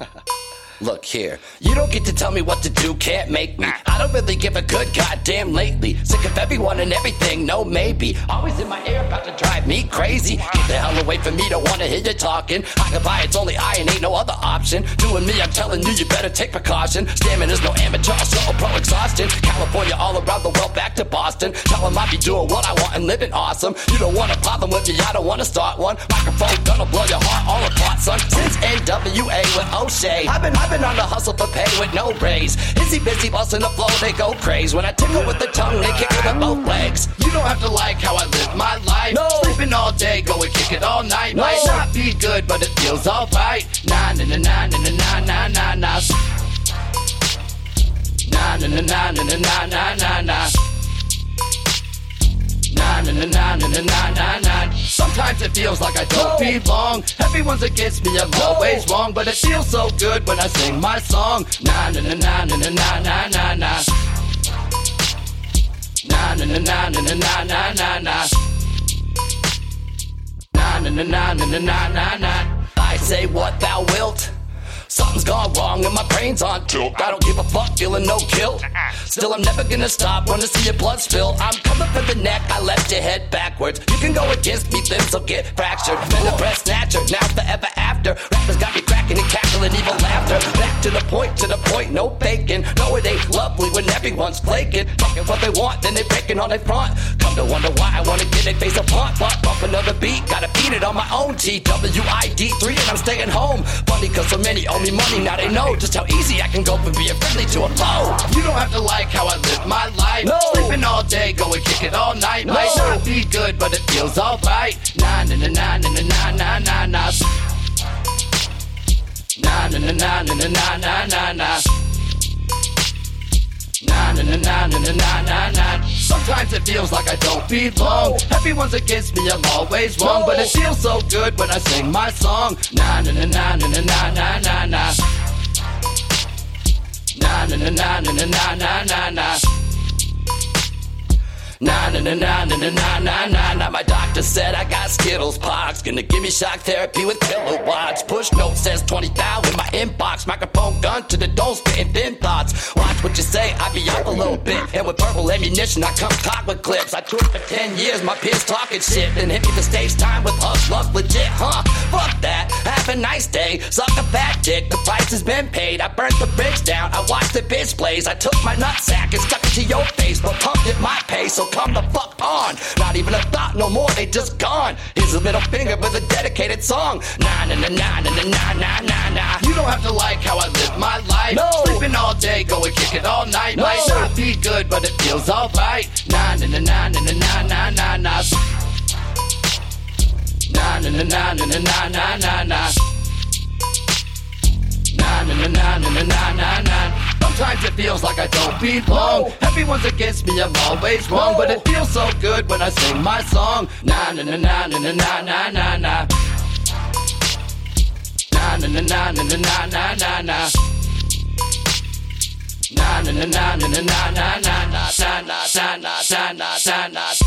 Look here, you don't get to tell me what to do, can't make me. I don't really give a good goddamn lately. Sick of everyone and everything, no maybe. Always in my ear, about to drive me crazy. Get the hell away from me, don't wanna hear you talking. Buy it's only I and ain't no other option. Doing me, I'm telling you, you better take precaution. Stamina's no amateur, so pro exhaustion. California, all around the world, back to Boston. Tell 'em I be doing what I want and living awesome. You don't want a problem with me, I don't wanna start one. Microphone gonna blow your heart all apart, son. Since NWA with O'Shea, I've been, been on the hustle for pay with no raise. Is he busy busting the flow? They go crazy. When I tickle with the tongue, they kick it with both legs. You don't have to like how I live my life. No. Sleeping all day, go and kick it all night. No. Might not be good, but it feels alright. Nah, nah, nah, nah, nah, nah, nah, nah, nah. Nah, nah, nah, nah, nah, nah, nah, nah, nah, nah, nah, nah, nah, nah, nah, nah. Sometimes it feels like I don't belong. Everyone's against me, I'm always wrong. But it feels so good when I sing my song. Nah, nah, nah, nah, nah, nah, nah. Na na na na na na na na na na. Na na na na na na na na na. I say what thou wilt. Something's gone wrong and my brain's on tilt. I don't give a fuck, feeling no kill. Still, I'm never gonna stop, wanna see your blood spill. I'm coming for the neck, I left your head backwards. You can go against me, limbs will get fractured. Been a breast snatcher, now forever after. Rappers got me cracking and cackling, evil laughter. Back to the point, to the point, no faking. No, it ain't lovely when everyone's flaking. Talking what they want, then they breaking on their front. Come to wonder why I wanna get their face apart. But bump another beat, gotta beat it on my own. TWID3 and I'm staying home. Funny cause so many owe me money, now they know just how easy I can go from being friendly to a foe. You don't have to like how I live my life. No. Sleeping all day, going kick it all night. No. Might No. not be good, but it feels alright. Na na na na na na na na na na. Na na na na na na na na na na. Na na na na na. Sometimes it feels like I don't belong. Everyone's against me, I'm always wrong. But it feels so good when I sing my song. Na na na na na na na na na na. Na na na na na na na na na na. Na na na na na na na na na na. My doctor said I got Skittles pox. Gonna give me shock therapy with kilowatts. Push note says 20 thou in my inbox. Microphone gun to the dome, spitting thin thoughts. Watch what you say, I be up a little bit. And with purple ammunition, I come cock with clips. I toured for 10 years, my peers talking shit. Then hit me the stage time with us, love legit, huh? Fuck that. Have a nice day. Suck a fat dick, the price has been paid. I burnt the bridge down, I watched the bitch blaze. I took my nutsack and stuck it to your face, but pumped at my pace, so come the fuck on. Not even a thought no more, they just gone. Here's a middle finger with a dedicated song. Na na na na na na na na na na. You don't have to like how I live my life. No. Sleeping all day, go and kick it all night. No. Might not be good, but it feels alright. Na na na na na na na na na na. Na na na na na na na Na na na na na na na na na. Sometimes it feels like I don't belong. Everyone's against me, I'm always wrong. But it feels so good when I sing my song. Na na na na na na na na na na. Na na na na na na na na na na. Na na na na na na na na na na na na na na na na